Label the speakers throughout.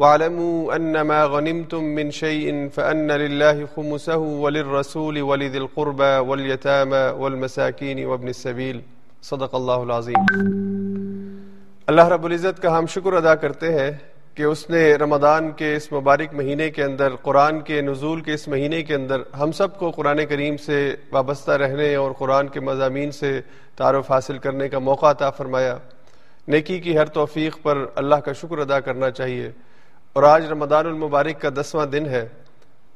Speaker 1: واعلموا أن ما غنمتم من شيء فأن لله خمسه وللرسول ولذي القربى واليتامى والمساكين وابن السبيل. صدق اللہ العظیم اللہ رب العزت کا ہم شکر ادا کرتے ہیں کہ اس نے رمضان کے اس مبارک مہینے کے اندر، قرآن کے نزول کے اس مہینے کے اندر ہم سب کو قرآن کریم سے وابستہ رہنے اور قرآن کے مضامین سے تعارف حاصل کرنے کا موقع عطا فرمایا۔ نیکی کی ہر توفیق پر اللہ کا شکر ادا کرنا چاہیے۔ اور آج رمضان المبارک کا دسواں دن ہے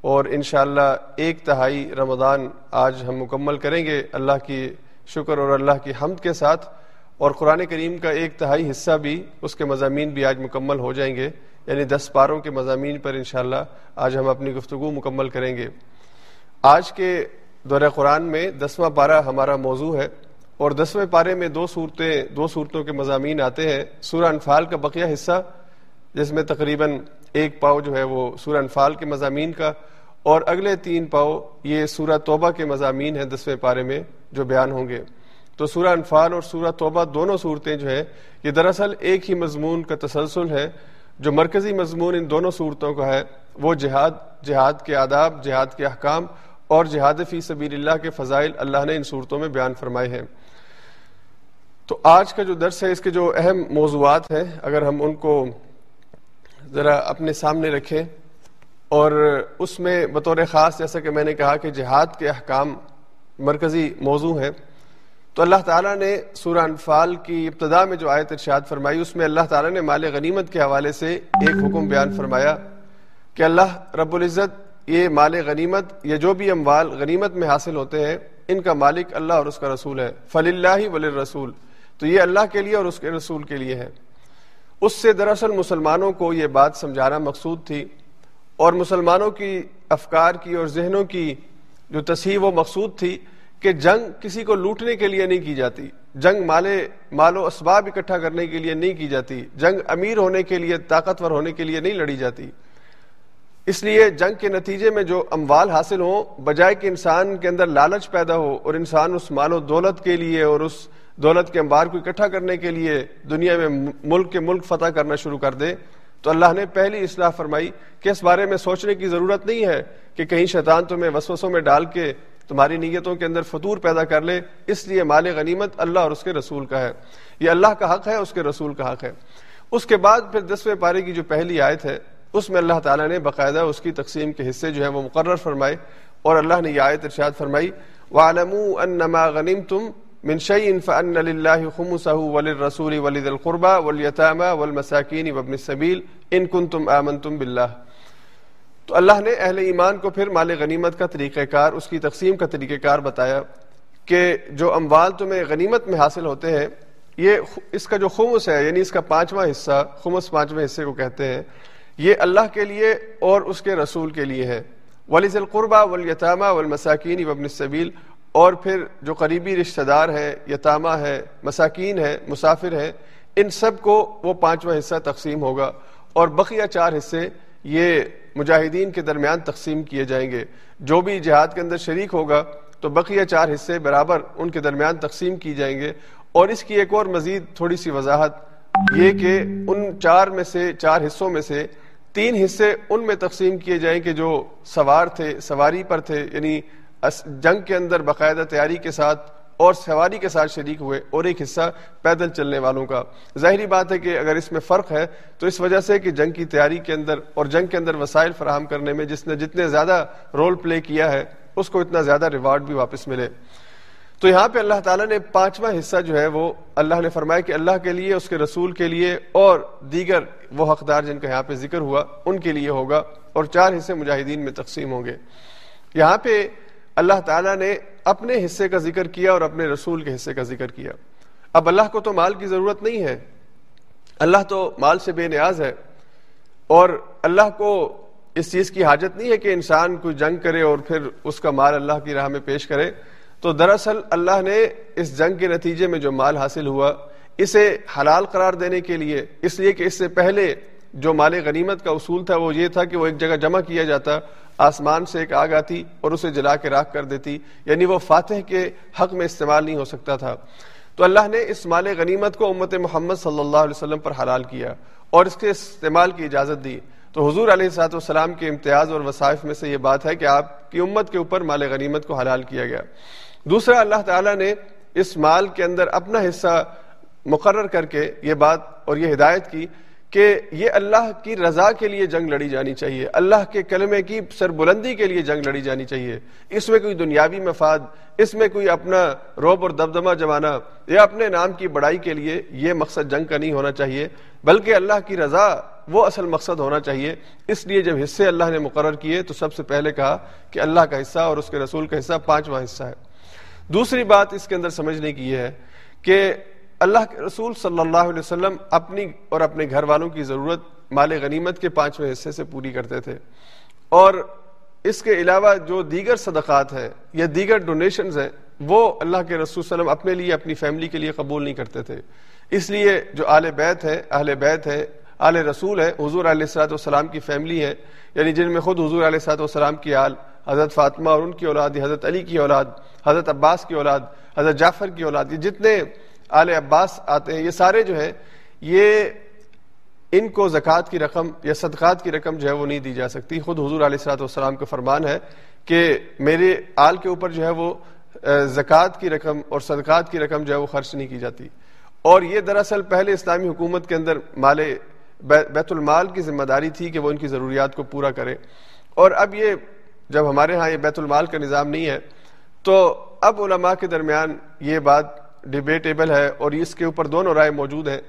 Speaker 1: اور انشاءاللہ ایک تہائی رمضان آج ہم مکمل کریں گے اللہ کی شکر اور اللہ کی حمد کے ساتھ اور قرآن کریم کا ایک تہائی حصہ بھی اس کے مضامین بھی آج مکمل ہو جائیں گے یعنی دس پاروں کے مضامین پر انشاءاللہ آج ہم اپنی گفتگو مکمل کریں گے۔ آج کے دورہ قرآن میں دسواں پارہ ہمارا موضوع ہے اور دسویں پارے میں دو صورتیں دو صورتوں کے مضامین آتے ہیں۔ سورہ انفال کا بقیہ حصہ جس میں تقریباً ایک پاؤ جو ہے وہ سورہ انفال کے مضامین کا اور اگلے تین پاؤ یہ سورہ توبہ کے مضامین ہیں دسویں پارے میں جو بیان ہوں گے۔ تو سورہ انفال اور سورہ توبہ دونوں صورتیں جو ہے یہ دراصل ایک ہی مضمون کا تسلسل ہے۔ جو مرکزی مضمون ان دونوں صورتوں کا ہے، وہ جہاد جہاد کے آداب، جہاد کے احکام اور جہاد فی سبیل اللہ کے فضائل اللہ نے ان صورتوں میں بیان فرمائے ہیں۔ تو آج کا جو درس ہے، اس کے جو اہم موضوعات ہیں، اگر ہم ان کو ذرا اپنے سامنے رکھیں اور اس میں بطور خاص جیسا کہ میں نے کہا کہ جہاد کے احکام مرکزی موضوع ہیں، تو اللہ تعالیٰ نے سورہ انفال کی ابتدا میں جو آیت ارشاد فرمائی، اس میں اللہ تعالیٰ نے مال غنیمت کے حوالے سے ایک حکم بیان فرمایا کہ اللہ رب العزت یہ مال غنیمت یا جو بھی اموال غنیمت میں حاصل ہوتے ہیں، ان کا مالک اللہ اور اس کا رسول ہے فل اللہ ولی رسول تو یہ اللہ کے لیے اور اس کے رسول کے لیے ہے۔ اس سے دراصل مسلمانوں کو یہ بات سمجھانا مقصود تھی اور مسلمانوں کی افکار کی اور ذہنوں کی جو تصحیح وہ مقصود تھی کہ جنگ کسی کو لوٹنے کے لیے نہیں کی جاتی، جنگ مالے، مال و اسباب اکٹھا کرنے کے لیے نہیں کی جاتی، جنگ امیر ہونے کے لیے، طاقتور ہونے کے لیے نہیں لڑی جاتی۔ اس لیے جنگ کے نتیجے میں جو اموال حاصل ہوں، بجائے کہ انسان کے اندر لالچ پیدا ہو اور انسان اس مال و دولت کے لیے اور اس دولت کے انبار کو اکٹھا کرنے کے لیے دنیا میں ملک کے ملک فتح کرنا شروع کر دے تو اللہ نے پہلی اصلاح فرمائی کہ اس بارے میں سوچنے کی ضرورت نہیں ہے کہ کہیں شیطان تمہیں وسوسوں میں ڈال کے تمہاری نیتوں کے اندر فطور پیدا کر لے، اس لیے مال غنیمت اللہ اور اس کے رسول کا ہے۔ یہ اللہ کا حق ہے، اس کے رسول کا حق ہے۔ اس کے بعد پھر دسویں پارے کی جو پہلی آیت ہے، اس میں اللہ تعالیٰ نے باقاعدہ اس کی تقسیم کے حصے جو ہے وہ مقرر فرمائے اور اللہ نے یہ آیت ارشاد فرمائی وَعَلَمُوا أَنَّمَا غَنِمْتُمْ من شيء فأن لله خمسه وللرسول ولذي القربى واليتامى والمساكين وابن السبيل إن كنتم آمنتم بالله۔ تو اللہ نے اہل ایمان کو پھر مال غنیمت کا طریقہ کار، اس کی تقسیم کا طریقہ کار بتایا کہ جو اموال تمہیں غنیمت میں حاصل ہوتے ہیں، یہ اس کا جو خمس ہے یعنی اس کا پانچواں حصہ، خمس پانچویں حصے کو کہتے ہیں، یہ اللہ کے لیے اور اس کے رسول کے لیے ہے۔ ولیز القربہ ولیتامہ والمساکین وابن السبیل اور پھر جو قریبی رشتہ دار ہے، یتامہ ہے، مساکین ہے، مسافر ہے، ان سب کو وہ پانچواں حصہ تقسیم ہوگا اور بقیہ چار حصے یہ مجاہدین کے درمیان تقسیم کیے جائیں گے۔ جو بھی جہاد کے اندر شریک ہوگا تو بقیہ چار حصے برابر ان کے درمیان تقسیم کی جائیں گے۔ اور اس کی ایک اور مزید تھوڑی سی وضاحت یہ کہ ان چار میں سے چار حصوں میں سے تین حصے ان میں تقسیم کیے جائیں کہ جو سوار تھے، سواری پر تھے یعنی جنگ کے اندر باقاعدہ تیاری کے ساتھ اور سواری کے ساتھ شریک ہوئے اور ایک حصہ پیدل چلنے والوں کا۔ ظاہری بات ہے کہ اگر اس میں فرق ہے تو اس وجہ سے کہ جنگ کی تیاری کے اندر اور جنگ کے اندر وسائل فراہم کرنے میں جس نے جتنے زیادہ رول پلے کیا ہے، اس کو اتنا زیادہ ریوارڈ بھی واپس ملے۔ تو یہاں پہ اللہ تعالیٰ نے پانچواں حصہ جو ہے وہ اللہ نے فرمایا کہ اللہ کے لیے، اس کے رسول کے لیے اور دیگر وہ حقدار جن کا یہاں پہ ذکر ہوا، ان کے لیے ہوگا۔ اور چار حصے مجاہدین میں تقسیم ہوں گے۔ یہاں پہ اللہ تعالیٰ نے اپنے حصے کا ذکر کیا اور اپنے رسول کے حصے کا ذکر کیا۔ اب اللہ کو تو مال کی ضرورت نہیں ہے۔ اللہ تو مال سے بے نیاز ہے۔ اور اللہ کو اس چیز کی حاجت نہیں ہے کہ انسان کوئی جنگ کرے اور پھر اس کا مال اللہ کی راہ میں پیش کرے۔ تو دراصل اللہ نے اس جنگ کے نتیجے میں جو مال حاصل ہوا، اسے حلال قرار دینے کے لیے، اس لیے کہ اس سے پہلے جو مال غنیمت کا اصول تھا وہ یہ تھا کہ وہ ایک جگہ جمع کیا جاتا، آسمان سے ایک آگ آتی اور اسے جلا کے راکھ کر دیتی یعنی وہ فاتح کے حق میں استعمال نہیں ہو سکتا تھا۔ تو اللہ نے اس مال غنیمت کو امت محمد صلی اللہ علیہ وسلم پر حلال کیا اور اس کے استعمال کی اجازت دی۔ تو حضور علیہ سات والسلام کے امتیاز اور وصائف میں سے یہ بات ہے کہ آپ کی امت کے اوپر مال غنیمت کو حلال کیا گیا۔ دوسرا، اللہ تعالیٰ نے اس مال کے اندر اپنا حصہ مقرر کر کے یہ بات اور یہ ہدایت کی کہ یہ اللہ کی رضا کے لیے جنگ لڑی جانی چاہیے، اللہ کے کلمے کی سر بلندی کے لیے جنگ لڑی جانی چاہیے۔ اس میں کوئی دنیاوی مفاد، اس میں کوئی اپنا روب اور دبدمہ جمانا یا اپنے نام کی بڑائی کے لیے یہ مقصد جنگ کا نہیں ہونا چاہیے، بلکہ اللہ کی رضا وہ اصل مقصد ہونا چاہیے۔ اس لیے جب حصے اللہ نے مقرر کیے تو سب سے پہلے کہا کہ اللہ کا حصہ اور اس کے رسول کا حصہ پانچواں حصہ ہے۔ دوسری بات اس کے اندر سمجھنے کی یہ ہے کہ اللہ کے رسول صلی اللہ علیہ وسلم اپنی اور اپنے گھر والوں کی ضرورت مال غنیمت کے پانچویں حصے سے پوری کرتے تھے۔ اور اس کے علاوہ جو دیگر صدقات ہیں یا دیگر ڈونیشنز ہیں، وہ اللہ کے رسول وسلم اپنے لیے، اپنی فیملی کے لیے قبول نہیں کرتے تھے۔ اس لیے جو آل بیت ہے اہل بیت ہے آل رسول ہے حضور علیہ السلاۃ والسلام کی فیملی ہے یعنی جن میں خود حضور علیہ السلاۃ والسلام کی آل، حضرت فاطمہ اور ان کی اولاد، حضرت علی کی اولاد، حضرت عباس کی اولاد، حضرت جعفر کی اولاد، یہ جتنے آل عباس آتے ہیں، یہ سارے جو ہیں، یہ ان کو زکوٰۃ کی رقم یا صدقات کی رقم جو ہے وہ نہیں دی جا سکتی۔ خود حضور علیہ السلاۃ والسلام کا فرمان ہے کہ میرے آل کے اوپر جو ہے وہ زکوٰۃ کی رقم اور صدقات کی رقم جو ہے وہ خرچ نہیں کی جاتی۔ اور یہ دراصل پہلے اسلامی حکومت کے اندر مال بیت المال کی ذمہ داری تھی کہ وہ ان کی ضروریات کو پورا کرے۔ اور اب یہ جب ہمارے ہاں یہ بیت المال کا نظام نہیں ہے، تو اب علماء کے درمیان یہ بات ڈبیٹیبل ہے اور اس کے اوپر دونوں رائے موجود ہیں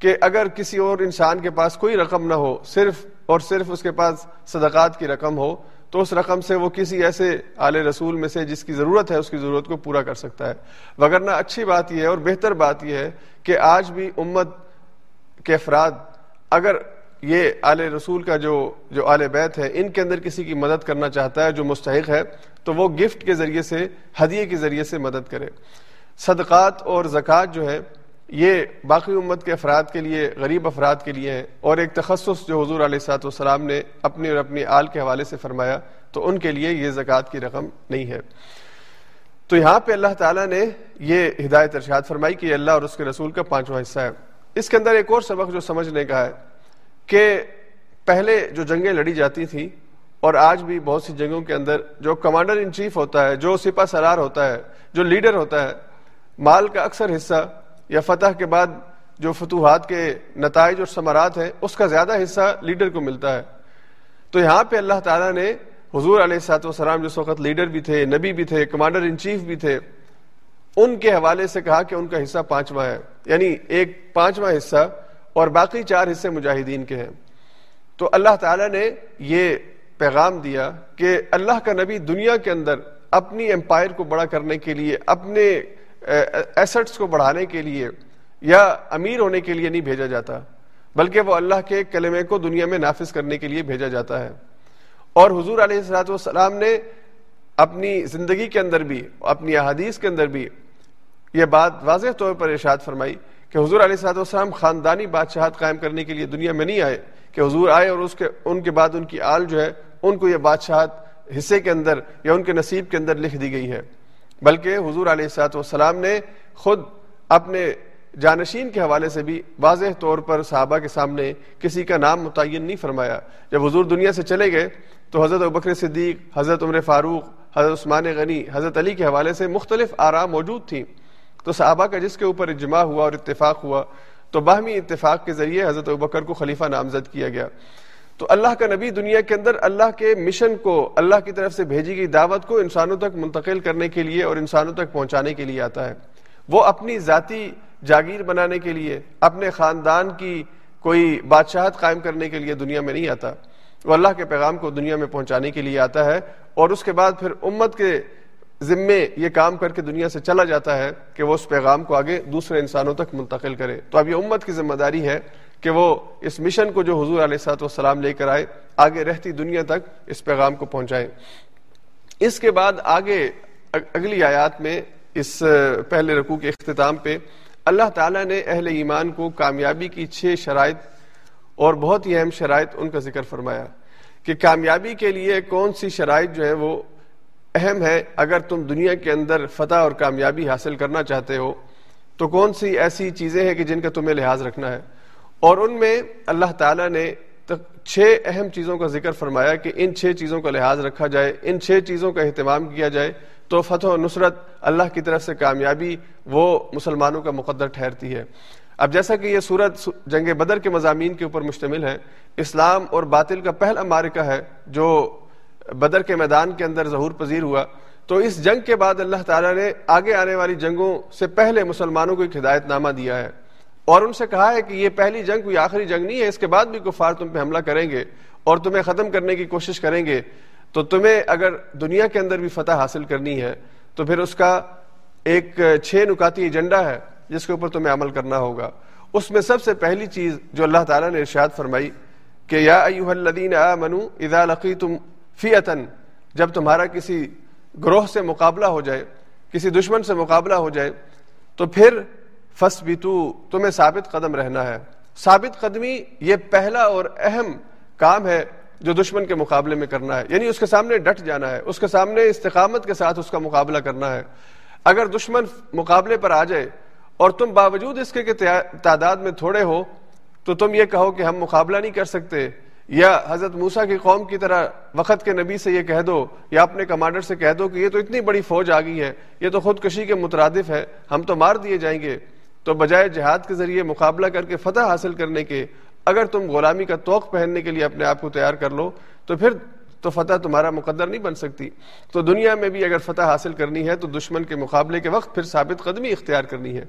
Speaker 1: کہ اگر کسی اور انسان کے پاس کوئی رقم نہ ہو، صرف اور صرف اس کے پاس صدقات کی رقم ہو، تو اس رقم سے وہ کسی ایسے اعلی رسول میں سے جس کی ضرورت ہے، اس کی ضرورت کو پورا کر سکتا ہے۔ وگرنہ اچھی بات یہ ہے اور بہتر بات یہ ہے کہ آج بھی امت کے افراد، اگر یہ آل رسول کا جو جو آل بیت ہے، ان کے اندر کسی کی مدد کرنا چاہتا ہے جو مستحق ہے، تو وہ گفٹ کے ذریعے سے، ہدیے کے ذریعے سے مدد کرے۔ صدقات اور زکوٰۃ جو ہے، یہ باقی امت کے افراد کے لیے، غریب افراد کے لیے ہیں۔ اور ایک تخصص جو حضور علیہ سات والسلام نے اپنے اور اپنی آل کے حوالے سے فرمایا، تو ان کے لیے یہ زکوٰۃ کی رقم نہیں ہے۔ تو یہاں پہ اللہ تعالیٰ نے یہ ہدایت ارشاد فرمائی کہ اللہ اور اس کے رسول کا پانچواں حصہ ہے۔ اس کے اندر ایک اور سبق جو سمجھنے کا ہے کہ پہلے جو جنگیں لڑی جاتی تھیں، اور آج بھی بہت سی جنگوں کے اندر جو کمانڈر ان چیف ہوتا ہے، جو سپا سرار ہوتا ہے، جو لیڈر ہوتا ہے مال کا اکثر حصہ یا فتح کے بعد جو فتوحات کے نتائج اور ثمرات ہیں، اس کا زیادہ حصہ لیڈر کو ملتا ہے۔ تو یہاں پہ اللہ تعالیٰ نے حضور علیہ سات وسلام جس وقت لیڈر بھی تھے، نبی بھی تھے، کمانڈر ان چیف بھی تھے، ان کے حوالے سے کہا کہ ان کا حصہ پانچواں ہے۔ یعنی ایک پانچواں حصہ اور باقی چار حصے مجاہدین کے ہیں۔ تو اللہ تعالیٰ نے یہ پیغام دیا کہ اللہ کا نبی دنیا کے اندر اپنی امپائر کو بڑا کرنے کے لیے، اپنے ایسٹس کو بڑھانے کے لیے یا امیر ہونے کے لیے نہیں بھیجا جاتا، بلکہ وہ اللہ کے کلمے کو دنیا میں نافذ کرنے کے لیے بھیجا جاتا ہے۔ اور حضور علیہ السلاۃ والسلام نے اپنی زندگی کے اندر بھی، اپنی احادیث کے اندر بھی یہ بات واضح طور پر ارشاد فرمائی کہ حضور علیہ السلاۃ والسلام خاندانی بادشاہت قائم کرنے کے لیے دنیا میں نہیں آئے، کہ حضور آئے اور اس کے، ان کے بعد ان کی آل جو ہے، ان کو یہ بادشاہت حصے کے اندر یا ان کے نصیب کے اندر لکھ دی گئی ہے۔ بلکہ حضور علیہ السلاۃ والسلام نے خود اپنے جانشین کے حوالے سے بھی واضح طور پر صحابہ کے سامنے کسی کا نام متعین نہیں فرمایا۔ جب حضور دنیا سے چلے گئے تو حضرت بکر صدیق، حضرت عمر فاروق، حضرت عثمان غنی، حضرت علی کے حوالے سے مختلف آرام موجود تھیں۔ تو صحابہ کا جس کے اوپر اجماع ہوا اور اتفاق ہوا، تو باہمی اتفاق کے ذریعے حضرت بکر کو خلیفہ نامزد کیا گیا۔ تو اللہ کا نبی دنیا کے اندر اللہ کے مشن کو اللہ کی طرف سے بھیجی گئی دعوت کو انسانوں تک منتقل کرنے کے لیے اور انسانوں تک پہنچانے کے لیے آتا ہے۔ وہ اپنی ذاتی جاگیر بنانے کے لیے، اپنے خاندان کی کوئی بادشاہت قائم کرنے کے لیے دنیا میں نہیں آتا۔ وہ اللہ کے پیغام کو دنیا میں پہنچانے کے لیے آتا ہے اور اس کے بعد پھر امت کے ذمے یہ کام کر کے دنیا سے چلا جاتا ہے کہ وہ اس پیغام کو آگے دوسرے انسانوں تک منتقل کرے۔ تو اب یہ امت کی ذمہ داری ہے کہ وہ اس مشن کو جو حضور علیہ سات والسلام لے کر آئے، آگے رہتی دنیا تک اس پیغام کو پہنچائیں اس کے بعد آگے اگلی آیات میں اس، پہلے رقو کے اختتام پہ اللہ تعالیٰ نے اہل ایمان کو کامیابی کی چھ شرائط اور بہت ہی اہم شرائط ان کا ذکر فرمایا کہ کامیابی کے لیے کون سی شرائط جو ہے وہ اہم ہے اگر تم دنیا کے اندر فتح اور کامیابی حاصل کرنا چاہتے ہو، تو کون سی ایسی چیزیں ہیں کہ جن کا تمہیں لحاظ رکھنا ہے؟ اور ان میں اللہ تعالیٰ نے چھ اہم چیزوں کا ذکر فرمایا کہ ان چھ چیزوں کا لحاظ رکھا جائے، ان چھ چیزوں کا اہتمام کیا جائے تو فتح و نصرت اللہ کی طرف سے کامیابی وہ مسلمانوں کا مقدر ٹھہرتی ہے۔ اب جیسا کہ یہ صورت جنگ بدر کے مضامین کے اوپر مشتمل ہے، اسلام اور باطل کا پہلا مارکہ ہے جو بدر کے میدان کے اندر ظہور پذیر ہوا۔ تو اس جنگ کے بعد اللہ تعالیٰ نے آگے آنے والی جنگوں سے پہلے مسلمانوں کو ایک ہدایت نامہ دیا ہے۔ اور ان سے کہا ہے کہ یہ پہلی جنگ کوئی آخری جنگ نہیں ہے، اس کے بعد بھی کفار تم پہ حملہ کریں گے اور تمہیں ختم کرنے کی کوشش کریں گے۔ تو تمہیں اگر دنیا کے اندر بھی فتح حاصل کرنی ہے، تو پھر اس کا ایک چھ نکاتی ایجنڈا ہے جس کے اوپر تمہیں عمل کرنا ہوگا۔ اس میں سب سے پہلی چیز جو اللہ تعالیٰ نے ارشاد فرمائی کہ یا ایوہ الذین آمنوا اذا لقیتم فیعتن جب تمہارا کسی گروہ سے مقابلہ ہو جائے، کسی دشمن سے مقابلہ ہو جائے، تو پھر فس بھی تمہیں ثابت قدم رہنا ہے۔ ثابت قدمی یہ پہلا اور اہم کام ہے جو دشمن کے مقابلے میں کرنا ہے۔ یعنی اس کے سامنے ڈٹ جانا ہے۔ اس کے سامنے استقامت کے ساتھ اس کا مقابلہ کرنا ہے۔ اگر دشمن مقابلے پر آ جائے اور تم باوجود اس کے تعداد میں تھوڑے ہو، تو تم یہ کہو کہ ہم مقابلہ نہیں کر سکتے۔ یا حضرت موسا کی قوم کی طرح وقت کے نبی سے یہ کہہ دو یا اپنے کمانڈر سے کہہ دو کہ یہ تو اتنی بڑی فوج آ گئی ہے، یہ تو خودکشی کے مترادف ہے، ہم تو مار دیے جائیں گے۔ تو بجائے جہاد کے ذریعے مقابلہ کر کے فتح حاصل کرنے کے، اگر تم غلامی کا توق پہننے کے لیے اپنے آپ کو تیار کر لو، تو پھر تو فتح تمہارا مقدر نہیں بن سکتی۔ تو دنیا میں بھی اگر فتح حاصل کرنی ہے، تو دشمن کے مقابلے کے وقت پھر ثابت قدمی اختیار کرنی ہے۔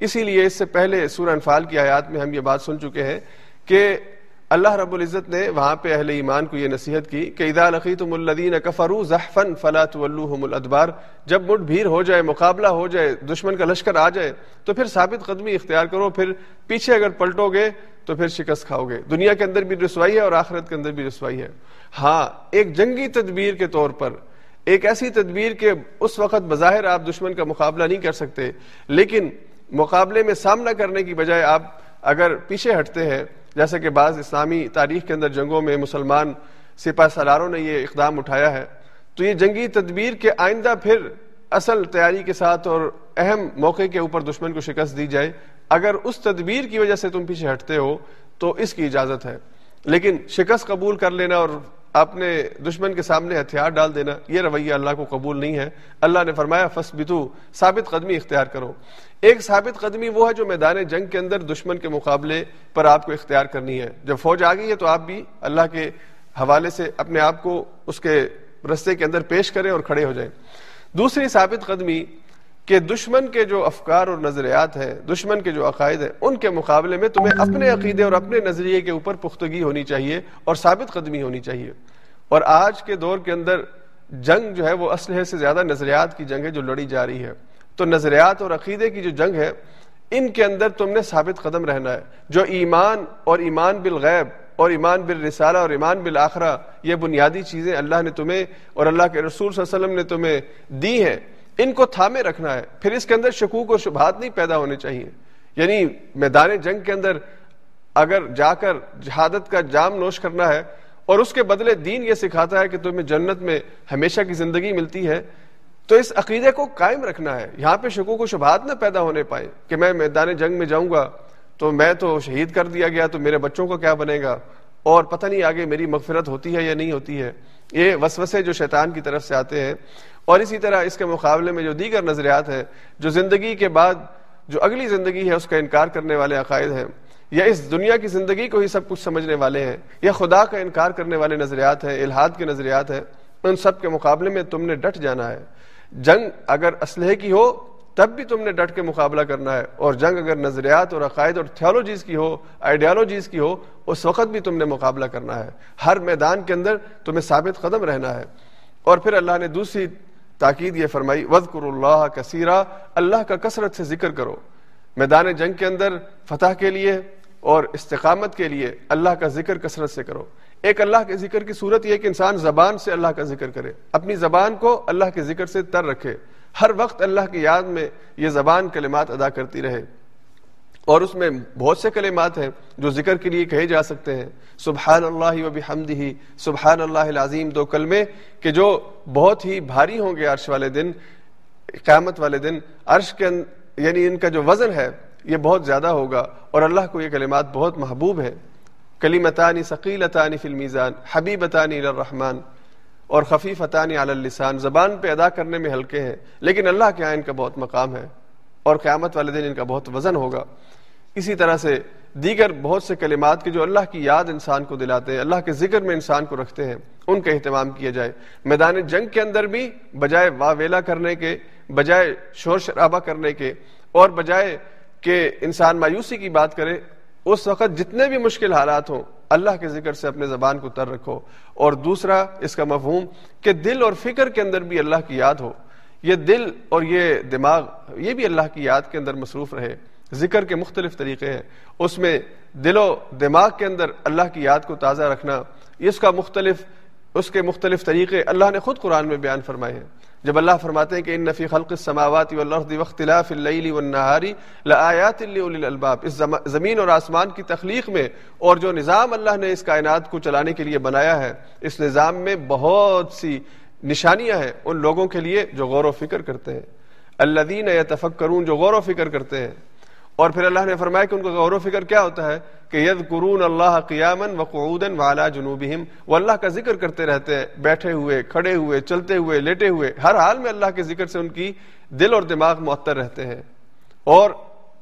Speaker 1: اسی لیے اس سے پہلے سورہ انفال کی آیات میں ہم یہ بات سن چکے ہیں کہ اللہ رب العزت نے وہاں پہ اہل ایمان کو یہ نصیحت کی کہ اذا لقیتم الذین کفروا زحفا فلا تولوهم الادبار، جب مٹ بھیر ہو جائے، مقابلہ ہو جائے، دشمن کا لشکر آ جائے، تو پھر ثابت قدمی اختیار کرو، پھر پیچھے اگر پلٹو گے تو پھر شکست کھاؤ گے۔ دنیا کے اندر بھی رسوائی ہے اور آخرت کے اندر بھی رسوائی ہے۔ ہاں ایک جنگی تدبیر کے طور پر، ایک ایسی تدبیر کہ اس وقت بظاہر آپ دشمن کا مقابلہ نہیں کر سکتے، لیکن مقابلے میں سامنا کرنے کی بجائے آپ اگر پیچھے ہٹتے ہیں جیسے کہ بعض اسلامی تاریخ کے اندر جنگوں میں مسلمان سپاہ سالاروں نے یہ اقدام اٹھایا ہے، تو یہ جنگی تدبیر کے آئندہ پھر اصل تیاری کے ساتھ اور اہم موقع کے اوپر دشمن کو شکست دی جائے۔ اگر اس تدبیر کی وجہ سے تم پیچھے ہٹتے ہو، تو اس کی اجازت ہے۔ لیکن شکست قبول کر لینا اور اپنے دشمن کے سامنے ہتھیار ڈال دینا، یہ رویہ اللہ کو قبول نہیں ہے۔ اللہ نے فرمایا فس بتو ثابت قدمی اختیار کرو۔ ایک ثابت قدمی وہ ہے جو میدان جنگ کے اندر دشمن کے مقابلے پر آپ کو اختیار کرنی ہے۔ جب فوج آ گئی ہے تو آپ بھی اللہ کے حوالے سے اپنے آپ کو اس کے رستے کے اندر پیش کریں اور کھڑے ہو جائیں۔ دوسری ثابت قدمی کہ دشمن کے جو افکار اور نظریات ہیں، دشمن کے جو عقائد ہیں، ان کے مقابلے میں تمہیں اپنے عقیدے اور اپنے نظریے کے اوپر پختگی ہونی چاہیے اور ثابت قدمی ہونی چاہیے۔ اور آج کے دور کے اندر جنگ جو ہے، وہ اسلحے سے زیادہ نظریات کی جنگ ہے جو لڑی جا رہی ہے۔ تو نظریات اور عقیدے کی جو جنگ ہے، ان کے اندر تم نے ثابت قدم رہنا ہے۔ جو ایمان اور ایمان بالغیب اور ایمان بالرسالہ اور ایمان بالآخرہ، یہ بنیادی چیزیں اللہ نے تمہیں اور اللہ کے رسول صلی اللہ علیہ وسلم نے تمہیں دی ہیں۔ ان کو تھامے رکھنا ہے۔ پھر اس کے اندر شکوک اور شبہات نہیں پیدا ہونے چاہیے۔ یعنی میدان جنگ کے اندر اگر جا کر جہادت کا جام نوش کرنا ہے اور اس کے بدلے دین یہ سکھاتا ہے کہ تمہیں جنت میں ہمیشہ کی زندگی ملتی ہے، تو اس عقیدے کو قائم رکھنا ہے۔ یہاں پہ شکوک و شبہات نہ پیدا ہونے پائے کہ میں میدان جنگ میں جاؤں گا تو میں تو شہید کر دیا گیا تو میرے بچوں کو کیا بنے گا؟ اور پتہ نہیں آگے میری مغفرت ہوتی ہے یا نہیں ہوتی ہے۔ یہ وسوسے جو شیطان کی طرف سے آتے ہیں۔ اور اسی طرح اس کے مقابلے میں جو دیگر نظریات ہیں، جو زندگی کے بعد جو اگلی زندگی ہے، اس کا انکار کرنے والے عقائد ہیں، یا اس دنیا کی زندگی کو ہی سب کچھ سمجھنے والے ہیں، یا خدا کا انکار کرنے والے نظریات ہیں الحاد کے نظریات ہیں، ان سب کے مقابلے میں تم نے ڈٹ جانا ہے۔ جنگ اگر اسلحے کی ہو، تب بھی تم نے ڈٹ کے مقابلہ کرنا ہے۔ اور جنگ اگر نظریات اور عقائد اور تھیولوجیز کی ہو آئیڈیالوجیز کی ہو، اس وقت بھی تم نے مقابلہ کرنا ہے۔ ہر میدان کے اندر تمہیں ثابت قدم رہنا ہے۔ اور پھر اللہ نے دوسری تاکید یہ فرمائی وزقر اللہ کثیرہ اللہ کا کثرت سے ذکر کرو۔ میدان جنگ کے اندر فتح کے لیے اور استقامت کے لیے اللہ کا ذکر کثرت سے کرو۔ ایک اللہ کے ذکر کی صورت یہ کہ انسان زبان سے اللہ کا ذکر کرے۔ اپنی زبان کو اللہ کے ذکر سے تر رکھے۔ ہر وقت اللہ کی یاد میں یہ زبان کلمات ادا کرتی رہے۔ اور اس میں بہت سے کلمات ہیں جو ذکر کے لیے کہے جا سکتے ہیں۔ سبحان اللہ و بحمدہ، سبحان اللہ العظیم، دو کلمے کہ جو بہت ہی بھاری ہوں گے عرش والے دن، قیامت والے دن۔ عرش کے یعنی ان کا جو وزن ہے، یہ بہت زیادہ ہوگا اور اللہ کو یہ کلمات بہت محبوب ہیں۔ کلیمتانی ثقیلتانی فی المیزان، حبیبتانی الرحمن اور خفیفتانی علی اللسان۔ زبان پہ ادا کرنے میں ہلکے ہیں، لیکن اللہ کے ہاں ان کا بہت مقام ہے۔ اور قیامت والے دن ان کا بہت وزن ہوگا۔ اسی طرح سے دیگر بہت سے کلمات کے جو اللہ کی یاد انسان کو دلاتے ہیں، اللہ کے ذکر میں انسان کو رکھتے ہیں، ان کا اہتمام کیا جائے۔ میدان جنگ کے اندر بھی بجائے واویلا کرنے کے، بجائے شور شرابہ کرنے کے اور بجائے کہ انسان مایوسی کی بات کرے، اس وقت جتنے بھی مشکل حالات ہوں، اللہ کے ذکر سے اپنے زبان کو تر رکھو۔ اور دوسرا اس کا مفہوم کہ دل اور فکر کے اندر بھی اللہ کی یاد ہو۔ یہ دل اور یہ دماغ، یہ بھی اللہ کی یاد کے اندر مصروف رہے، ذکر کے مختلف طریقے ہیں۔ اس میں دل و دماغ کے اندر اللہ کی یاد کو تازہ رکھنا، اس کا مختلف، اس کے مختلف طریقے اللہ نے خود قرآن میں بیان فرمائے ہیں۔ جب اللہ فرماتے ہیں کہ ان نفی خلق السماوات والارض واختلاف اللیل والنہاری لآیات لاولی الالباب اس زمین اور آسمان کی تخلیق میں اور جو نظام اللہ نے اس کائنات کو چلانے کے لیے بنایا ہے، اس نظام میں بہت سی نشانیاں ہیں ان لوگوں کے لیے جو غور و فکر کرتے ہیں۔ الذین یتفکرون جو غور و فکر کرتے ہیں۔ اور پھر اللہ نے فرمایا کہ ان کا غور و فکر کیا ہوتا ہے کہ ید قرون اللہ قیامن و قعودن والا جنوبہم۔ وہ اللہ کا ذکر کرتے رہتے ہیں، بیٹھے ہوئے، کھڑے ہوئے، چلتے ہوئے، لیٹے ہوئے۔ ہر حال میں اللہ کے ذکر سے ان کی دل اور دماغ معطر رہتے ہیں۔ اور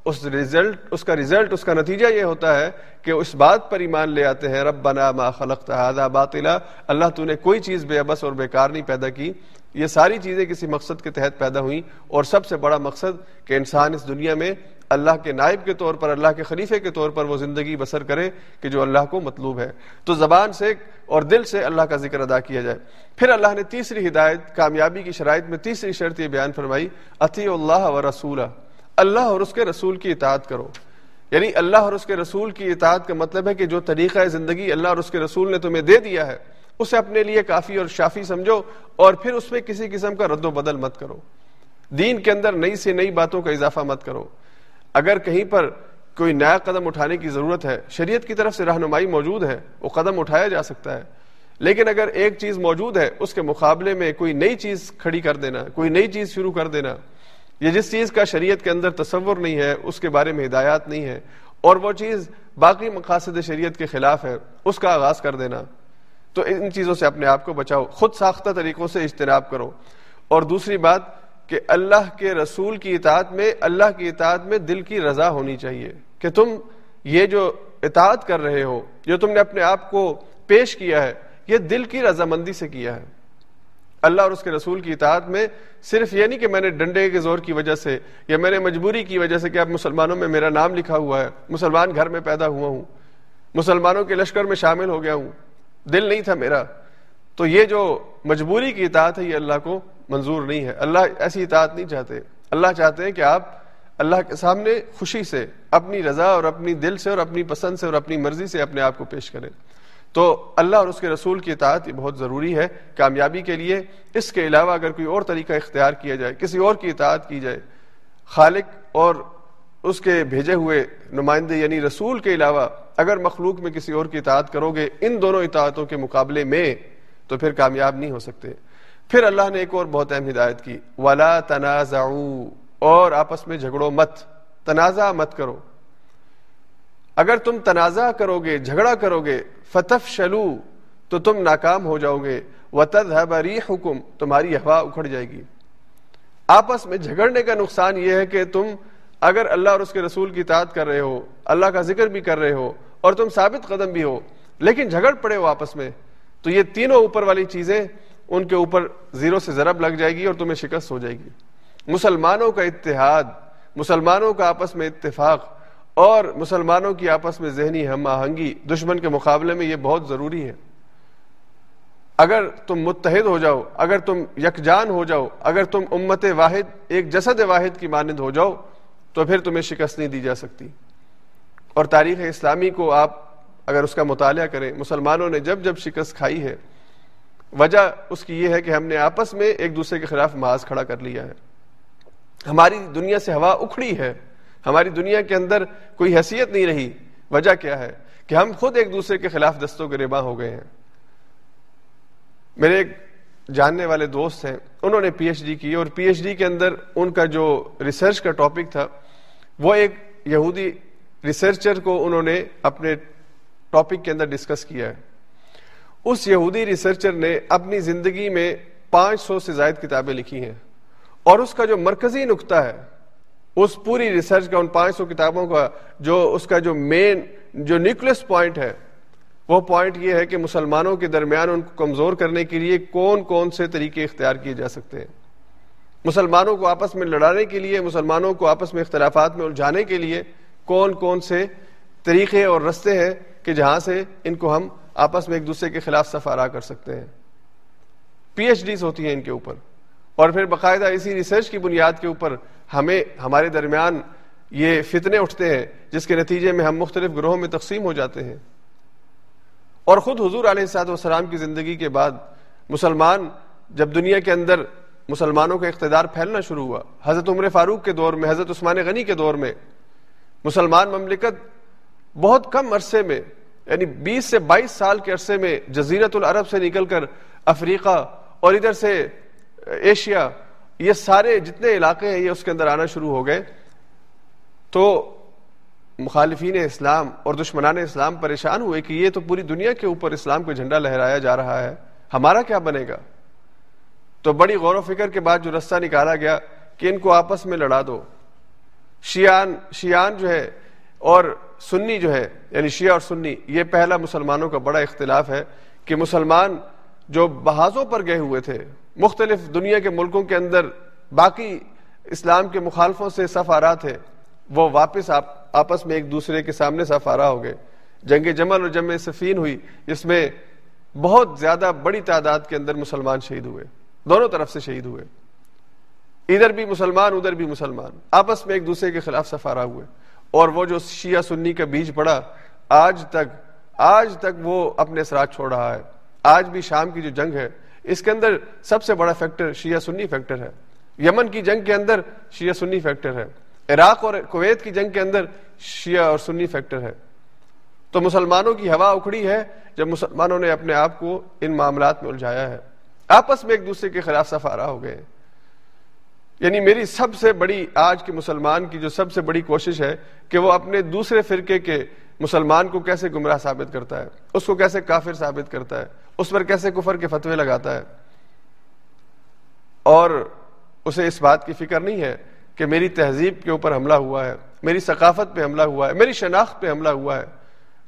Speaker 1: اس رزلٹ اس کا رزلٹ اس کا نتیجہ یہ ہوتا ہے کہ اس بات پر ایمان لے آتے ہیں رب بنا ما خلق هذا باطلا، اللہ تو نے کوئی چیز بے بس اور بیکار نہیں پیدا کی۔ یہ ساری چیزیں کسی مقصد کے تحت پیدا ہوئیں۔ اور سب سے بڑا مقصد کہ انسان اس دنیا میں اللہ کے نائب کے طور پر، اللہ کے خلیفے کے طور پر وہ زندگی بسر کرے کہ جو اللہ کو مطلوب ہے۔ تو زبان سے اور دل سے اللہ کا ذکر ادا کیا جائے۔ پھر اللہ نے تیسری ہدایت، کامیابی کی شرائط میں تیسری شرط یہ بیان فرمائی اتی اللہ و رسولہ۔ اللہ اور اس کے رسول کی اطاعت کرو۔ یعنی اللہ اور اس کے رسول کی اطاعت کا مطلب ہے کہ جو طریقہ زندگی اللہ اور اس کے رسول نے تمہیں دے دیا ہے، اسے اپنے لیے کافی اور شافی سمجھو اور پھر اس میں کسی قسم کا رد و بدل مت کرو۔ دین کے اندر نئی سے نئی باتوں کا اضافہ مت کرو۔ اگر کہیں پر کوئی نیا قدم اٹھانے کی ضرورت ہے، شریعت کی طرف سے رہنمائی موجود ہے، وہ قدم اٹھایا جا سکتا ہے۔ لیکن اگر ایک چیز موجود ہے، اس کے مقابلے میں کوئی نئی چیز کھڑی کر دینا، کوئی نئی چیز شروع کر دینا۔ یہ جس چیز کا شریعت کے اندر تصور نہیں ہے، اس کے بارے میں ہدایات نہیں ہے، اور وہ چیز باقی مقاصد شریعت کے خلاف ہے، اس کا آغاز کر دینا۔ تو ان چیزوں سے اپنے آپ کو بچاؤ، خود ساختہ طریقوں سے اجتناب کرو۔ اور دوسری بات کہ اللہ کے رسول کی اطاعت میں، اللہ کی اطاعت میں دل کی رضا ہونی چاہیے۔ کہ تم یہ جو اطاعت کر رہے ہو، جو تم نے اپنے آپ کو پیش کیا ہے، یہ دل کی رضامندی سے کیا ہے۔ اللہ اور اس کے رسول کی اطاعت میں صرف یہ نہیں کہ میں نے ڈنڈے کے زور کی وجہ سے یا میں نے مجبوری کی وجہ سے کہ اب مسلمانوں میں میرا نام لکھا ہوا ہے، مسلمان گھر میں پیدا ہوا ہوں، مسلمانوں کے لشکر میں شامل ہو گیا ہوں، دل نہیں تھا میرا۔ تو یہ جو مجبوری کی اطاعت ہے، یہ اللہ کو منظور نہیں ہے۔ اللہ ایسی اطاعت نہیں چاہتے۔ اللہ چاہتے ہیں کہ آپ اللہ کے سامنے خوشی سے اپنی رضا اور اپنی دل سے اور اپنی پسند سے اور اپنی مرضی سے اپنے آپ کو پیش کریں۔ تو اللہ اور اس کے رسول کی اطاعت یہ بہت ضروری ہے، کامیابی کے لیے۔ اس کے علاوہ اگر کوئی اور طریقہ اختیار کیا جائے، کسی اور کی اطاعت کی جائے، خالق اور اس کے بھیجے ہوئے نمائندے یعنی رسول کے علاوہ اگر مخلوق میں کسی اور کی اطاعت کرو گے ان دونوں اطاعتوں کے مقابلے میں، تو پھر کامیاب نہیں ہو سکتے۔ پھر اللہ نے ایک اور بہت اہم ہدایت کی، ولا تنازع اور آپس میں جھگڑو مت، تنازع مت کرو۔ اگر تم تنازع کرو گے، جھگڑا کرو گے فتف شلو تو تم ناکام ہو جاؤ گے۔ وطد ہے حکم تمہاری ہوا اکھڑ جائے گی۔ آپس میں جھگڑنے کا نقصان یہ ہے کہ تم اگر اللہ اور اس کے رسول کی اطاعت کر رہے ہو، اللہ کا ذکر بھی کر رہے ہو اور تم ثابت قدم بھی ہو، لیکن جھگڑ پڑے ہو آپس میں، تو یہ تینوں اوپر والی چیزیں ان کے اوپر زیرو سے ضرب لگ جائے گی اور تمہیں شکست ہو جائے گی۔ مسلمانوں کا اتحاد، مسلمانوں کا آپس میں اتفاق اور مسلمانوں کی آپس میں ذہنی ہم آہنگی دشمن کے مقابلے میں یہ بہت ضروری ہے۔ اگر تم متحد ہو جاؤ، اگر تم یکجان ہو جاؤ، اگر تم امت واحد، ایک جسد واحد کی مانند ہو جاؤ، تو پھر تمہیں شکست نہیں دی جا سکتی۔ اور تاریخ اسلامی کو آپ اگر اس کا مطالعہ کریں، مسلمانوں نے جب جب شکست کھائی ہے، وجہ اس کی یہ ہے کہ ہم نے آپس میں ایک دوسرے کے خلاف محاذ کھڑا کر لیا ہے۔ ہماری دنیا سے ہوا اکھڑی ہے۔ ہماری دنیا کے اندر کوئی حیثیت نہیں رہی۔ وجہ کیا ہے؟ کہ ہم خود ایک دوسرے کے خلاف دستوں کے ربا ہو گئے ہیں۔ میرے ایک جاننے والے دوست ہیں، انہوں نے پی ایچ ڈی کی اور پی ایچ ڈی کے اندر ان کا جو ریسرچ کا ٹاپک تھا، وہ ایک یہودی ریسرچر کو انہوں نے اپنے ٹاپک کے اندر ڈسکس کیا ہے۔ اس یہودی ریسرچر نے اپنی زندگی میں پانچ سو سے زائد کتابیں لکھی ہیں اور اس کا جو مرکزی نقطہ ہے اس پوری ریسرچ کا، ان پانچ سو کتابوں کا جو اس کا جو مین جو نیوکلس پوائنٹ ہے، وہ پوائنٹ یہ ہے کہ مسلمانوں کے درمیان ان کو کمزور کرنے کے لیے کون کون سے طریقے اختیار کیے جا سکتے ہیں۔ مسلمانوں کو آپس میں لڑانے کے لیے، مسلمانوں کو آپس میں اختلافات میں الجھانے کے لیے کون کون سے طریقے اور رستے ہیں کہ جہاں سے ان کو ہم آپس میں ایک دوسرے کے خلاف سفارا کر سکتے ہیں۔ پی ایچ ڈیز ہوتی ہیں ان کے اوپر۔ اور پھر باقاعدہ اسی ریسرچ کی بنیاد کے اوپر ہمیں ہمارے درمیان یہ فتنے اٹھتے ہیں جس کے نتیجے میں ہم مختلف گروہوں میں تقسیم ہو جاتے ہیں۔ اور خود حضور علیہ صاحب والسلام کی زندگی کے بعد مسلمان جب دنیا کے اندر مسلمانوں کا اقتدار پھیلنا شروع ہوا، حضرت عمر فاروق کے دور میں، حضرت عثمان غنی کے دور میں، مسلمان مملکت بہت کم عرصے میں یعنی بیس سے بائیس سال کے عرصے میں جزیرت العرب سے نکل کر افریقہ اور ادھر سے ایشیا یہ سارے جتنے علاقے ہیں یہ اس کے اندر آنا شروع ہو گئے۔ تو مخالفین اسلام اور دشمنان اسلام پریشان ہوئے کہ یہ تو پوری دنیا کے اوپر اسلام کو جھنڈا لہرایا جا رہا ہے۔ ہمارا کیا بنے گا؟ تو بڑی غور و فکر کے بعد جو رستہ نکالا گیا کہ ان کو آپس میں لڑا دو۔ شیان شیان جو ہے اور سنی جو ہے یعنی شیعہ اور سنی، یہ پہلا مسلمانوں کا بڑا اختلاف ہے کہ مسلمان جو بحاظوں پر گئے ہوئے تھے مختلف دنیا کے ملکوں کے اندر باقی اسلام کے مخالفوں سے صف آ رہا تھے وہ واپس آپ، آپس میں ایک دوسرے کے سامنے صف آ ہو گئے۔ جنگ جمل اور جمع سفین ہوئی، جس میں بہت زیادہ بڑی تعداد کے اندر مسلمان شہید ہوئے۔ دونوں طرف سے شہید ہوئے۔ ادھر بھی مسلمان، ادھر بھی مسلمان۔ آپس میں ایک دوسرے کے خلاف سفارا ہوئے۔ اور وہ جو شیعہ سنی کا بیج پڑا، آج تک آج تک وہ اپنے اثرات چھوڑ رہا ہے۔ آج بھی شام کی جو جنگ ہے اس کے اندر سب سے بڑا فیکٹر شیعہ سنی فیکٹر ہے۔ یمن کی جنگ کے اندر شیعہ سنی فیکٹر ہے۔ عراق اور کویت کی جنگ کے اندر شیعہ اور سنی فیکٹر ہے۔ تو مسلمانوں کی ہوا اکھڑی ہے جب مسلمانوں نے اپنے آپ کو ان معاملات میں الجھایا ہے۔ آپس میں ایک دوسرے کے خلاف سفارا ہو گئے۔ یعنی میری سب سے بڑی آج کے مسلمان کی جو سب سے بڑی کوشش ہے کہ وہ اپنے دوسرے فرقے کے مسلمان کو کیسے گمراہ ثابت کرتا ہے، اس کو کیسے کافر ثابت کرتا ہے، اس پر کیسے کفر کے فتوے لگاتا ہے۔ اور اسے اس بات کی فکر نہیں ہے کہ میری تہذیب کے اوپر حملہ ہوا ہے، میری ثقافت پہ حملہ ہوا ہے، میری شناخت پہ حملہ ہوا ہے۔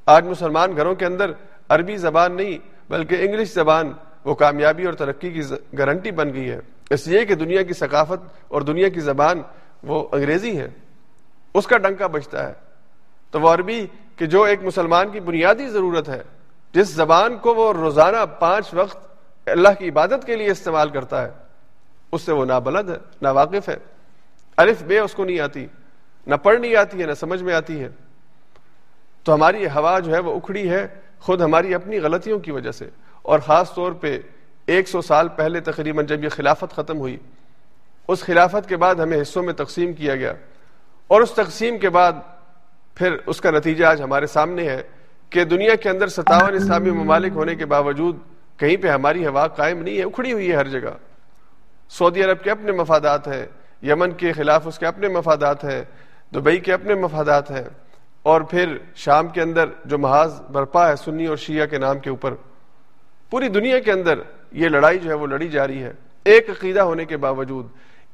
Speaker 1: آج مسلمان گھروں کے اندر عربی زبان نہیں، بلکہ انگلش زبان وہ کامیابی اور ترقی کی گارنٹی بن گئی ہے۔ اس لیے کہ دنیا کی ثقافت اور دنیا کی زبان وہ انگریزی ہے، اس کا ڈنکا بچتا ہے۔ تو وہ عربی کہ جو ایک مسلمان کی بنیادی ضرورت ہے، جس زبان کو وہ روزانہ پانچ وقت اللہ کی عبادت کے لیے استعمال کرتا ہے، اس سے وہ نہ بلد ہے نہ واقف ہے۔ الف بے اس کو نہیں آتی، نہ پڑھنی آتی ہے، نہ سمجھ میں آتی ہے۔ تو ہماری ہوا جو ہے وہ اکھڑی ہے، خود ہماری اپنی غلطیوں کی وجہ سے۔ اور خاص طور پہ ایک سو سال پہلے تقریباً جب یہ خلافت ختم ہوئی، اس خلافت کے بعد ہمیں حصوں میں تقسیم کیا گیا۔ اور اس تقسیم کے بعد پھر اس کا نتیجہ آج ہمارے سامنے ہے کہ دنیا کے اندر ستاون اسلامی ممالک ہونے کے باوجود کہیں پہ ہماری ہوا قائم نہیں ہے، اکھڑی ہوئی ہے ہر جگہ۔ سعودی عرب کے اپنے مفادات ہیں، یمن کے خلاف اس کے اپنے مفادات ہیں، دبئی کے اپنے مفادات ہیں۔ اور پھر شام کے اندر جو محاذ برپا ہے سنی اور شیعہ کے نام کے اوپر، پوری دنیا کے اندر یہ لڑائی جو ہے وہ لڑی جا رہی ہے۔ ایک عقیدہ ہونے کے باوجود،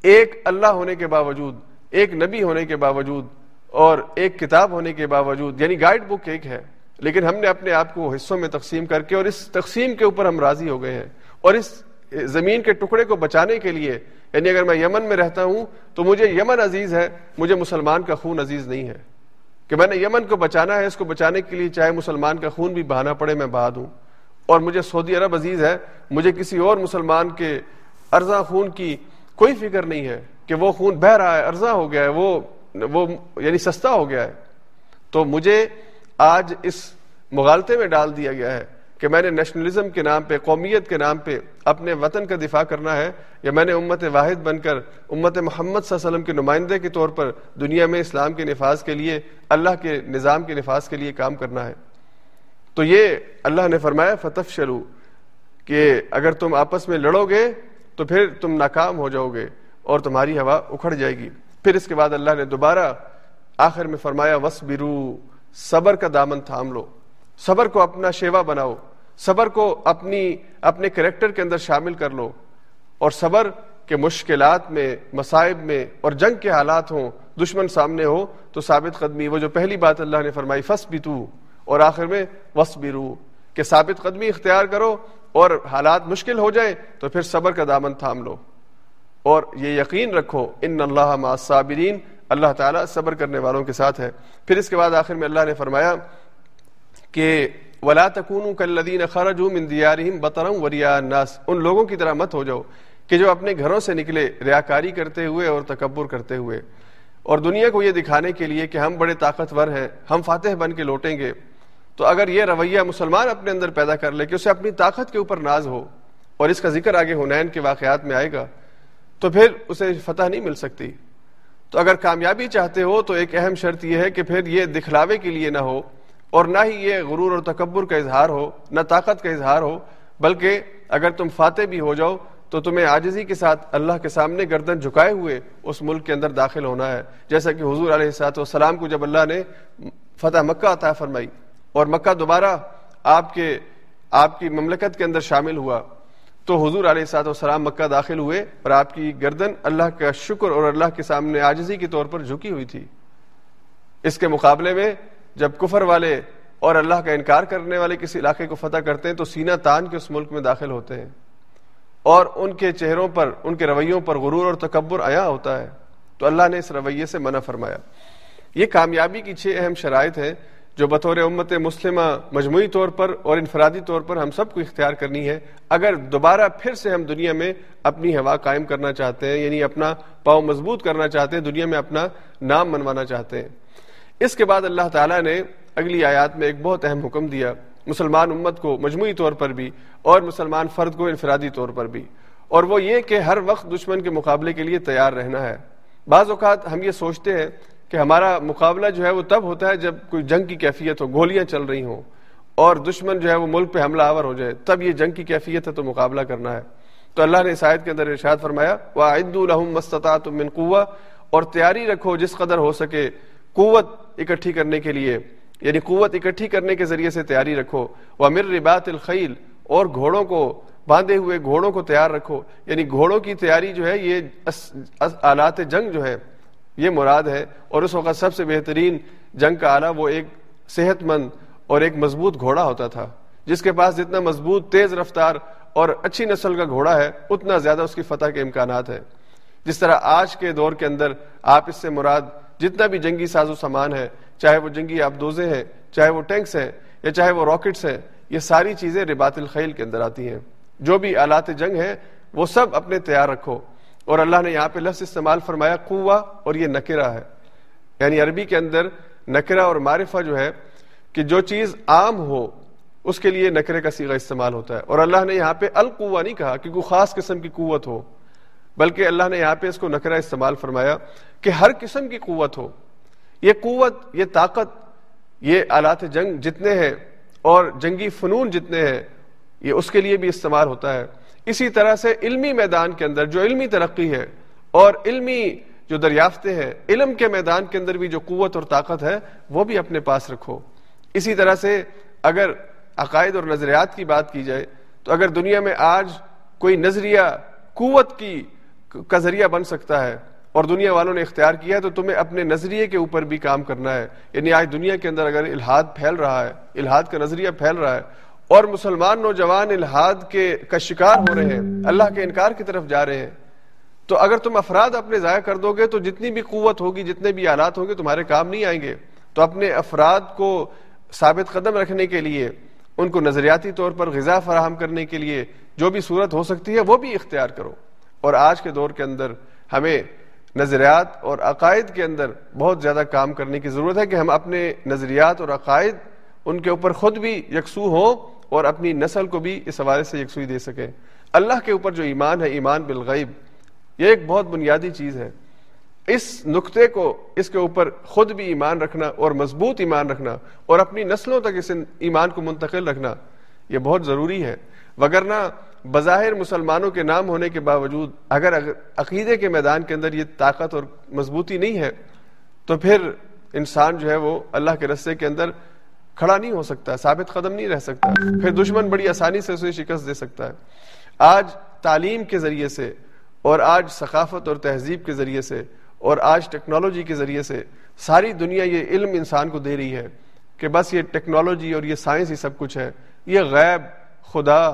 Speaker 1: ایک اللہ ہونے کے باوجود، ایک نبی ہونے کے باوجود اور ایک کتاب ہونے کے باوجود یعنی گائیڈ بک ایک ہے، لیکن ہم نے اپنے آپ کو حصوں میں تقسیم کر کے اور اس تقسیم کے اوپر ہم راضی ہو گئے ہیں۔ اور اس زمین کے ٹکڑے کو بچانے کے لیے یعنی اگر میں یمن میں رہتا ہوں تو مجھے یمن عزیز ہے، مجھے مسلمان کا خون عزیز نہیں ہے۔ کہ میں نے یمن کو بچانا ہے، اس کو بچانے کے لیے چاہے مسلمان کا خون بھی بہانا پڑے، میں بہا دوں۔ اور مجھے سعودی عرب عزیز ہے، مجھے کسی اور مسلمان کے ارزاں خون کی کوئی فکر نہیں ہے کہ وہ خون بہ رہا ہے ارزاں ہو گیا ہے، وہ وہ یعنی سستا ہو گیا ہے۔ تو مجھے آج اس مغالطے میں ڈال دیا گیا ہے کہ میں نے نیشنلزم کے نام پہ، قومیت کے نام پہ اپنے وطن کا دفاع کرنا ہے یا میں نے امت واحد بن کر امت محمد صلی اللہ علیہ وسلم کے نمائندے کے طور پر دنیا میں اسلام کے نفاذ کے لیے، اللہ کے نظام کے نفاذ کے لیے کام کرنا ہے۔ تو یہ اللہ نے فرمایا فتف شروع کہ اگر تم آپس میں لڑو گے تو پھر تم ناکام ہو جاؤ گے اور تمہاری ہوا اکھڑ جائے گی۔ پھر اس کے بعد اللہ نے دوبارہ آخر میں فرمایا وس برو صبر کا دامن تھام لو۔ صبر کو اپنا شیوا بناؤ۔ صبر کو اپنی، اپنے کریکٹر کے اندر شامل کر لو۔ اور صبر کے مشکلات میں، مصائب میں اور جنگ کے حالات ہوں، دشمن سامنے ہو تو ثابت قدمی، وہ جو پہلی بات اللہ نے فرمائی فس بھی تو اور آخر میں وس بھی رو کہ ثابت قدمی اختیار کرو اور حالات مشکل ہو جائے تو پھر صبر کا دامن تھام لو۔ اور یہ یقین رکھو، ان اللہ صابرین اللہ تعالیٰ صبر کرنے والوں کے ساتھ ہے۔ پھر اس کے بعد آخر میں اللہ نے فرمایا کہ ولا تکون کلدین خرج من دیارہم بطرم وریا الناس۔ ان لوگوں کی طرح مت ہو جاؤ کہ جو اپنے گھروں سے نکلے ریاکاری کرتے ہوئے اور تکبر کرتے ہوئے۔ اور دنیا کو یہ دکھانے کے لیے کہ ہم بڑے طاقتور ہیں، ہم فاتح بن کے لوٹیں گے۔ تو اگر یہ رویہ مسلمان اپنے اندر پیدا کر لے کہ اسے اپنی طاقت کے اوپر ناز ہو اور اس کا ذکر آگے ہنین کے واقعات میں آئے گا، تو پھر اسے فتح نہیں مل سکتی۔ تو اگر کامیابی چاہتے ہو تو ایک اہم شرط یہ ہے کہ پھر یہ دکھلاوے کے لیے نہ ہو اور نہ ہی یہ غرور اور تکبر کا اظہار ہو، نہ طاقت کا اظہار ہو، بلکہ اگر تم فاتح بھی ہو جاؤ تو تمہیں آجزی کے ساتھ اللہ کے سامنے گردن جھکائے ہوئے اس ملک کے اندر داخل ہونا ہے۔ جیسا کہ حضور علیہ سات والسلام کو جب اللہ نے فتح مکہ عطا فرمائی اور مکہ دوبارہ آپ کے آپ کی مملکت کے اندر شامل ہوا۔ تو حضور علیہ سات والسلام مکہ داخل ہوئے اور آپ کی گردن اللہ کا شکر اور اللہ کے سامنے آجزی کے طور پر جھکی ہوئی تھی۔ اس کے مقابلے میں جب کفر والے اور اللہ کا انکار کرنے والے کسی علاقے کو فتح کرتے ہیں تو سینہ تان کے اس ملک میں داخل ہوتے ہیں۔ اور ان کے چہروں پر، ان کے رویوں پر غرور اور تکبر آیا ہوتا ہے۔ تو اللہ نے اس رویے سے منع فرمایا۔ یہ کامیابی کی چھ اہم شرائط ہیں۔ جو بطور امت مسلمہ مجموعی طور پر اور انفرادی طور پر ہم سب کو اختیار کرنی ہے، اگر دوبارہ پھر سے ہم دنیا میں اپنی ہوا قائم کرنا چاہتے ہیں یعنی اپنا پاؤں مضبوط کرنا چاہتے ہیں، دنیا میں اپنا نام منوانا چاہتے ہیں۔ اس کے بعد اللہ تعالیٰ نے اگلی آیات میں ایک بہت اہم حکم دیا، مسلمان امت کو مجموعی طور پر بھی اور مسلمان فرد کو انفرادی طور پر بھی۔ اور وہ یہ کہ ہر وقت دشمن کے مقابلے کے لیے تیار رہنا ہے۔ بعض اوقات ہم یہ سوچتے ہیں کہ ہمارا مقابلہ جو ہے وہ تب ہوتا ہے جب کوئی جنگ کی کیفیت ہو، گولیاں چل رہی ہوں اور دشمن جو ہے وہ ملک پہ حملہ آور ہو جائے، تب یہ جنگ کی کیفیت ہے تو مقابلہ کرنا ہے۔ تو اللہ نے شاید کے اندر ارشاد فرمایا وہ عید الحم من اور تیاری رکھو جس قدر ہو سکے قوت اکٹھی کرنے کے لیے۔ یعنی قوت اکٹھی کرنے کے ذریعے سے تیاری رکھو۔ وہ امر ربات الخیل اور گھوڑوں کو، باندھے ہوئے گھوڑوں کو تیار رکھو۔ یعنی گھوڑوں کی تیاری جو ہے یہ آلات جنگ جو ہے یہ مراد ہے اور اس وقت سب سے بہترین جنگ کا آلہ وہ ایک صحت مند اور ایک مضبوط گھوڑا ہوتا تھا، جس کے پاس جتنا مضبوط تیز رفتار اور اچھی نسل کا گھوڑا ہے، اتنا زیادہ اس کی فتح کے امکانات ہیں۔ جس طرح آج کے دور کے اندر آپ اس سے مراد جتنا بھی جنگی ساز و سامان ہے چاہے وہ جنگی آبدوزے ہیں، چاہے وہ ٹینکس ہیں، یا چاہے وہ راکٹس ہیں، یہ ساری چیزیں ربات الخیل کے اندر آتی ہیں۔ جو بھی آلات جنگ ہیں، وہ سب اپنے تیار رکھو۔ اور اللہ نے یہاں پہ لفظ استعمال فرمایا قوا اور یہ نکرا ہے۔ یعنی عربی کے اندر نکرا اور معرفہ جو ہے کہ جو چیز عام ہو، اس کے لیے نکرے کا سیگا استعمال ہوتا ہے۔ اور اللہ نے یہاں پہ القوا نہیں کہا کہ کوئی خاص قسم کی قوت ہو، بلکہ اللہ نے یہاں پہ اس کو نکرا استعمال فرمایا کہ ہر قسم کی قوت ہو۔ یہ قوت، یہ طاقت، یہ آلات جنگ جتنے ہیں اور جنگی فنون جتنے ہیں، یہ اس کے لیے بھی استعمال ہوتا ہے۔ اسی طرح سے علمی میدان کے اندر جو علمی ترقی ہے اور علمی جو دریافتیں ہیں، علم کے میدان کے اندر بھی جو قوت اور طاقت ہے، وہ بھی اپنے پاس رکھو۔ اسی طرح سے اگر عقائد اور نظریات کی بات کی جائے، تو اگر دنیا میں آج کوئی نظریہ قوت کی کا ذریعہ بن سکتا ہے اور دنیا والوں نے اختیار کیا ہے، تو تمہیں اپنے نظریے کے اوپر بھی کام کرنا ہے۔ یعنی آج دنیا کے اندر اگر الحاد پھیل رہا ہے الحاد کا نظریہ پھیل رہا ہے اور مسلمان نوجوان الحاد کے کا شکار ہو رہے ہیں، اللہ کے انکار کی طرف جا رہے ہیں۔ تو اگر تم افراد اپنے ضائع کر دو گے تو جتنی بھی قوت ہوگی، جتنے بھی آلات ہوں گے، تمہارے کام نہیں آئیں گے۔ تو اپنے افراد کو ثابت قدم رکھنے کے لیے، ان کو نظریاتی طور پر غذا فراہم کرنے کے لیے جو بھی صورت ہو سکتی ہے، وہ بھی اختیار کرو۔ اور آج کے دور کے اندر ہمیں نظریات اور عقائد کے اندر بہت زیادہ کام کرنے کی ضرورت ہے کہ ہم اپنے نظریات اور عقائد ان کے اوپر خود بھی یکسو ہوں۔ اور اپنی نسل کو بھی اس حوالے سے یکسوئی دے سکیں اللہ کے اوپر جو ایمان ہے، ایمان بالغیب، یہ ایک بہت بنیادی چیز ہے۔ اس نقطے کو، اس کے اوپر خود بھی ایمان رکھنا اور مضبوط ایمان رکھنا اور اپنی نسلوں تک اس ایمان کو منتقل رکھنا، یہ بہت ضروری ہے۔ وگرنہ بظاہر مسلمانوں کے نام ہونے کے باوجود اگر عقیدے کے میدان کے اندر یہ طاقت اور مضبوطی نہیں ہے، تو پھر انسان جو ہے وہ اللہ کے رستے کے اندر کھڑا نہیں ہو سکتا، ثابت قدم نہیں رہ سکتا۔ پھر دشمن بڑی آسانی سے اسے شکست دے سکتا ہے۔ آج تعلیم کے ذریعے سے اور آج ثقافت اور تہذیب کے ذریعے سے اور آج ٹیکنالوجی کے ذریعے سے ساری دنیا یہ علم انسان کو دے رہی ہے کہ بس یہ ٹیکنالوجی اور یہ سائنس ہی سب کچھ ہے۔ یہ غیب، خدا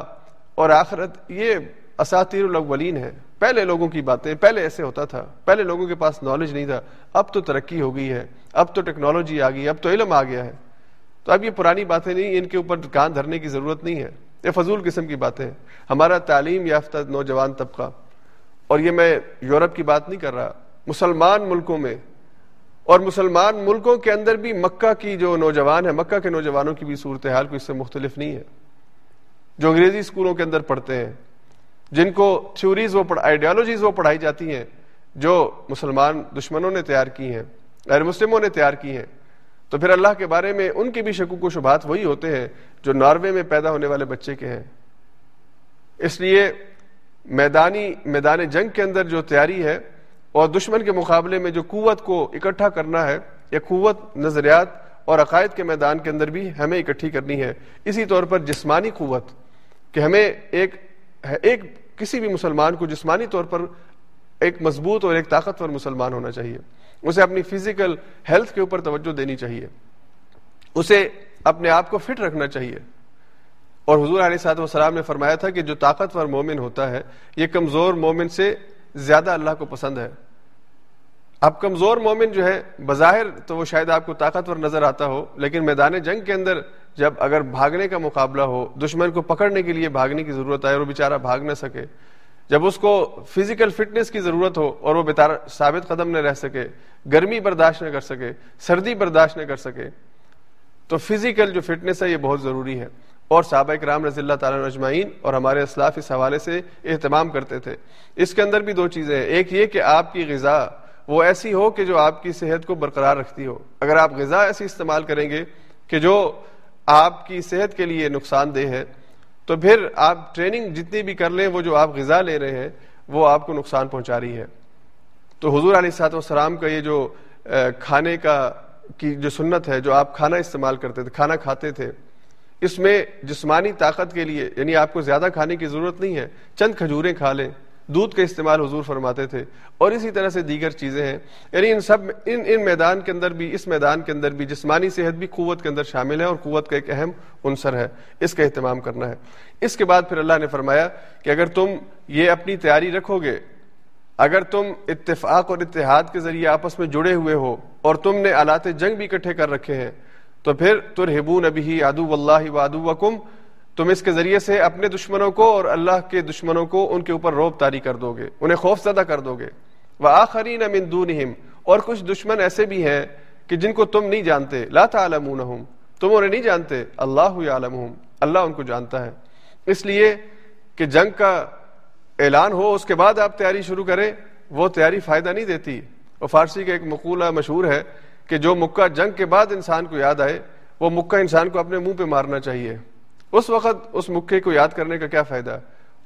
Speaker 1: اور آخرت، یہ اساتیر الاولین ہے۔ پہلے لوگوں کی باتیں، پہلے ایسے ہوتا تھا۔ پہلے لوگوں کے پاس نالج نہیں تھا۔ اب تو ترقی ہو گئی ہے۔ اب تو ٹیکنالوجی آ گئی اب تو علم آ گیا ہے۔ تو اب یہ پرانی باتیں نہیں، ان کے اوپر کان دھرنے کی ضرورت نہیں ہے۔ یہ فضول قسم کی باتیں ہیں۔ ہمارا تعلیم یافتہ نوجوان طبقہ، اور یہ میں یورپ کی بات نہیں کر رہا، مسلمان ملکوں میں۔ اور مسلمان ملکوں کے اندر بھی مکہ کی جو نوجوان ہے، مکہ کے نوجوانوں کی بھی صورتحال کو اس سے مختلف نہیں ہے۔ جو انگریزی اسکولوں کے اندر پڑھتے ہیں، جن کو تھیوریز وہ آئیڈیالوجیز وہ پڑھائی جاتی ہیں، جو مسلمان دشمنوں نے تیار کی ہیں، غیر مسلموں نے تیار کی ہیں۔ تو پھر اللہ کے بارے میں ان کے بھی شکوک و شبہات وہی ہوتے ہیں جو ناروے میں پیدا ہونے والے بچے کے ہیں۔ اس لیے میدانی، میدان جنگ کے اندر جو تیاری ہے اور دشمن کے مقابلے میں جو قوت کو اکٹھا کرنا ہے یا قوت، نظریات اور عقائد کے میدان کے اندر بھی ہمیں اکٹھی کرنی ہے۔ اسی طور پر جسمانی قوت کہ ہمیں ایک ایک کسی بھی مسلمان کو جسمانی طور پر ایک مضبوط اور ایک طاقتور مسلمان ہونا چاہیے۔ اسے اپنی فزیکل ہیلتھ کے اوپر توجہ دینی چاہیے۔ اسے اپنے آپ کو فٹ رکھنا چاہیے۔ اور حضور علیہ صاحب وسلام نے فرمایا تھا کہ جو طاقتور مومن ہوتا ہے، یہ کمزور مومن سے زیادہ اللہ کو پسند ہے۔ اب کمزور مومن جو ہے، بظاہر تو وہ شاید آپ کو طاقتور نظر آتا ہو، لیکن میدان جنگ کے اندر جب اگر بھاگنے کا مقابلہ ہو، دشمن کو پکڑنے کے لیے بھاگنے کی ضرورت آئے اور وہ بیچارہ بھاگ نہ سکے جب اس کو فزیکل فٹنس کی ضرورت ہو اور وہ بیتارہ ثابت قدم نہ رہ سکے، گرمی برداشت نہ کر سکے، سردی برداشت نہ کر سکے، تو فزیکل جو فٹنس ہے یہ بہت ضروری ہے۔ اور صحابہ کرام رضی اللہ تعالیٰ اجمعین اور ہمارے اسلاف اس حوالے سے اہتمام کرتے تھے۔ اس کے اندر بھی دو چیزیں ہیں۔ ایک یہ کہ آپ کی غذا وہ ایسی ہو کہ جو آپ کی صحت کو برقرار رکھتی ہو۔ اگر آپ غذا ایسی استعمال کریں گے کہ جو آپ کی صحت کے لیے نقصان دہ ہے تو پھر آپ ٹریننگ جتنی بھی کر لیں، وہ جو آپ غذا لے رہے ہیں، وہ آپ کو نقصان پہنچا رہی ہے۔ تو حضور علیہ صاحب والسلام کا یہ جو کھانے کا، کی جو سنت ہے، جو آپ کھانا استعمال کرتے تھے، کھانا کھاتے تھے، اس میں جسمانی طاقت کے لیے یعنی آپ کو زیادہ کھانے کی ضرورت نہیں ہے، چند کھجوریں کھا لیں۔ دودھ کا استعمال حضور فرماتے تھے اور اسی طرح سے دیگر چیزیں ہیں۔ یعنی ان سب ان ان میدان کے اندر بھی، اس میدان کے اندر بھی، جسمانی صحت بھی قوت کے اندر شامل ہے اور قوت کا ایک اہم عنصر ہے۔ اس کا اہتمام کرنا ہے۔ اس کے بعد پھر اللہ نے فرمایا کہ اگر تم یہ اپنی تیاری رکھو گے، اگر تم اتفاق اور اتحاد کے ذریعے آپس میں جڑے ہوئے ہو اور تم نے آلات جنگ بھی اکٹھے کر رکھے ہیں، تو پھر ترہبون ابھی ادو اللہ و ادو وکم تم اس کے ذریعے سے اپنے دشمنوں کو اور اللہ کے دشمنوں کو ان کے اوپر روب تاری کر دو گے، انہیں خوف زدہ کر دو گے۔ وہ آخری نہ اور کچھ دشمن ایسے بھی ہیں کہ جن کو تم نہیں جانتے۔ لا تعلمونہم، تم انہیں نہیں جانتے۔ اللہ عالم اللہ ان کو جانتا ہے۔ اس لیے کہ جنگ کا اعلان ہو، اس کے بعد آپ تیاری شروع کریں، وہ تیاری فائدہ نہیں دیتی۔ اور فارسی کا ایک مقولہ مشہور ہے کہ جو مکہ جنگ کے بعد انسان کو یاد آئے، وہ مکہ انسان کو اپنے منہ پہ مارنا چاہیے۔ اس وقت اس مکے کو یاد کرنے کا کیا فائدہ؟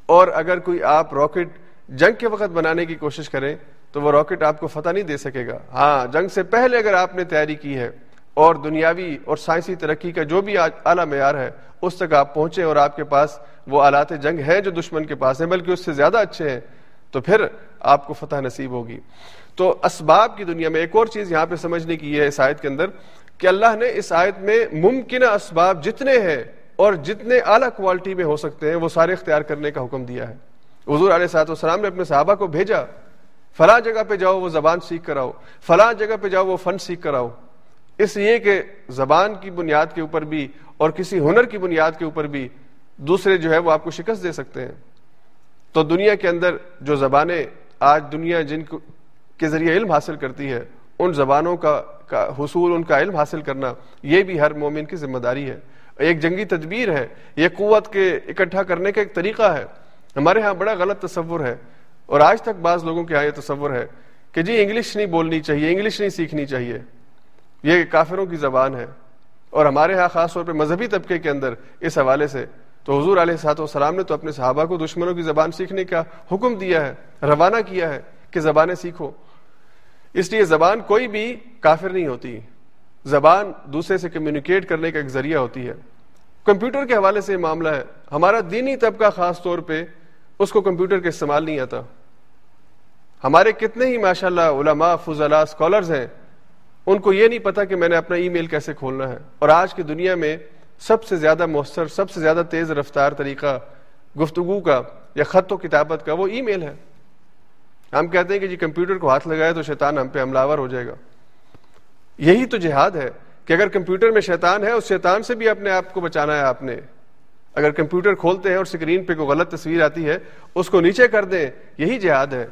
Speaker 1: اور اگر کوئی آپ راکٹ جنگ کے وقت بنانے کی کوشش کریں تو وہ راکٹ آپ کو فتح نہیں دے سکے گا۔ ہاں جنگ سے پہلے اگر آپ نے تیاری کی ہے، اور دنیاوی اور سائنسی ترقی کا جو بھی اعلیٰ معیار ہے، اس تک آپ پہنچے اور آپ کے پاس وہ آلات جنگ ہے جو دشمن کے پاس ہیں، بلکہ اس سے زیادہ اچھے ہیں، تو پھر آپ کو فتح نصیب ہوگی۔ تو اسباب کی دنیا میں ایک اور چیز یہاں پہ سمجھنے کی ہے اس آیت کے اندر کہ اللہ نے اس آیت میں ممکنہ اسباب جتنے ہیں اور جتنے اعلیٰ کوالٹی میں ہو سکتے ہیں، وہ سارے اختیار کرنے کا حکم دیا ہے۔ حضور علیہ صاحب السلام نے اپنے صحابہ کو بھیجا، فلاں جگہ پہ جاؤ، وہ زبان سیکھ کر آؤ، فلاں جگہ پہ جاؤ، وہ فن سیکھ کر آؤ۔ اس لیے کہ زبان کی بنیاد کے اوپر بھی اور کسی ہنر کی بنیاد کے اوپر بھی دوسرے جو ہے وہ آپ کو شکست دے سکتے ہیں۔ تو دنیا کے اندر جو زبانیں آج دنیا جن کو کے ذریعے علم حاصل کرتی ہے، ان زبانوں کا کا حصول، ان کا علم حاصل کرنا، یہ بھی ہر مومن کی ذمہ داری ہے۔ ایک جنگی تدبیر ہے، یہ قوت کے اکٹھا کرنے کا ایک طریقہ ہے۔ ہمارے ہاں بڑا غلط تصور ہے اور آج تک بعض لوگوں کے یہاں یہ تصور ہے کہ جی انگلش نہیں بولنی چاہیے، انگلش نہیں سیکھنی چاہیے۔ یہ کافروں کی زبان ہے۔ اور ہمارے ہاں خاص طور پہ مذہبی طبقے کے اندر اس حوالے سے تو حضور علیہ سات وسلام نے تو اپنے صحابہ کو دشمنوں کی زبان سیکھنے کا حکم دیا ہے، روانہ کیا ہے کہ زبانیں سیکھو۔ اس لیے زبان کوئی بھی کافر نہیں ہوتی۔ زبان دوسرے سے کمیونیکیٹ کرنے کا ایک ذریعہ ہوتی ہے۔ کمپیوٹر کے حوالے سے یہ معاملہ ہے۔ ہمارا دینی طبقہ خاص طور پہ اس کو کمپیوٹر کا استعمال نہیں آتا۔ ہمارے کتنے ہی ماشاء اللہ علما فضلہ اسکالرز ہیں، ان کو یہ نہیں پتا کہ میں نے اپنا ای میل کیسے کھولنا ہے۔ اور آج کی دنیا میں سب سے زیادہ مؤثر، سب سے زیادہ تیز رفتار طریقہ گفتگو کا یا خط و کتابت کا وہ ای میل ہے۔ ہم کہتے ہیں کہ جی کمپیوٹر کو ہاتھ لگائے تو شیطان ہم پہ حملہ ہو جائے گا۔ یہی تو جہاد ہے کہ اگر کمپیوٹر میں شیطان ہے، اس شیطان سے بھی اپنے آپ کو بچانا ہے آپ نے۔ اگر کمپیوٹر کھولتے ہیں اور اسکرین پہ کوئی غلط تصویر آتی ہے، اس کو نیچے کر دیں، یہی جہاد ہے۔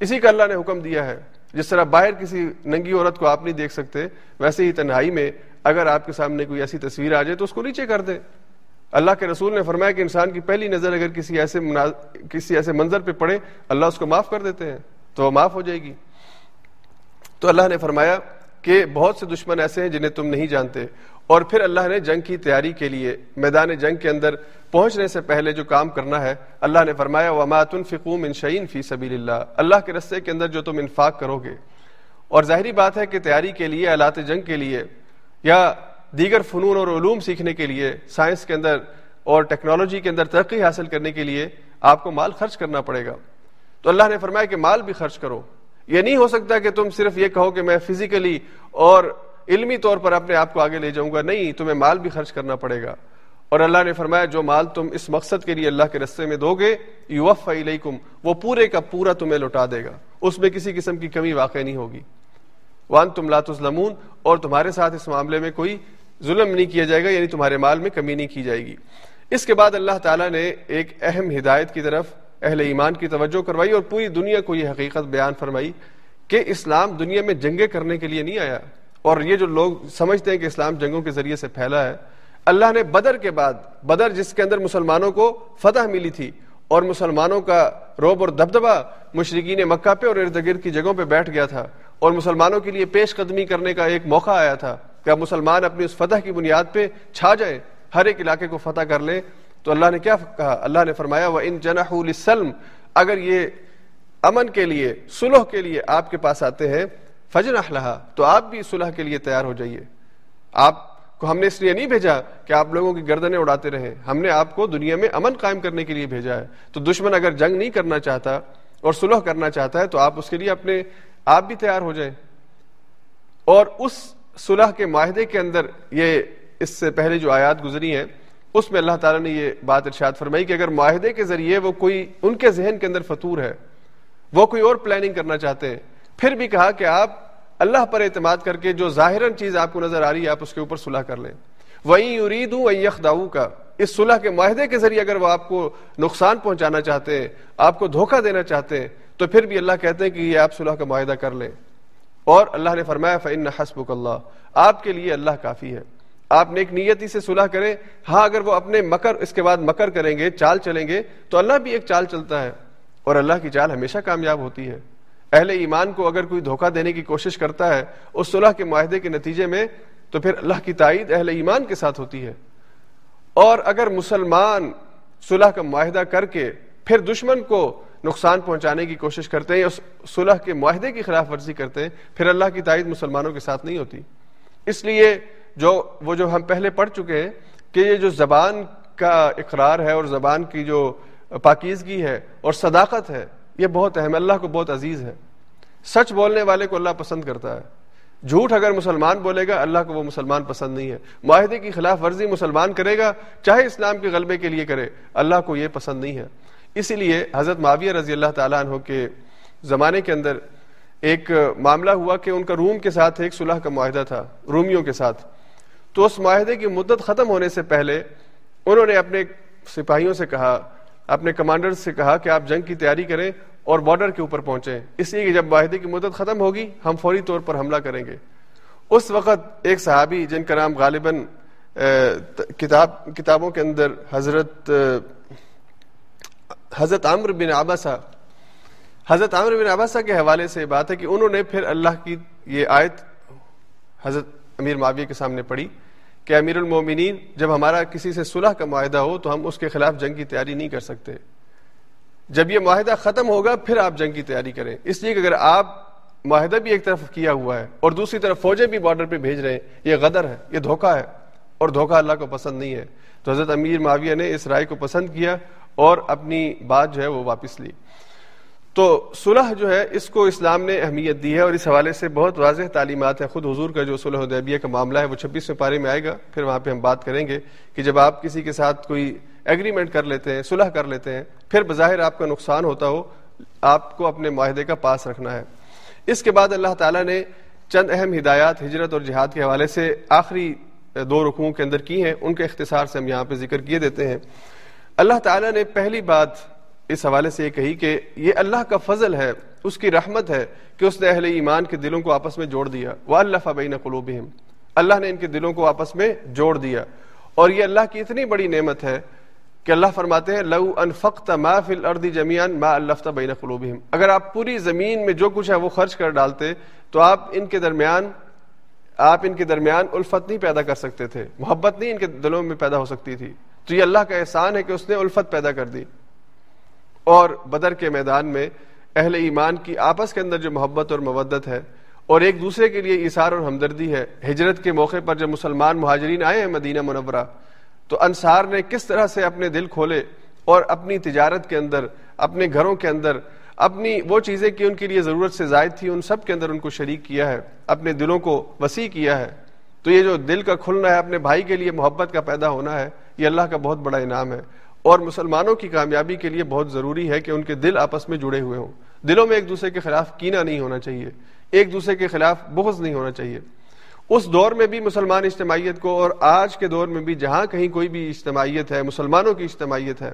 Speaker 1: اسی کا اللہ نے حکم دیا ہے۔ جس طرح باہر کسی ننگی عورت کو آپ نہیں دیکھ سکتے، ویسے ہی تنہائی میں اگر آپ کے سامنے کوئی ایسی تصویر آ جائے تو اس کو نیچے کر دیں۔ اللہ کے رسول نے فرمایا کہ انسان کی پہلی نظر اگر کسی ایسے مناز... کسی ایسے منظر پہ پڑے، اللہ اس کو معاف کر دیتے ہیں، تو وہ معاف ہو جائے گی۔ تو اللہ نے فرمایا کہ بہت سے دشمن ایسے ہیں جنہیں تم نہیں جانتے۔ اور پھر اللہ نے جنگ کی تیاری کے لیے میدان جنگ کے اندر پہنچنے سے پہلے جو کام کرنا ہے، اللہ نے فرمایا، وما تنفقوا من شيء في سبيل اللہ اللہ کے رستے کے اندر جو تم انفاق کرو گے۔ اور ظاہری بات ہے کہ تیاری کے لیے، آلات جنگ کے لیے یا دیگر فنون اور علوم سیکھنے کے لیے، سائنس کے اندر اور ٹیکنالوجی کے اندر ترقی حاصل کرنے کے لیے آپ کو مال خرچ کرنا پڑے گا۔ تو اللہ نے فرمایا کہ مال بھی خرچ کرو۔ یہ نہیں ہو سکتا کہ تم صرف یہ کہو کہ میں فزیکلی اور علمی طور پر اپنے آپ کو آگے لے جاؤں گا۔ نہیں، تمہیں مال بھی خرچ کرنا پڑے گا۔ اور اللہ نے فرمایا، جو مال تم اس مقصد کے لیے اللہ کے رستے میں دو گے یوف علیکم، وہ پورے کا پورا تمہیں لوٹا دے گا۔ اس میں کسی قسم کی کمی واقع نہیں ہوگی۔ وان تم لاتمون اور تمہارے ساتھ اس معاملے میں کوئی ظلم نہیں کیا جائے گا یعنی تمہارے مال میں کمی نہیں کی جائے گی۔ اس کے بعد اللہ تعالیٰ نے ایک اہم ہدایت کی طرف اہل ایمان کی توجہ کروائی اور پوری دنیا کو یہ حقیقت بیان فرمائی کہ اسلام دنیا میں جنگیں کرنے کے لیے نہیں آیا۔ اور یہ جو لوگ سمجھتے ہیں کہ اسلام جنگوں کے ذریعے سے پھیلا ہے، اللہ نے بدر کے بعد، بدر جس کے اندر مسلمانوں کو فتح ملی تھی اور مسلمانوں کا روب اور دبدبا مشرقین مکہ پہ اور ارد گرد کی جگہوں پہ بیٹھ گیا تھا اور مسلمانوں کے لیے پیش قدمی کرنے کا ایک موقع آیا تھا کہ اب مسلمان اپنی اس فتح کی بنیاد پہ چھا جائیں، ہر ایک علاقے کو فتح کر لیں۔ تو اللہ نے کیا کہا؟ اللہ نے فرمایا وہ ان جناح السلم اگر یہ امن کے لیے سلح کے لیے آپ کے پاس آتے ہیں فجر اخلاح تو آپ بھی صلح کے لیے تیار ہو جائیے۔ آپ کو ہم نے اس لیے نہیں بھیجا کہ آپ لوگوں کی گردنیں اڑاتے رہیں۔ ہم نے آپ کو دنیا میں امن قائم کرنے کے لیے بھیجا ہے۔ تو دشمن اگر جنگ نہیں کرنا چاہتا اور صلح کرنا چاہتا ہے، تو آپ اس کے لیے اپنے آپ بھی تیار ہو جائیں۔ اور اس صلح کے معاہدے کے اندر یہ اس سے پہلے جو آیات گزری ہیں اس میں اللہ تعالیٰ نے یہ بات ارشاد فرمائی کہ اگر معاہدے کے ذریعے وہ کوئی ان کے ذہن کے اندر فطور ہے، وہ کوئی اور پلاننگ کرنا چاہتے ہیں، پھر بھی کہا کہ آپ اللہ پر اعتماد کر کے جو ظاہر چیز آپ کو نظر آ رہی ہے، آپ اس کے اوپر صلح کر لیں۔ وہیں ارید ہوں وہیں یخداؤ کا اس صلح کے معاہدے کے ذریعے اگر وہ آپ کو نقصان پہنچانا چاہتے ہیں، آپ کو دھوکہ دینا چاہتے ہیں، تو پھر بھی اللہ کہتے ہیں کہ یہ آپ صلح کا معاہدہ کر لیں۔ اور اللہ نے فرمایا فن حسب اللہ آپ کے لیے اللہ کافی ہے۔ آپ نیک نیتی سے صلح کریں۔ ہاں اگر وہ اپنے مکر، اس کے بعد مکر کریں گے، چال چلیں گے، تو اللہ بھی ایک چال چلتا ہے۔ اور اللہ کی چال ہمیشہ کامیاب ہوتی ہے۔ اہل ایمان کو اگر کوئی دھوکہ دینے کی کوشش کرتا ہے اس صلح کے معاہدے کے نتیجے میں، تو پھر اللہ کی تائید اہل ایمان کے ساتھ ہوتی ہے۔ اور اگر مسلمان صلح کا معاہدہ کر کے پھر دشمن کو نقصان پہنچانے کی کوشش کرتے ہیں اس صلح کے معاہدے کی خلاف ورزی کرتے ہیں، پھر اللہ کی تائید مسلمانوں کے ساتھ نہیں ہوتی۔ اس لیے جو وہ جو ہم پہلے پڑھ چکے ہیں کہ یہ جو زبان کا اقرار ہے اور زبان کی جو پاکیزگی ہے اور صداقت ہے، یہ بہت اہم اللہ کو بہت عزیز ہے۔ سچ بولنے والے کو اللہ پسند کرتا ہے۔ جھوٹ اگر مسلمان بولے گا، اللہ کو وہ مسلمان پسند نہیں ہے۔ معاہدے کی خلاف ورزی مسلمان کرے گا، چاہے اسلام کے غلبے کے لیے کرے، اللہ کو یہ پسند نہیں ہے۔ اسی لیے حضرت معاویہ رضی اللہ تعالیٰ عنہ کے زمانے کے اندر ایک معاملہ ہوا کہ ان کا روم کے ساتھ ایک صلح کا معاہدہ تھا، رومیوں کے ساتھ۔ تو اس معاہدے کی مدت ختم ہونے سے پہلے انہوں نے اپنے سپاہیوں سے کہا، اپنے کمانڈر سے کہا کہ آپ جنگ کی تیاری کریں اور بارڈر کے اوپر پہنچیں۔ اس لیے کہ جب معاہدے کی مدت ختم ہوگی، ہم فوری طور پر حملہ کریں گے۔ اس وقت ایک صحابی جن کا نام غالباً کتاب، کتابوں کے اندر حضرت حضرت عامر بن آباسا حضرت عامر بن آباسا کے حوالے سے بات ہے کہ انہوں نے پھر اللہ کی یہ آیت حضرت امیر معاویہ کے سامنے پڑھی۔ کہ امیر المومنین، جب ہمارا کسی سے صلح کا معاہدہ ہو تو ہم اس کے خلاف جنگ کی تیاری نہیں کر سکتے۔ جب یہ معاہدہ ختم ہوگا، پھر آپ جنگ کی تیاری کریں۔ اس لیے کہ اگر آپ معاہدہ بھی ایک طرف کیا ہوا ہے اور دوسری طرف فوجیں بھی بارڈر پہ بھیج رہے ہیں، یہ غدر ہے، یہ دھوکہ ہے اور دھوکہ اللہ کو پسند نہیں ہے۔ تو حضرت امیر معاویہ نے اس رائے کو پسند کیا اور اپنی بات جو ہے وہ واپس لی۔ تو صلح جو ہے، اس کو اسلام نے اہمیت دی ہے اور اس حوالے سے بہت واضح تعلیمات ہیں۔ خود حضور کا جو صلح حدیبیہ کا معاملہ ہے، وہ چھبیسویں پارے میں آئے گا۔ پھر وہاں پہ ہم بات کریں گے کہ جب آپ کسی کے ساتھ کوئی ایگریمنٹ کر لیتے ہیں، صلح کر لیتے ہیں، پھر بظاہر آپ کا نقصان ہوتا ہو، آپ کو اپنے معاہدے کا پاس رکھنا ہے۔ اس کے بعد اللہ تعالیٰ نے چند اہم ہدایات ہجرت اور جہاد کے حوالے سے آخری دو رکوعوں کے اندر کی ہیں۔ ان کے اختصار سے ہم یہاں پہ ذکر کیے دیتے ہیں۔ اللہ تعالیٰ نے پہلی بات اس حوالے سے یہ کہی کہ یہ اللہ کا فضل ہے، اس کی رحمت ہے کہ اس نے اہل ایمان کے دلوں کو آپس میں جوڑ دیا۔ وہ اللہ بین قلوبہم اللہ نے ان کے دلوں کو آپس میں جوڑ دیا۔ اور یہ اللہ کی اتنی بڑی نعمت ہے کہ اللہ فرماتے ہیں، لو انفقت ما فی الارض جميعا ما الفت بین قلوبہم اگر آپ پوری زمین میں جو کچھ ہے وہ خرچ کر ڈالتے، تو آپ ان کے درمیان، آپ ان کے درمیان الفت نہیں پیدا کر سکتے تھے۔ محبت نہیں ان کے دلوں میں پیدا ہو سکتی تھی۔ تو یہ اللہ کا احسان ہے کہ اس نے الفت پیدا کر دی۔ اور بدر کے میدان میں اہل ایمان کی آپس کے اندر جو محبت اور مودت ہے اور ایک دوسرے کے لیے اثار اور ہمدردی ہے، ہجرت کے موقع پر جب مسلمان مہاجرین آئے ہیں مدینہ منورہ، تو انصار نے کس طرح سے اپنے دل کھولے اور اپنی تجارت کے اندر، اپنے گھروں کے اندر، اپنی وہ چیزیں کی ان کے لیے ضرورت سے زائد تھی، ان سب کے اندر ان کو شریک کیا ہے، اپنے دلوں کو وسیع کیا ہے۔ تو یہ جو دل کا کھلنا ہے، اپنے بھائی کے لیے محبت کا پیدا ہونا ہے، یہ اللہ کا بہت بڑا انعام ہے۔ اور مسلمانوں کی کامیابی کے لیے بہت ضروری ہے کہ ان کے دل آپس میں جڑے ہوئے ہوں۔ دلوں میں ایک دوسرے کے خلاف کینا نہیں ہونا چاہیے۔ ایک دوسرے کے خلاف بغض نہیں ہونا چاہیے۔ اس دور میں بھی مسلمان اجتماعیت کو اور آج کے دور میں بھی جہاں کہیں کوئی بھی اجتماعیت ہے، مسلمانوں کی اجتماعیت ہے،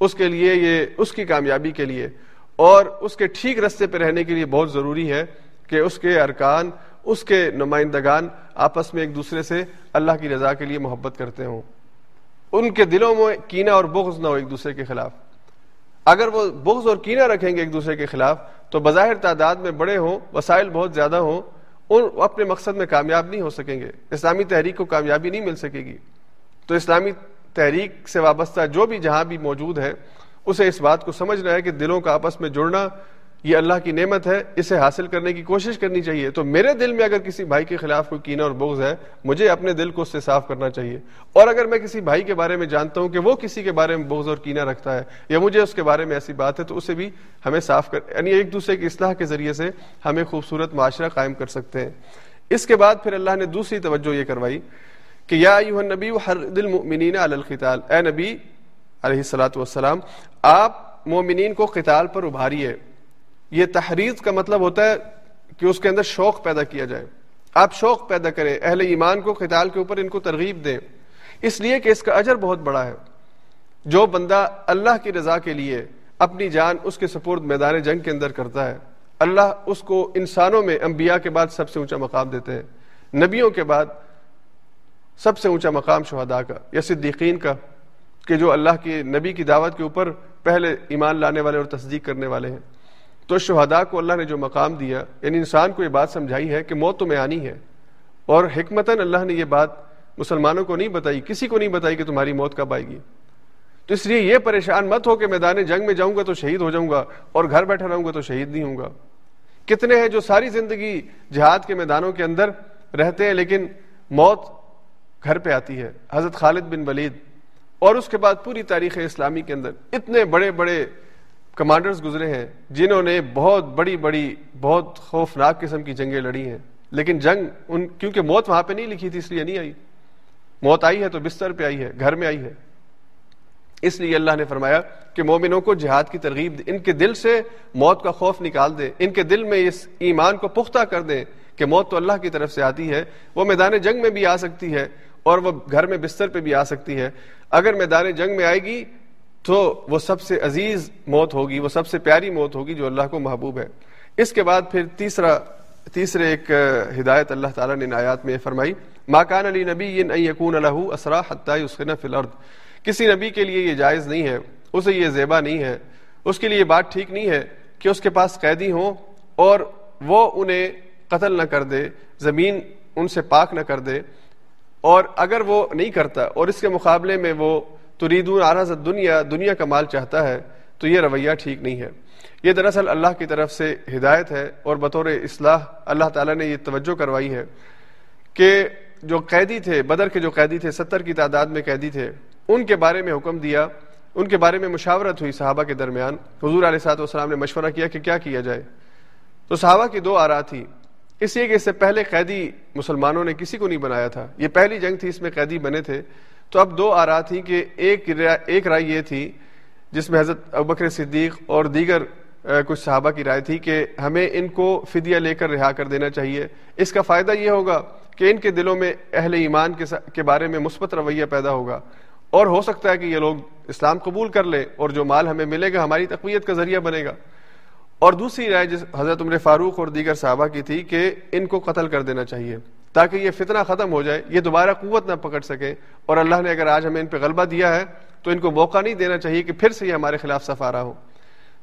Speaker 1: اس کے لیے یہ، اس کی کامیابی کے لیے اور اس کے ٹھیک رستے پہ رہنے کے لیے بہت ضروری ہے کہ اس کے ارکان، اس کے نمائندگان آپس میں ایک دوسرے سے اللہ کی رضا کے لیے محبت کرتے ہوں۔ ان کے دلوں میں کینا اور بغض نہ ہو ایک دوسرے کے خلاف۔ اگر وہ بغض اور کینا رکھیں گے ایک دوسرے کے خلاف، تو بظاہر تعداد میں بڑے ہوں، وسائل بہت زیادہ ہوں، ان اپنے مقصد میں کامیاب نہیں ہو سکیں گے۔ اسلامی تحریک کو کامیابی نہیں مل سکے گی۔ تو اسلامی تحریک سے وابستہ جو بھی جہاں بھی موجود ہے، اسے اس بات کو سمجھنا ہے کہ دلوں کا آپس میں جڑنا یہ اللہ کی نعمت ہے، اسے حاصل کرنے کی کوشش کرنی چاہیے۔ تو میرے دل میں اگر کسی بھائی کے خلاف کوئی کینہ اور بغض ہے، مجھے اپنے دل کو اس سے صاف کرنا چاہیے۔ اور اگر میں کسی بھائی کے بارے میں جانتا ہوں کہ وہ کسی کے بارے میں بغض اور کینہ رکھتا ہے، یا مجھے اس کے بارے میں ایسی بات ہے، تو اسے بھی ہمیں صاف کر یعنی ایک دوسرے کی اصلاح کے ذریعے سے ہمیں خوبصورت معاشرہ قائم کر سکتے ہیں۔ اس کے بعد پھر اللہ نے دوسری توجہ یہ کروائی کہ یا نبی ہر دل ممنین القتال۔ اے نبی علیہ السلاۃ والسلام، آپ مومنین کو قتال پر ابھاریے۔ یہ تحریر کا مطلب ہوتا ہے کہ اس کے اندر شوق پیدا کیا جائے۔ آپ شوق پیدا کریں، اہل ایمان کو قتال کے اوپر ان کو ترغیب دیں۔ اس لیے کہ اس کا اجر بہت بڑا ہے۔ جو بندہ اللہ کی رضا کے لیے اپنی جان اس کے سپورد میدان جنگ کے اندر کرتا ہے، اللہ اس کو انسانوں میں انبیاء کے بعد سب سے اونچا مقام دیتے ہیں۔ نبیوں کے بعد سب سے اونچا مقام شہداء کا یا صدیقین کا، کہ جو اللہ کی نبی کی دعوت کے اوپر پہلے ایمان لانے والے اور تصدیق کرنے والے ہیں۔ تو شہداء کو اللہ نے جو مقام دیا یعنی انسان کو یہ بات سمجھائی ہے کہ موت تمہیں آنی ہے۔ اور حکمتاً اللہ نے یہ بات مسلمانوں کو نہیں بتائی، کسی کو نہیں بتائی کہ تمہاری موت کب آئے گی۔ تو اس لیے یہ پریشان مت ہو کہ میدان جنگ میں جاؤں گا تو شہید ہو جاؤں گا اور گھر بیٹھا رہوں گا تو شہید نہیں ہوں گا۔ کتنے ہیں جو ساری زندگی جہاد کے میدانوں کے اندر رہتے ہیں لیکن موت گھر پہ آتی ہے، حضرت خالد بن ولید۔ اور اس کے بعد پوری تاریخ اسلامی کے اندر اتنے بڑے بڑے کمانڈرز گزرے ہیں، جنہوں نے بہت بڑی بڑی، بہت خوفناک قسم کی جنگیں لڑی ہیں۔ لیکن جنگ ان، کیونکہ موت وہاں پہ نہیں لکھی تھی، اس لیے نہیں آئی۔ موت آئی ہے تو بستر پہ آئی ہے، گھر میں آئی ہے۔ اس لیے اللہ نے فرمایا کہ مومنوں کو جہاد کی ترغیب ان کے دل سے موت کا خوف نکال دیں ان کے دل میں اس ایمان کو پختہ کر دیں کہ موت تو اللہ کی طرف سے آتی ہے، وہ میدان جنگ میں بھی آ سکتی ہے اور وہ گھر میں بستر پہ بھی آ سکتی ہے۔ اگر میدان جنگ میں آئے گی تو وہ سب سے عزیز موت ہوگی، وہ سب سے پیاری موت ہوگی جو اللہ کو محبوب ہے۔ اس کے بعد پھر تیسرا، تیسرے ایک ہدایت اللہ تعالیٰ نے آیات میں فرمائی ماکان علی نبی یقون الح اسرا حتیٰ فی الارض کسی نبی کے لیے یہ جائز نہیں ہے، اسے یہ زیبا نہیں ہے۔ اس کے لیے بات ٹھیک نہیں ہے کہ اس کے پاس قیدی ہوں اور وہ انہیں قتل نہ کر دے، زمین ان سے پاک نہ کر دے۔ اور اگر وہ نہیں کرتا اور اس کے مقابلے میں وہ تریدون آراز دنیا دنیا کا مال چاہتا ہے، تو یہ رویہ ٹھیک نہیں ہے۔ یہ دراصل اللہ کی طرف سے ہدایت ہے اور بطور اصلاح اللہ تعالیٰ نے یہ توجہ کروائی ہے کہ جو قیدی تھے، بدر کے جو قیدی تھے، ستر کی تعداد میں قیدی تھے، ان کے بارے میں حکم دیا، ان کے بارے میں مشاورت ہوئی صحابہ کے درمیان۔ حضور علیہ صاحب والسلام نے مشورہ کیا کہ کیا کیا جائے۔ تو صحابہ کی دو آرا تھی۔ اس لیے کہ اس سے پہلے قیدی مسلمانوں نے کسی کو نہیں بنایا تھا۔ یہ پہلی جنگ تھی، اس میں قیدی بنے تھے۔ تو اب دو آرا تھی کہ ایک ایک رائے یہ تھی جس میں حضرت ابکر صدیق اور دیگر کچھ صحابہ کی رائے تھی کہ ہمیں ان کو فدیہ لے کر رہا کر دینا چاہیے۔ اس کا فائدہ یہ ہوگا کہ ان کے دلوں میں اہل ایمان کے بارے میں مثبت رویہ پیدا ہوگا۔ اور ہو سکتا ہے کہ یہ لوگ اسلام قبول کر لیں اور جو مال ہمیں ملے گا ہماری تقویت کا ذریعہ بنے گا۔ اور دوسری رائے جس حضرت عمر فاروق اور دیگر صحابہ کی تھی کہ ان کو قتل کر دینا چاہیے۔ تاکہ یہ فتنہ ختم ہو جائے، یہ دوبارہ قوت نہ پکڑ سکے۔ اور اللہ نے اگر آج ہمیں ان پہ غلبہ دیا ہے، تو ان کو موقع نہیں دینا چاہیے کہ پھر سے یہ ہمارے خلاف سفارا ہو۔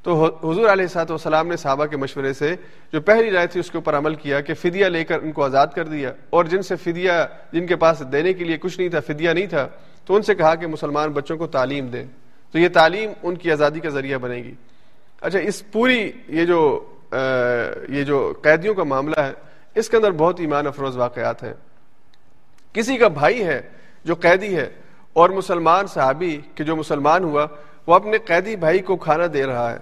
Speaker 1: تو حضور علیہ سات والسلام نے صحابہ کے مشورے سے جو پہلی رائے تھی، اس کے اوپر عمل کیا کہ فدیہ لے کر ان کو آزاد کر دیا۔ اور جن سے فدیہ، جن کے پاس دینے کے لیے کچھ نہیں تھا، فدیہ نہیں تھا، تو ان سے کہا کہ مسلمان بچوں کو تعلیم دیں۔ تو یہ تعلیم ان کی آزادی کا ذریعہ بنے گی۔ اچھا اس پوری یہ جو یہ جو قیدیوں کا معاملہ ہے اس کے اندر بہت ایمان افروز واقعات ہیں۔ کسی کا بھائی ہے جو قیدی ہے اور مسلمان صحابی کہ جو مسلمان ہوا، وہ اپنے قیدی بھائی کو کھانا دے رہا ہے۔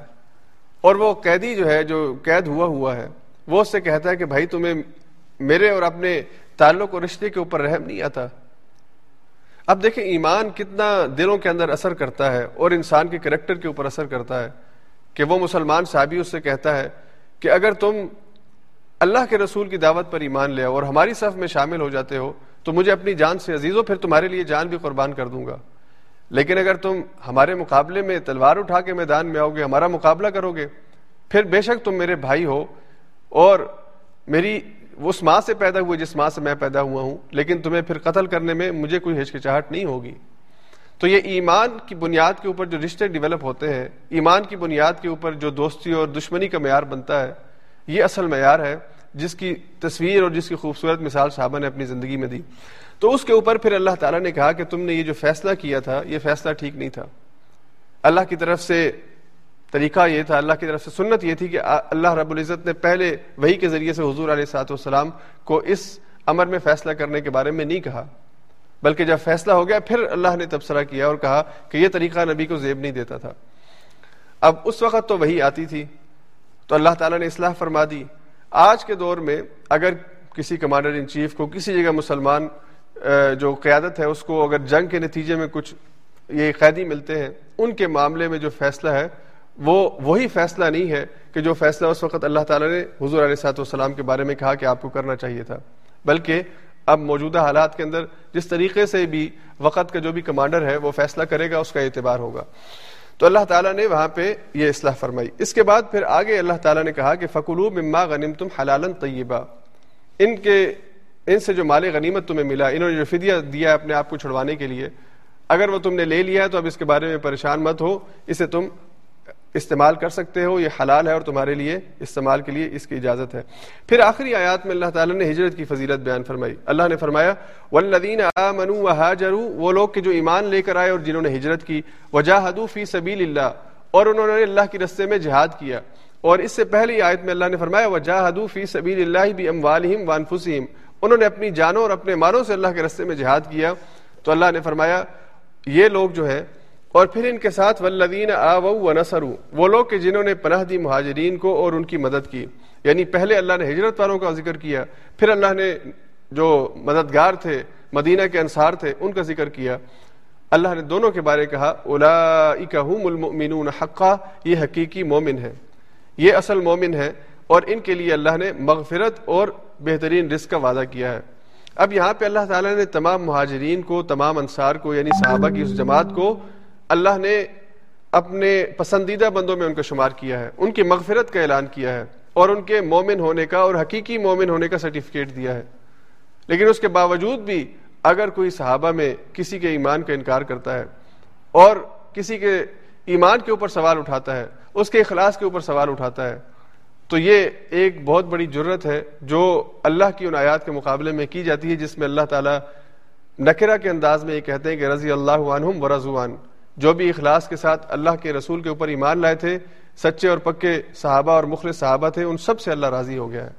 Speaker 1: اور وہ قیدی جو ہے، جو قید ہوا ہوا ہے، وہ اس سے کہتا ہے کہ بھائی، تمہیں میرے اور اپنے تعلق اور رشتے کے اوپر رحم نہیں آتا۔ اب دیکھیں، ایمان کتنا دلوں کے اندر اثر کرتا ہے اور انسان کے کریکٹر کے اوپر اثر کرتا ہے کہ وہ مسلمان صحابی اس سے کہتا ہے کہ اگر تم اللہ کے رسول کی دعوت پر ایمان لے اور ہماری صف میں شامل ہو جاتے ہو تو مجھے اپنی جان سے عزیز ہو، پھر تمہارے لیے جان بھی قربان کر دوں گا۔ لیکن اگر تم ہمارے مقابلے میں تلوار اٹھا کے میدان میں آؤ گے، ہمارا مقابلہ کرو گے، پھر بے شک تم میرے بھائی ہو اور میری اس ماں سے پیدا ہوئے جس ماں سے میں پیدا ہوا ہوں، لیکن تمہیں پھر قتل کرنے میں مجھے کوئی ہچکچاہٹ نہیں ہوگی۔ تو یہ ایمان کی بنیاد کے اوپر جو رشتے ڈیولپ ہوتے ہیں، ایمان کی بنیاد کے اوپر جو دوستی اور دشمنی کا معیار بنتا ہے، یہ اصل معیار ہے۔ جس کی تصویر اور جس کی خوبصورت مثال صحابہ نے اپنی زندگی میں دی۔ تو اس کے اوپر پھر اللہ تعالیٰ نے کہا کہ تم نے یہ جو فیصلہ کیا تھا، یہ فیصلہ ٹھیک نہیں تھا۔ اللہ کی طرف سے طریقہ یہ تھا، اللہ کی طرف سے سنت یہ تھی کہ اللہ رب العزت نے پہلے وہی کے ذریعے سے حضور علیہ سات والسلام کو اس امر میں فیصلہ کرنے کے بارے میں نہیں کہا۔ بلکہ جب فیصلہ ہو گیا، پھر اللہ نے تبصرہ کیا اور کہا کہ یہ طریقہ نبی کو زیب نہیں دیتا تھا۔ اب اس وقت تو وہی آتی تھی، تو اللہ تعالیٰ نے اصلاح فرما دی۔ آج کے دور میں اگر کسی کمانڈر ان چیف کو کسی جگہ مسلمان جو قیادت ہے، اس کو اگر جنگ کے نتیجے میں کچھ یہ قیدی ملتے ہیں، ان کے معاملے میں جو فیصلہ ہے، وہ وہی فیصلہ نہیں ہے کہ جو فیصلہ اس وقت اللہ تعالیٰ نے حضور علیہ صاحب والسلام کے بارے میں کہا کہ آپ کو کرنا چاہیے تھا۔ بلکہ اب موجودہ حالات کے اندر جس طریقے سے بھی وقت کا جو بھی کمانڈر ہے، وہ فیصلہ کرے گا، اس کا اعتبار ہوگا۔ تو اللہ تعالیٰ نے وہاں پہ یہ اصلاح فرمائی۔ اس کے بعد پھر آگے اللہ تعالیٰ نے کہا کہ فکلو مما غنیم تم حلالن طیبہ ان کے، ان سے جو مال غنیمت تمہیں ملا، انہوں نے جو فدیہ دیا اپنے آپ کو چھڑوانے کے لیے، اگر وہ تم نے لے لیا تو اب اس کے بارے میں پریشان مت ہو، اسے تم استعمال کر سکتے ہو، یہ حلال ہے اور تمہارے لیے استعمال کے لیے اس کی اجازت ہے۔ پھر آخری آیات میں اللہ تعالیٰ نے ہجرت کی فضیلت بیان فرمائی۔ اللہ نے فرمایا ولدین وہ لوگ کہ جو ایمان لے کر آئے اور جنہوں نے ہجرت کی وجاہدو فی سبیل اللہ اور انہوں نے اللہ کے رستے میں جہاد کیا۔ اور اس سے پہلی آیت میں اللہ نے فرمایا وجاہدو فی سبیل اللہ بھی اموالہم وانفسہم انہوں نے اپنی جانوں اور اپنے مالوں سے اللہ کے رستے میں جہاد کیا۔ تو اللہ نے فرمایا، یہ لوگ جو ہے اور پھر ان کے ساتھ ولدین آ و نسرو وہ لوگ کہ جنہوں نے پناہ دی مہاجرین کو اور ان کی مدد کی۔ یعنی پہلے اللہ نے ہجرت والوں کا ذکر کیا، پھر اللہ نے جو مددگار تھے، مدینہ کے انصار تھے، ان کا ذکر کیا۔ اللہ نے دونوں کے بارے کہا اولا حقا، یہ حقیقی مومن ہے یہ اصل مومن ہے اور ان کے لیے اللہ نے مغفرت اور بہترین رزق کا وعدہ کیا ہے۔ اب یہاں پہ اللہ تعالیٰ نے تمام مہاجرین کو، تمام انصار کو یعنی صحابہ کی اس جماعت کو اللہ نے اپنے پسندیدہ بندوں میں ان کا شمار کیا ہے، ان کی مغفرت کا اعلان کیا ہے اور ان کے مومن ہونے کا اور حقیقی مومن ہونے کا سرٹیفکیٹ دیا ہے۔ لیکن اس کے باوجود بھی اگر کوئی صحابہ میں کسی کے ایمان کا انکار کرتا ہے اور کسی کے ایمان کے اوپر سوال اٹھاتا ہے، اس کے اخلاص کے اوپر سوال اٹھاتا ہے، تو یہ ایک بہت بڑی جرت ہے جو اللہ کی ان آیات کے مقابلے میں کی جاتی ہے، جس میں اللہ تعالیٰ نکرا کے انداز میں یہ کہتے ہیں کہ رضی اللہ عنہم و رضوان۔ جو بھی اخلاص کے ساتھ اللہ کے رسول کے اوپر ایمان لائے تھے، سچے اور پکے صحابہ اور مخلص صحابہ تھے، ان سب سے اللہ راضی ہو گیا ہے۔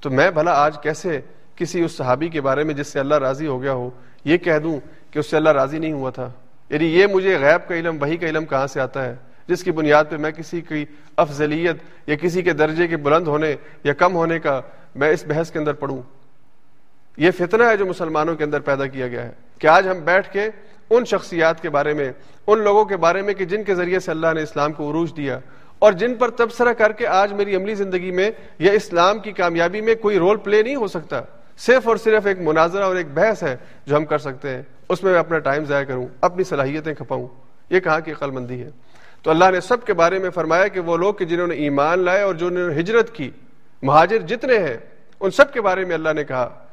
Speaker 1: تو میں بھلا آج کیسے کسی اس صحابی کے بارے میں جس سے اللہ راضی ہو گیا ہو، یہ کہہ دوں کہ اس سے اللہ راضی نہیں ہوا تھا۔ یعنی یہ مجھے غیب کا علم وہی کا علم کہاں سے آتا ہے؟ جس کی بنیاد پہ میں کسی کی افضلیت یا کسی کے درجے کے بلند ہونے یا کم ہونے کا میں اس بحث کے اندر پڑھوں یہ فتنہ ہے جو مسلمانوں کے اندر پیدا کیا گیا ہے کہ آج ہم بیٹھ کے ان شخصیات کے بارے میں، ان لوگوں کے بارے میں کہ جن کے ذریعے سے اللہ نے اسلام کو عروج دیا اور جن پر تبصرہ کر کے آج میری عملی زندگی میں یا اسلام کی کامیابی میں کوئی رول پلے نہیں ہو سکتا۔ صرف اور صرف ایک مناظرہ اور ایک بحث ہے جو ہم کر سکتے ہیں۔ اس میں میں اپنا ٹائم ضائع کروں، اپنی صلاحیتیں کھپاؤں۔ یہ کہاں کی عقل مندی ہے؟ تو اللہ نے سب کے بارے میں فرمایا کہ وہ لوگ کہ جنہوں نے ایمان لائے اور جنہوں نے ہجرت کی، مہاجر جتنے ہیں، ان سب کے بارے میں اللہ نے کہا۔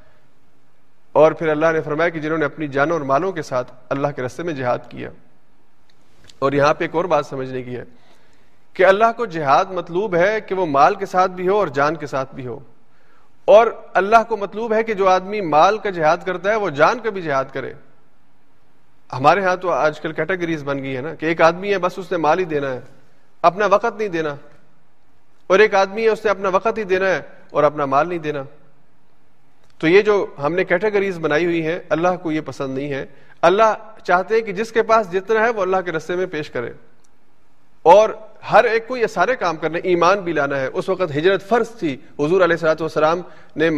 Speaker 1: اور پھر اللہ نے فرمایا کہ جنہوں نے اپنی جانوں اور مالوں کے ساتھ اللہ کے رستے میں جہاد کیا۔ اور یہاں پہ ایک اور بات سمجھنے کی ہے کہ اللہ کو جہاد مطلوب ہے کہ وہ مال کے ساتھ بھی ہو اور جان کے ساتھ بھی ہو۔ اور اللہ کو مطلوب ہے کہ جو آدمی مال کا جہاد کرتا ہے وہ جان کا بھی جہاد کرے۔ ہمارے ہاں تو آج کل کیٹیگریز بن گئی ہے نا کہ ایک آدمی ہے بس اس نے مال ہی دینا ہے، اپنا وقت نہیں دینا۔ اور ایک آدمی ہے اس نے اپنا وقت ہی دینا ہے اور اپنا مال نہیں دینا۔ تو یہ جو ہم نے کیٹیگریز بنائی ہوئی ہیں، اللہ کو یہ پسند نہیں ہے۔ اللہ چاہتے ہیں کہ جس کے پاس جتنا ہے، وہ اللہ کے رستے میں پیش کرے۔ اور ہر ایک کو یہ سارے کام کرنے، ایمان بھی لانا ہے۔ اس وقت ہجرت فرض تھی۔ حضور علیہ سلاۃ والسلام نے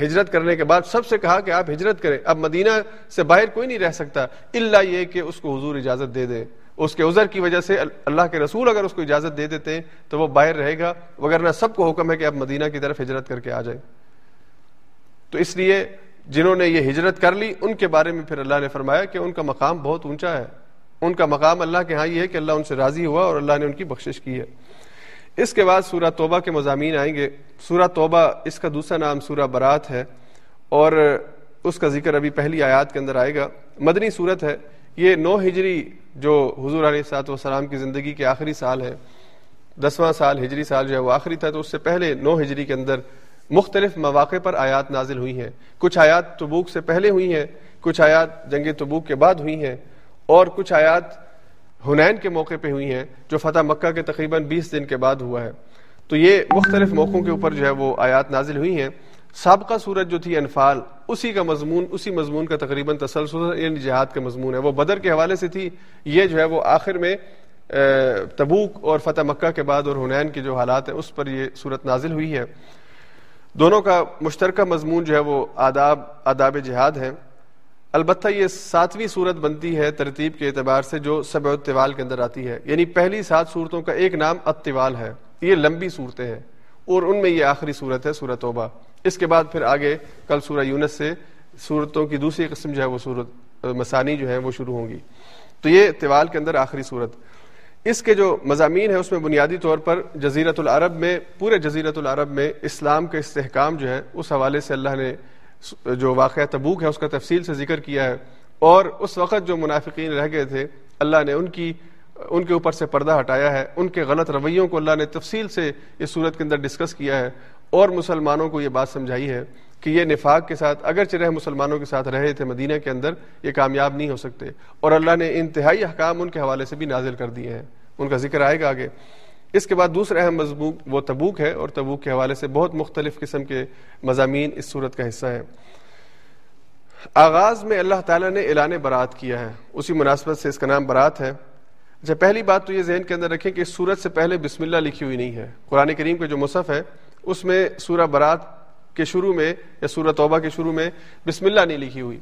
Speaker 1: ہجرت کرنے کے بعد سب سے کہا کہ آپ ہجرت کریں۔ اب مدینہ سے باہر کوئی نہیں رہ سکتا۔ اللہ یہ کہ اس کو حضور اجازت دے دیں۔ اس کے عذر کی وجہ سے اللہ کے رسول اگر اس کو اجازت دے دیتے ہیں تو وہ باہر رہے گا۔ وغیرہ سب کو حکم ہے کہ اب مدینہ کی طرف ہجرت کر کے آ جائیں۔ تو اس لیے جنہوں نے یہ ہجرت کر لی، ان کے بارے میں پھر اللہ نے فرمایا کہ ان کا مقام بہت اونچا ہے۔ ان کا مقام اللہ کے ہاں یہ ہے کہ اللہ ان سے راضی ہوا اور اللہ نے ان کی بخشش کی ہے۔ اس کے بعد سورہ توبہ کے مضامین آئیں گے۔ سورہ توبہ، اس کا دوسرا نام سورہ برات ہے اور اس کا ذکر ابھی پہلی آیات کے اندر آئے گا۔ مدنی صورت ہے۔ یہ نو ہجری جو حضور علیہ سات وسلام کی زندگی کے آخری سال ہے، دسواں سال، ہجری سال جو ہے وہ آخری تھا، تو اس سے پہلے نو ہجری کے اندر مختلف مواقع پر آیات نازل ہوئی ہیں۔ کچھ آیات تبوک سے پہلے ہوئی ہیں، کچھ آیات جنگ تبوک کے بعد ہوئی ہیں اور کچھ آیات ہنین کے موقع پہ ہوئی ہیں جو فتح مکہ کے تقریباً بیس دن کے بعد ہوا ہے۔ تو یہ مختلف موقعوں کے اوپر جو ہے وہ آیات نازل ہوئی ہیں۔ سابقہ صورت جو تھی انفال، اسی کا مضمون، اسی مضمون کا تقریباً تسلسل یعنی جہاد کا مضمون ہے۔ وہ بدر کے حوالے سے تھی، یہ جو ہے وہ آخر میں تبوک اور فتح مکہ کے بعد اور ہنین کے جو حالات ہیں، اس پر یہ صورت نازل ہوئی ہے۔ دونوں کا مشترکہ مضمون جو ہے وہ آداب آداب جہاد ہے۔ البتہ یہ ساتویں صورت بنتی ہے ترتیب کے اعتبار سے جو سب اتوال کے اندر آتی ہے۔ یعنی پہلی سات صورتوں کا ایک نام اتوال ہے۔ یہ لمبی صورتیں ہیں اور ان میں یہ آخری صورت ہے سورت توبہ۔ اس کے بعد پھر آگے کل سورہ یونس سے صورتوں کی دوسری قسم جو ہے وہ صورت مسانی جو ہے وہ شروع ہوں گی۔ تو یہ تیوال کے اندر آخری صورت۔ اس کے جو مضامین ہے اس میں بنیادی طور پر جزیرت العرب میں، پورے جزیرت العرب میں اسلام کا استحکام جو ہے، اس حوالے سے اللہ نے جو واقعہ تبوک ہے اس کا تفصیل سے ذکر کیا ہے۔ اور اس وقت جو منافقین رہ گئے تھے، اللہ نے ان کی، ان کے اوپر سے پردہ ہٹایا ہے۔ ان کے غلط رویوں کو اللہ نے تفصیل سے اس صورت کے اندر ڈسکس کیا ہے۔ اور مسلمانوں کو یہ بات سمجھائی ہے۔ کہ یہ نفاق کے ساتھ اگر چرہ مسلمانوں کے ساتھ رہے تھے مدینہ کے اندر، یہ کامیاب نہیں ہو سکتے۔ اور اللہ نے انتہائی احکام ان کے حوالے سے بھی نازل کر دیے ہیں۔ ان کا ذکر آئے گا آگے۔ اس کے بعد دوسرا اہم مضمون، وہ تبوک ہے، اور تبوک کے حوالے سے بہت مختلف قسم کے مضامین اس صورت کا حصہ ہیں۔ آغاز میں اللہ تعالیٰ نے اعلان برات کیا ہے۔ اسی مناسبت سے اس کا نام برات ہے۔ اچھا پہلی بات تو یہ ذہن کے اندر رکھیں کہ اس صورت سے پہلے بسم اللہ لکھی ہوئی نہیں ہے۔ قرآن کریم کا جو مصحف ہے، اس میں سورہ برات کے شروع میں یا سورہ توبہ کے شروع میں بسم اللہ نہیں لکھی ہوئی۔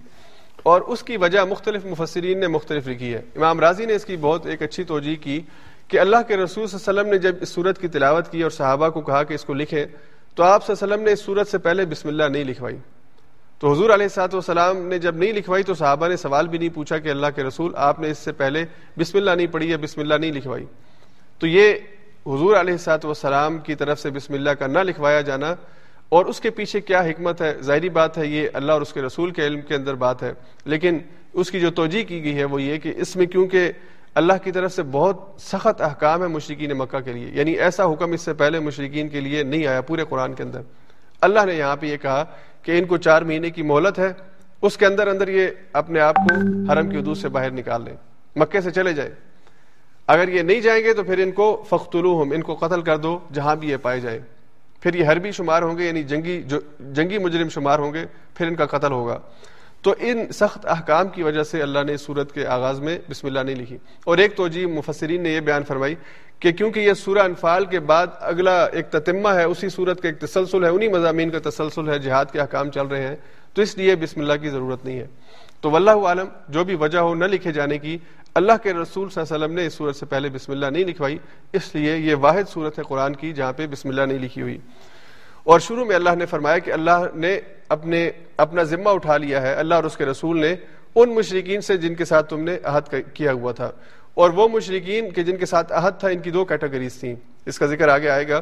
Speaker 1: اور اس کی وجہ مختلف مفسرین نے مختلف لکھی ہے۔ امام راضی نے اس کی بہت ایک اچھی توجہ کی کہ اللہ کے رسول صلی اللہ علیہ وسلم نے جب اس صورت کی تلاوت کی اور صحابہ کو کہا کہ اس کو لکھیں، تو آپ صلی اللہ علیہ وسلم نے اس صورت سے پہلے بسم اللہ نہیں لکھوائی۔ تو حضور علیہ سات وسلام نے جب نہیں لکھوائی تو صحابہ نے سوال بھی نہیں پوچھا کہ اللہ کے رسول، آپ نے اس سے پہلے بسم اللہ نہیں پڑھی یا بسم اللہ نہیں لکھوائی۔ تو یہ حضور علیہ سات وسلام کی طرف سے بسم اللہ کا نہ لکھوایا جانا اور اس کے پیچھے کیا حکمت ہے؟ ظاہری بات ہے یہ اللہ اور اس کے رسول کے علم کے اندر بات ہے، لیکن اس کی جو توجہ کی گئی ہے وہ یہ کہ اس میں کیونکہ اللہ کی طرف سے بہت سخت احکام ہے مشرقین مکہ کے لیے یعنی ایسا حکم اس سے پہلے مشرقین کے لیے نہیں آیا پورے قرآن کے اندر۔ اللہ نے یہاں پہ یہ کہا کہ ان کو چار مہینے کی مہلت ہے، اس کے اندر اندر یہ اپنے آپ کو حرم کی حدود سے باہر نکال لیں، مکے سے چلے جائیں۔ اگر یہ نہیں جائیں گے تو پھر ان کو فختلو ہم ان کو قتل کر دو جہاں بھی یہ پائے جائیں۔ پھر یہ حربی شمار ہوں گے یعنی جنگی جو جنگی مجرم شمار ہوں گے، پھر ان کا قتل ہوگا۔ تو ان سخت احکام کی وجہ سے اللہ نے صورت کے آغاز میں بسم اللہ نہیں لکھی۔ اور ایک توجہ جی، مفسرین نے یہ بیان فرمائی کہ کیونکہ یہ سورہ انفال کے بعد اگلا ایک تتمہ ہے، اسی صورت کا ایک تسلسل ہے، انہی مضامین کا تسلسل ہے، جہاد کے احکام چل رہے ہیں، تو اس لیے بسم اللہ کی ضرورت نہیں ہے۔ تو واللہ عالم، جو بھی وجہ ہو نہ لکھے جانے کی اللہ کے رسول صلی اللہ علیہ وسلم نے اس صورت سے پہلے بسم اللہ نہیں لکھوائی، اس لیے یہ واحد صورت ہے قرآن کی جہاں پہ بسم اللہ نہیں لکھی ہوئی۔ اور شروع میں اللہ نے فرمایا کہ اللہ نے اپنے، اپنا ذمہ اٹھا لیا ہے، اللہ اور اس کے رسول نے ان مشرقین سے جن کے ساتھ تم نے عہد کیا ہوا تھا۔ اور وہ مشرقین کہ جن کے ساتھ عہد تھا، ان کی دو کیٹیگریز تھیں۔ اس کا ذکر آگے آئے گا۔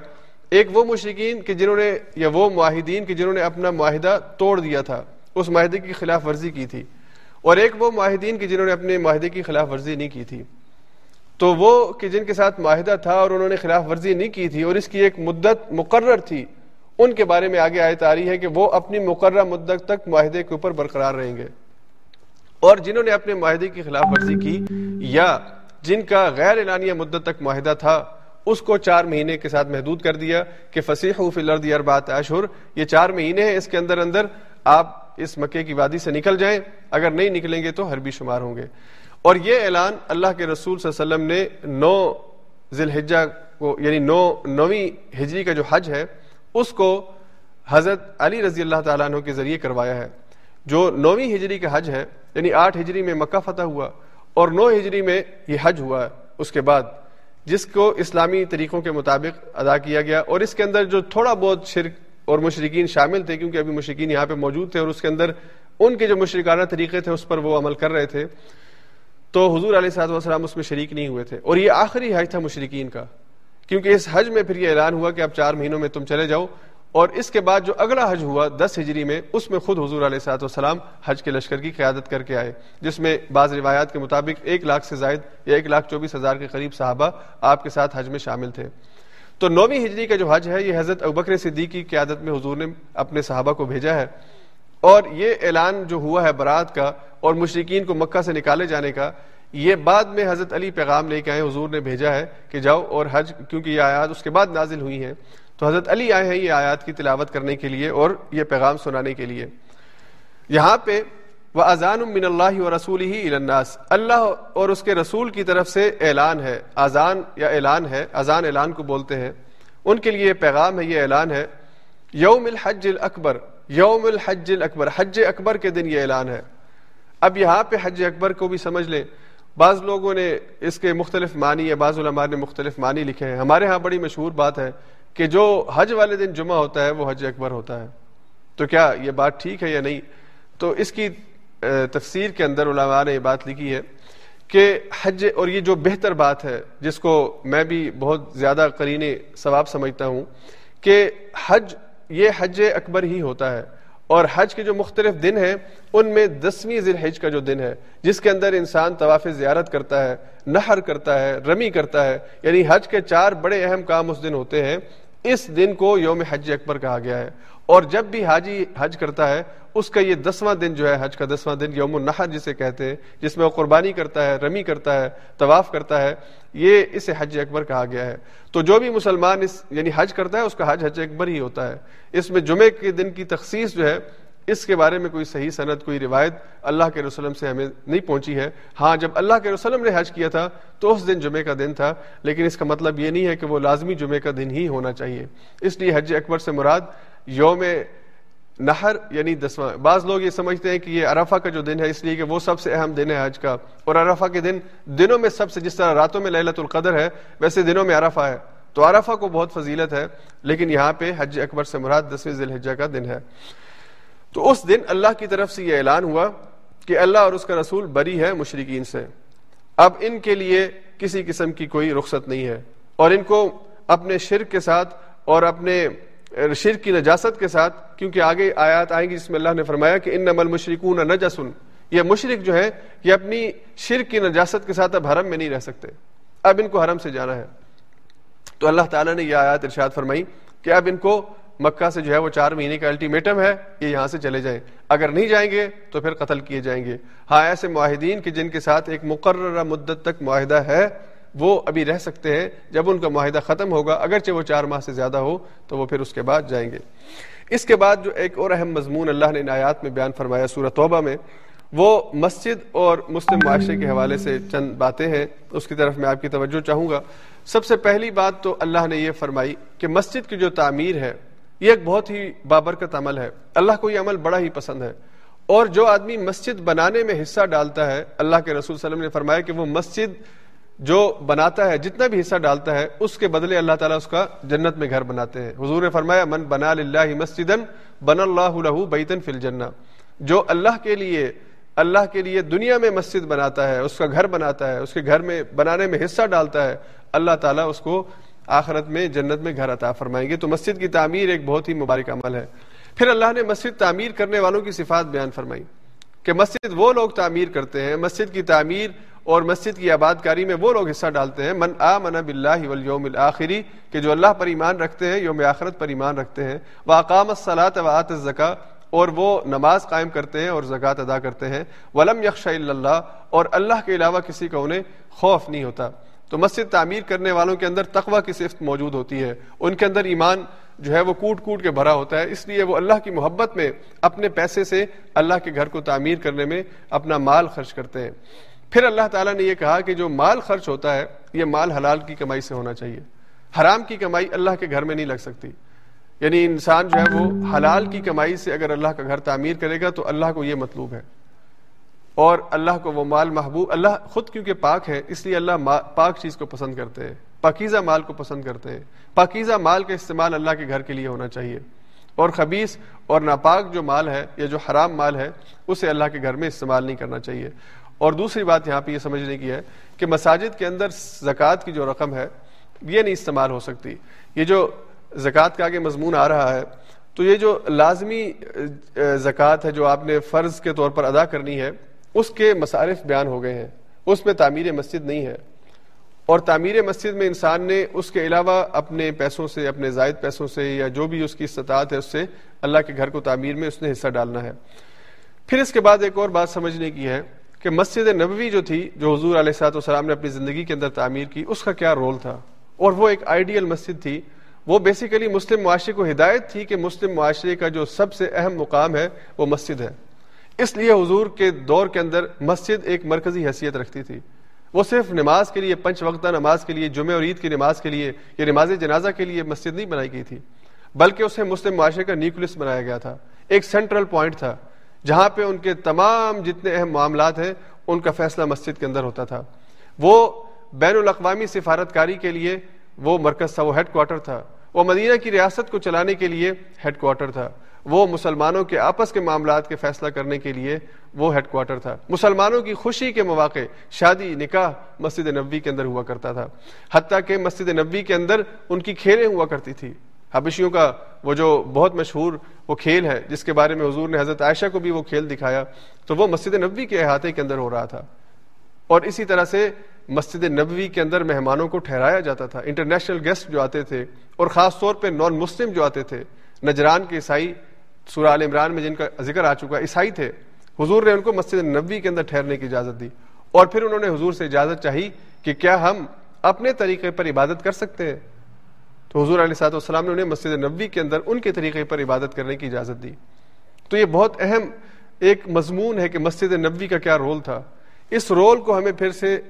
Speaker 1: ایک وہ مشرقین کہ جنہوں نے، یا وہ معاہدین کہ جنہوں نے اپنا معاہدہ توڑ دیا تھا۔ اس معاہدے کی خلاف ورزی کی تھی۔ اور ایک وہ معاہدین کہ جنہوں نے اپنے معاہدے کی خلاف ورزی نہیں کی تھی۔ تو وہ کہ جن کے ساتھ معاہدہ تھا اور انہوں نے خلاف ورزی نہیں کی تھی اور اس کی ایک مدت مقرر تھی، ان کے بارے میں آگے آئے تاری ہے کہ وہ اپنی مقررہ مدت تک معاہدے کے اوپر برقرار رہیں گے۔ اور جنہوں نے اپنے معاہدے کی خلاف ورزی کی یا جن کا غیر اعلانیہ مدت تک معاہدہ تھا، اس کو چار مہینے کے ساتھ محدود کر دیا کہ فصیح فی الارض اربعۃ اشہر یہ چار مہینے ہیں، اس کے اندر اندر آپ اس مکے کی وادی سے نکل جائیں۔ اگر نہیں نکلیں گے تو حربی شمار ہوں گے۔ اور یہ اعلان اللہ کے رسول صلی اللہ علیہ وسلم نے نو ذی الحجہ کو یعنی نو، نویں ہجری کا جو حج ہے، اس کو حضرت علی رضی اللہ تعالیٰ عنہ کے ذریعے کروایا ہے۔ جو نویں ہجری کا حج ہے یعنی آٹھ ہجری میں مکہ فتح ہوا اور نو ہجری میں یہ حج ہوا اس کے بعد جس کو اسلامی طریقوں کے مطابق ادا کیا گیا اور اس کے اندر جو تھوڑا بہت شرک اور مشرقین شامل تھے کیونکہ ابھی مشرقین یہاں پہ موجود تھے اور اس کے اندر ان کے جو مشرکانہ طریقے تھے اس پر وہ عمل کر رہے تھے۔ تو حضور علیہ صاحب والسلام اس میں شریک نہیں ہوئے تھے۔ اور یہ آخری حج تھا مشرقین کا، کیونکہ اس حج میں پھر یہ اعلان ہوا کہ اب چار مہینوں میں تم چلے جاؤ۔ اور اس کے بعد جو اگلا حج ہوا دس ہجری میں، اس میں خود حضور علیہ صاحب والسلام حج کے لشکر کی قیادت کر کے آئے، جس میں بعض روایات کے مطابق ایک لاکھ سے زائد یا ایک لاکھ چوبیس ہزار کے قریب صحابہ آپ کے ساتھ حج میں شامل تھے۔ تو نویں ہجری کا جو حج ہے، یہ حضرت ابکر صدیق کی قیادت میں حضور نے اپنے صحابہ کو بھیجا ہے۔ اور یہ اعلان جو ہوا ہے برات کا اور مشرقین کو مکہ سے نکالے جانے کا، یہ بعد میں حضرت علی پیغام لے کے آئے، حضور نے بھیجا ہے کہ جاؤ اور حج، کیونکہ یہ آیات اس کے بعد نازل ہوئی ہیں۔ تو حضرت علی آئے ہیں یہ آیات کی تلاوت کرنے کے لیے اور یہ پیغام سنانے کے لیے۔ یہاں پہ وہ اذان من اللہ و رسول ہی الناس۔ اللہ اور اس کے رسول کی طرف سے اعلان ہے۔ اذان یا اعلان ہے، اذان اعلان کو بولتے ہیں۔ ان کے لیے پیغام ہے، یہ اعلان ہے۔ یوم الحج الاکبر، یوم الحج الاکبر، حج اکبر کے دن یہ اعلان ہے۔ اب یہاں پہ حج اکبر کو بھی سمجھ لیں۔ بعض لوگوں نے اس کے مختلف معنی یا بعض علماء نے مختلف معنی لکھے ہیں۔ ہمارے ہاں بڑی مشہور بات ہے کہ جو حج والے دن جمعہ ہوتا ہے، وہ حج اکبر ہوتا ہے۔ تو کیا یہ بات ٹھیک ہے یا نہیں؟ تو اس کی تفسیر کے اندر علماء نے یہ بات لکھی ہے کہ حج اور یہ جو بہتر بات ہے، جس کو میں بھی بہت زیادہ قرینے ثواب سمجھتا ہوں، کہ حج، یہ حج اکبر ہی ہوتا ہے۔ اور حج کے جو مختلف دن ہیں، ان میں دسویں ذی الحج کا جو دن ہے، جس کے اندر انسان طواف زیارت کرتا ہے، نہر کرتا ہے، رمی کرتا ہے یعنی حج کے چار بڑے اہم کام اس دن ہوتے ہیں۔ اس دن کو یوم حج اکبر کہا گیا ہے۔ اور جب بھی حاجی حج کرتا ہے، اس کا یہ دسواں دن جو ہے، حج کا دسواں دن یوم النحر جسے کہتے ہیں، جس میں وہ قربانی کرتا ہے، رمی کرتا ہے، طواف کرتا ہے، یہ اسے حج اکبر کہا گیا ہے۔ تو جو بھی مسلمان اس یعنی حج کرتا ہے، اس کا حج حج اکبر ہی ہوتا ہے۔ اس میں جمعے کے دن کی تخصیص جو ہے، اس کے بارے میں کوئی صحیح صنعت کوئی روایت اللہ کے رسلم سے ہمیں نہیں پہنچی ہے۔ ہاں جب اللہ کے رسلم نے حج کیا تھا، تو اس دن جمعے کا دن تھا، لیکن اس کا مطلب یہ نہیں ہے کہ وہ لازمی جمعے کا دن ہی ہونا چاہیے۔ اس لیے حج اکبر سے مراد یوم نہر یعنی دسواں بعض لوگ یہ سمجھتے ہیں کہ یہ ارفا کا جو دن ہے، اس لیے کہ وہ سب سے اہم دن ہے حج کا۔ اور ارفا کے دن دنوں میں سب سے، جس طرح راتوں میں للت القدر ہے، ویسے دنوں میں ارفا ہے۔ تو ارفا کو بہت فضیلت ہے، لیکن یہاں پہ حج اکبر سے مراد دسویں ذی الحجہ کا دن ہے۔ تو اس دن اللہ کی طرف سے یہ اعلان ہوا کہ اللہ اور اس کا رسول بری ہے مشرقین سے۔ اب ان کے لیے کسی قسم کی کوئی رخصت نہیں ہے۔ اور ان کو اپنے شرک کے ساتھ اور اپنے شرک کی نجاست کے ساتھ کیونکہ آگے آیات آئیں گی جس میں اللہ نے فرمایا کہ ان نمل مشرقون نجسن۔ یہ مشرق جو ہے، یہ اپنی شرک کی نجاست کے ساتھ اب حرم میں نہیں رہ سکتے۔ اب ان کو حرم سے جانا ہے۔ تو اللہ تعالیٰ نے یہ آیات ارشاد فرمائی کہ اب ان کو مکہ سے جو ہے وہ چار مہینے کا الٹیمیٹم ہے، یہ یہاں سے چلے جائیں۔ اگر نہیں جائیں گے تو پھر قتل کیے جائیں گے۔ ہاں ایسے معاہدین کے جن کے ساتھ ایک مقررہ مدت تک معاہدہ ہے وہ ابھی رہ سکتے ہیں جب ان کا معاہدہ ختم ہوگا، اگرچہ وہ چار ماہ سے زیادہ ہو، تو وہ پھر اس کے بعد جائیں گے۔ اس کے بعد جو ایک اور اہم مضمون اللہ نے آیات میں بیان فرمایا سورہ توبہ میں، وہ مسجد اور مسلم معاشرے کے حوالے سے چند باتیں ہیں۔ اس کی طرف میں آپ کی توجہ چاہوں گا۔ سب سے پہلی بات تو اللہ نے یہ فرمائی کہ مسجد کی جو تعمیر ہے، یہ ایک بہت ہی بابرکت عمل ہے۔ اللہ کو یہ عمل بڑا ہی پسند ہے۔ اور جو آدمی مسجد بنانے میں حصہ ڈالتا ہے، اللہ کے رسول صلی اللہ علیہ وسلم نے فرمایا کہ وہ مسجد جو بناتا ہے، جتنا بھی حصہ ڈالتا ہے، اس کے بدلے اللہ تعالیٰ اس کا جنت میں گھر بناتے ہیں۔ حضور نے فرمایا، من بنا للہ مسجد بن اللہ لہو بیتن فل جنہ جو اللہ کے لیے، اللہ کے لیے دنیا میں مسجد بناتا ہے، اس کا گھر بناتا ہے، اس کے گھر میں بنانے میں حصہ ڈالتا ہے، اللہ تعالیٰ اس کو آخرت میں جنت میں گھر عطا فرمائیں گے۔ تو مسجد کی تعمیر ایک بہت ہی مبارک عمل ہے۔ پھر اللہ نے مسجد تعمیر کرنے والوں کی صفات بیان فرمائی کہ مسجد وہ لوگ تعمیر کرتے ہیں، مسجد کی تعمیر اور مسجد کی آباد کاری میں وہ لوگ حصہ ڈالتے ہیں، من آمن باللہ والیوم الاخری کہ جو اللہ پر ایمان رکھتے ہیں، یوم آخرت پر ایمان رکھتے ہیں وہ اقام الصلاۃ الزکا اور وہ نماز قائم کرتے ہیں اور زکوٰۃ ادا کرتے ہیں۔ ولم یکش اللہ اور اللہ کے علاوہ کسی کا انہیں خوف نہیں ہوتا۔ تو مسجد تعمیر کرنے والوں کے اندر تقوی کی صفت موجود ہوتی ہے۔ ان کے اندر ایمان جو ہے وہ کوٹ کوٹ کے بھرا ہوتا ہے۔ اس لیے وہ اللہ کی محبت میں اپنے پیسے سے اللہ کے گھر کو تعمیر کرنے میں اپنا مال خرچ کرتے ہیں۔ پھر اللہ تعالیٰ نے یہ کہا کہ جو مال خرچ ہوتا ہے، یہ مال حلال کی کمائی سے ہونا چاہیے۔ حرام کی کمائی اللہ کے گھر میں نہیں لگ سکتی۔ یعنی انسان جو ہے وہ حلال کی کمائی سے اگر اللہ کا گھر تعمیر کرے گا تو اللہ کو یہ مطلوب ہے۔ اور اللہ کو وہ مال محبوب، اللہ خود کیونکہ پاک ہے، اس لیے اللہ پاک چیز کو پسند کرتے ہیں۔ پاکیزہ مال کو پسند کرتے ہیں۔ پاکیزہ مال کا استعمال اللہ کے گھر کے لیے ہونا چاہیے۔ اور خبیص اور ناپاک جو مال ہے یا جو حرام مال ہے، اسے اللہ کے گھر میں استعمال نہیں کرنا چاہیے۔ اور دوسری بات یہاں پہ یہ سمجھنے کی ہے کہ مساجد کے اندر زکوٰۃ کی جو رقم ہے، یہ نہیں استعمال ہو سکتی۔ یہ جو زکوٰۃ کا آگے مضمون آ رہا ہے، تو یہ جو لازمی زکوٰۃ ہے جو آپ نے فرض کے طور پر ادا کرنی ہے، اس کے مصارف بیان ہو گئے ہیں۔ اس میں تعمیر مسجد نہیں ہے۔ اور تعمیر مسجد میں انسان نے اس کے علاوہ اپنے پیسوں سے، اپنے زائد پیسوں سے یا جو بھی اس کی استطاعت ہے، اس سے اللہ کے گھر کو تعمیر میں اس نے حصہ ڈالنا ہے۔ پھر اس کے بعد ایک اور بات سمجھنے کی ہے کہ مسجد نبوی جو تھی، جو حضور علیہ سات والسلام نے اپنی زندگی کے اندر تعمیر کی، اس کا کیا رول تھا؟ اور وہ ایک آئیڈیل مسجد تھی۔ وہ بیسیکلی مسلم معاشرے کو ہدایت تھی کہ مسلم معاشرے کا جو سب سے اہم مقام ہے، وہ مسجد ہے۔ اس لیے حضور کے دور کے اندر مسجد ایک مرکزی حیثیت رکھتی تھی۔ وہ صرف نماز کے لیے پنچ وقتہ نماز کے لیے، جمعہ اور عید کی نماز کے لیے یا نماز جنازہ کے لیے مسجد نہیں بنائی گئی تھی، بلکہ اسے مسلم معاشرے کا نیوکلس بنایا گیا تھا۔ ایک سینٹرل پوائنٹ تھا۔ جہاں پہ ان کے تمام جتنے اہم معاملات ہیں، ان کا فیصلہ مسجد کے اندر ہوتا تھا۔ وہ بین الاقوامی سفارت کاری کے لیے وہ مرکز تھا، وہ ہیڈ کوارٹر تھا۔ وہ مدینہ کی ریاست کو چلانے کے لیے ہیڈ کوارٹر تھا۔ وہ مسلمانوں کے آپس کے معاملات کے فیصلہ کرنے کے لیے وہ ہیڈ کوارٹر تھا۔ مسلمانوں کی خوشی کے مواقع شادی، نکاح مسجد نبوی کے اندر ہوا کرتا تھا۔ حتیٰ کہ مسجد نبوی کے اندر ان کی کھیلیں ہوا کرتی تھی حبشیوں کا وہ جو بہت مشہور وہ کھیل ہے، جس کے بارے میں حضور نے حضرت عائشہ کو بھی وہ کھیل دکھایا، تو وہ مسجد نبوی کے احاطے کے اندر ہو رہا تھا۔ اور اسی طرح سے مسجد نبوی کے اندر مہمانوں کو ٹھہرایا جاتا تھا۔ انٹرنیشنل گیسٹ جو آتے تھے، اور خاص طور پہ نان مسلم جو آتے تھے، نجران کے عیسائی، سورہ عال عمران میں جن کا ذکر آ چکا، عیسائی تھے۔ حضور نے ان کو مسجد نبوی کے اندر ٹھہرنے کی اجازت دی۔ اور پھر انہوں نے حضور سے اجازت چاہی کہ کیا ہم اپنے طریقے پر عبادت کر سکتے ہیں؟ تو حضور علیہ صاحب والسلام نے انہیں مسجد نبوی کے اندر ان کے طریقے پر عبادت کرنے کی اجازت دی۔ تو یہ بہت اہم ایک مضمون ہے کہ مسجد نبوی کا کیا رول تھا۔ اس رول کو ہمیں پھر سے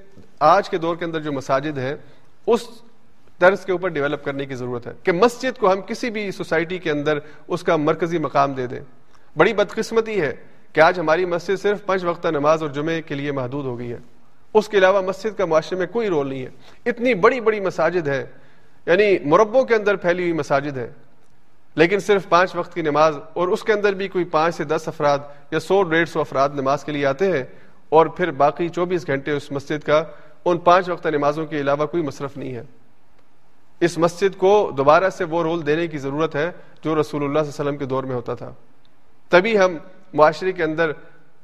Speaker 1: آج کے دور کے اندر جو مساجد ہے اس طرز کے اوپر ڈیولپ کرنے کی ضرورت ہے کہ مسجد کو ہم کسی بھی سوسائٹی کے اندر اس کا مرکزی مقام دے دیں۔ بڑی بدقسمتی ہے کہ آج ہماری مسجد صرف پانچ وقتہ نماز اور جمعے کے لیے محدود ہو گئی ہے۔ اس کے علاوہ مسجد کا معاشرے میں کوئی رول نہیں ہے۔ اتنی بڑی بڑی مساجد ہے یعنی مربوں کے اندر پھیلی ہوئی مساجد ہے، لیکن صرف پانچ وقت کی نماز اور اس کے اندر بھی کوئی پانچ سے دس افراد یا سو ڈیڑھ سو افراد نماز کے لیے آتے ہیں اور پھر باقی چوبیس گھنٹے اس مسجد کا ان پانچ وقت نمازوں کے علاوہ کوئی مصرف نہیں ہے۔ اس مسجد کو دوبارہ سے وہ رول دینے کی ضرورت ہے جو رسول اللہ صلی اللہ علیہ وسلم کے دور میں ہوتا تھا۔ تبھی ہم معاشرے کے اندر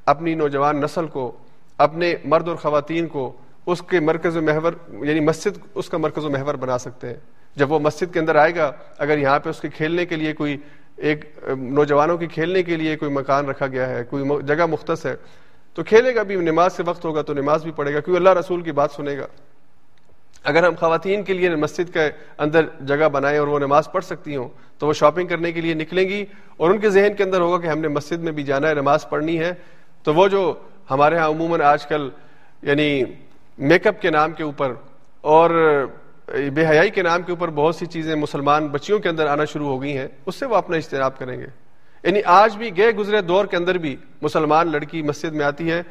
Speaker 1: اپنی نوجوان نسل کو، اپنے مرد اور خواتین کو اس کے مرکز و محور یعنی مسجد اس کا مرکز و محور بنا سکتے ہیں۔ جب وہ مسجد کے اندر آئے گا، اگر یہاں پہ اس کے کھیلنے کے لیے کوئی ایک نوجوانوں کے کھیلنے کے لیے کوئی مکان رکھا گیا ہے، کوئی جگہ مختص ہے، تو کھیلے گا بھی، نماز سے وقت ہوگا تو نماز بھی پڑھے گا، کیونکہ اللہ رسول کی بات سنے گا۔ اگر ہم خواتین کے لیے مسجد کے اندر جگہ بنائیں اور وہ نماز پڑھ سکتی ہوں، تو وہ شاپنگ کرنے کے لیے نکلیں گی اور ان کے ذہن کے اندر ہوگا کہ ہم نے مسجد میں بھی جانا ہے، نماز پڑھنی ہے۔ تو وہ جو ہمارے ہاں عموماً آج کل یعنی میک اپ کے نام کے اوپر اور بے حیائی کے نام کے اوپر بہت سی چیزیں مسلمان بچیوں کے اندر آنا شروع ہو گئی ہیں، اس سے وہ اپنا اجتناب کریں گے۔ یعنی آج بھی گئے گزرے دور کے اندر بھی مسلمان لڑکی مسجد میں آتی ہے،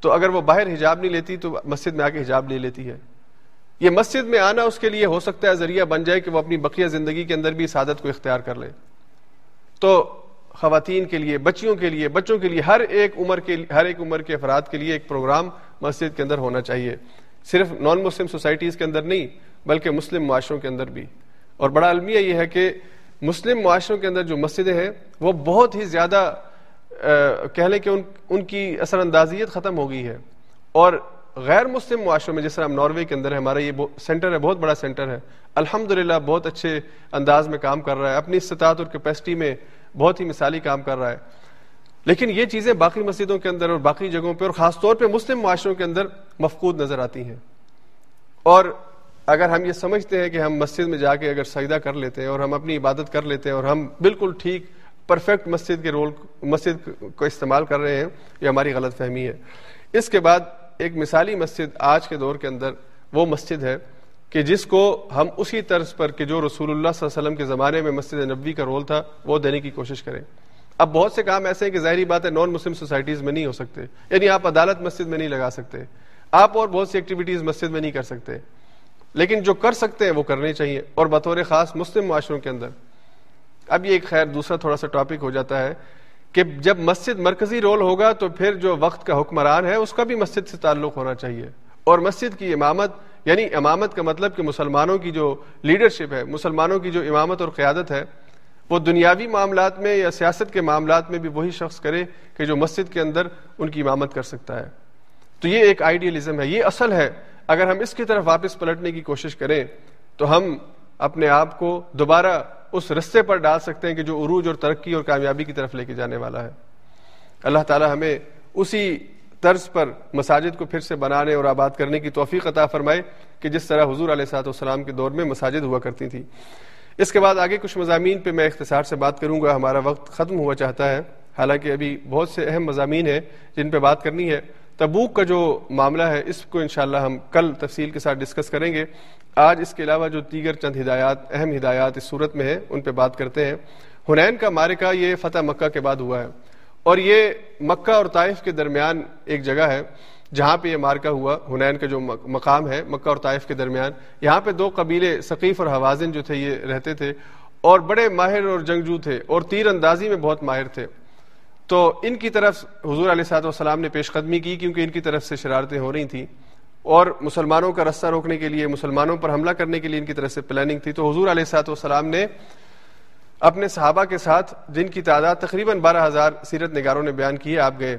Speaker 1: تو اگر وہ باہر حجاب نہیں لیتی تو مسجد میں آ کے حجاب لے لیتی ہے۔ یہ مسجد میں آنا اس کے لیے ہو سکتا ہے، ذریعہ بن جائے کہ وہ اپنی بقیہ زندگی کے اندر بھی اس عادت کو اختیار کر لے۔ تو خواتین کے لیے، بچیوں کے لیے، بچوں کے لیے ہر ایک عمر کے، ہر ایک عمر کے افراد کے لیے ایک پروگرام مسجد کے اندر ہونا چاہیے۔ صرف نان مسلم سوسائٹیز کے اندر نہیں بلکہ مسلم معاشروں کے اندر بھی۔ اور بڑا المیہ یہ ہے کہ مسلم معاشروں کے اندر جو مسجدیں ہیں، وہ بہت ہی زیادہ کہہ لیں کہ ان ان کی اثر اندازیت ختم ہو گئی ہے۔ اور غیر مسلم معاشروں میں، جس طرح ہم ناروے کے اندر ہے ہمارا یہ سینٹر ہے، بہت بڑا سینٹر ہے۔ الحمد بہت اچھے انداز میں کام کر رہا ہے۔ اپنی استطاعت اور کیپیسٹی میں بہت ہی مثالی کام کر رہا ہے۔ لیکن یہ چیزیں باقی مسجدوں کے اندر اور باقی جگہوں پہ اور خاص طور پہ مسلم معاشروں کے اندر مفقود نظر آتی ہیں۔ اور اگر ہم یہ سمجھتے ہیں کہ ہم مسجد میں جا کے اگر سجدہ کر لیتے ہیں اور ہم اپنی عبادت کر لیتے ہیں اور ہم بالکل ٹھیک پرفیکٹ مسجد کے رول مسجد کو استعمال کر رہے ہیں، یہ ہماری غلط فہمی ہے۔ اس کے بعد ایک مثالی مسجد آج کے دور کے اندر وہ مسجد ہے کہ جس کو ہم اسی طرز پر کہ جو رسول اللہ صلی اللہ علیہ وسلم کے زمانے میں مسجد نبوی کا رول تھا، وہ دینے کی کوشش کریں۔ اب بہت سے کام ایسے ہیں کہ ظاہری بات ہے نان مسلم سوسائٹیز میں نہیں ہو سکتے۔ یعنی آپ عدالت مسجد میں نہیں لگا سکتے۔ آپ اور بہت سی ایکٹیویٹیز مسجد میں نہیں کر سکتے۔ لیکن جو کر سکتے ہیں وہ کرنے چاہیے اور بطور خاص مسلم معاشروں کے اندر۔ اب یہ ایک خیر، دوسرا تھوڑا سا ٹاپک ہو جاتا ہے کہ جب مسجد مرکزی رول ہوگا تو پھر جو وقت کا حکمران ہے اس کا بھی مسجد سے تعلق ہونا چاہیے۔ اور مسجد کی امامت یعنی امامت کا مطلب کہ مسلمانوں کی جو لیڈرشپ ہے، مسلمانوں کی جو امامت اور قیادت ہے، وہ دنیاوی معاملات میں یا سیاست کے معاملات میں بھی وہی شخص کرے کہ جو مسجد کے اندر ان کی امامت کر سکتا ہے۔ تو یہ ایک آئیڈیلزم ہے، یہ اصل ہے۔ اگر ہم اس کی طرف واپس پلٹنے کی کوشش کریں، تو ہم اپنے آپ کو دوبارہ اس رستے پر ڈال سکتے ہیں کہ جو عروج اور ترقی اور کامیابی کی طرف لے کے جانے والا ہے۔ اللہ تعالی ہمیں اسی طرز پر مساجد کو پھر سے بنانے اور آباد کرنے کی توفیق عطا فرمائے کہ جس طرح حضور علیہ صاحب والسلام کے دور میں مساجد ہوا کرتی تھی اس کے بعد آگے کچھ مضامین پہ میں اختصار سے بات کروں گا۔ ہمارا وقت ختم ہوا چاہتا ہے۔ حالانکہ ابھی بہت سے اہم مضامین ہیں جن پہ بات کرنی ہے۔ تبوک کا جو معاملہ ہے، اس کو انشاءاللہ ہم کل تفصیل کے ساتھ ڈسکس کریں گے۔ آج اس کے علاوہ جو دیگر چند ہدایات، اہم ہدایات اس صورت میں ہیں، ان پہ بات کرتے ہیں۔ ہنین کا مارکہ یہ فتح مکہ کے بعد ہوا ہے۔ اور یہ مکہ اور طائف کے درمیان ایک جگہ ہے جہاں پہ یہ مارکا ہوا۔ ہنین کا جو مقام ہے مکہ اور طائف کے درمیان، یہاں پہ دو قبیلے ثقیف اور حوازن جو تھے، یہ رہتے تھے۔ اور بڑے ماہر اور جنگجو تھے اور تیر اندازی میں بہت ماہر تھے۔ تو ان کی طرف حضور علیہ صاحب والسلام نے پیش قدمی کی کیونکہ ان کی طرف سے شرارتیں ہو رہی تھیں اور مسلمانوں کا رستہ روکنے کے لیے، مسلمانوں پر حملہ کرنے کے لیے ان کی طرف سے پلاننگ تھی۔ تو حضور علیہ صاحب والسلام نے اپنے صحابہ کے ساتھ، جن کی تعداد تقریباً بارہ ہزار سیرت نگاروں نے بیان کی آپ گئے۔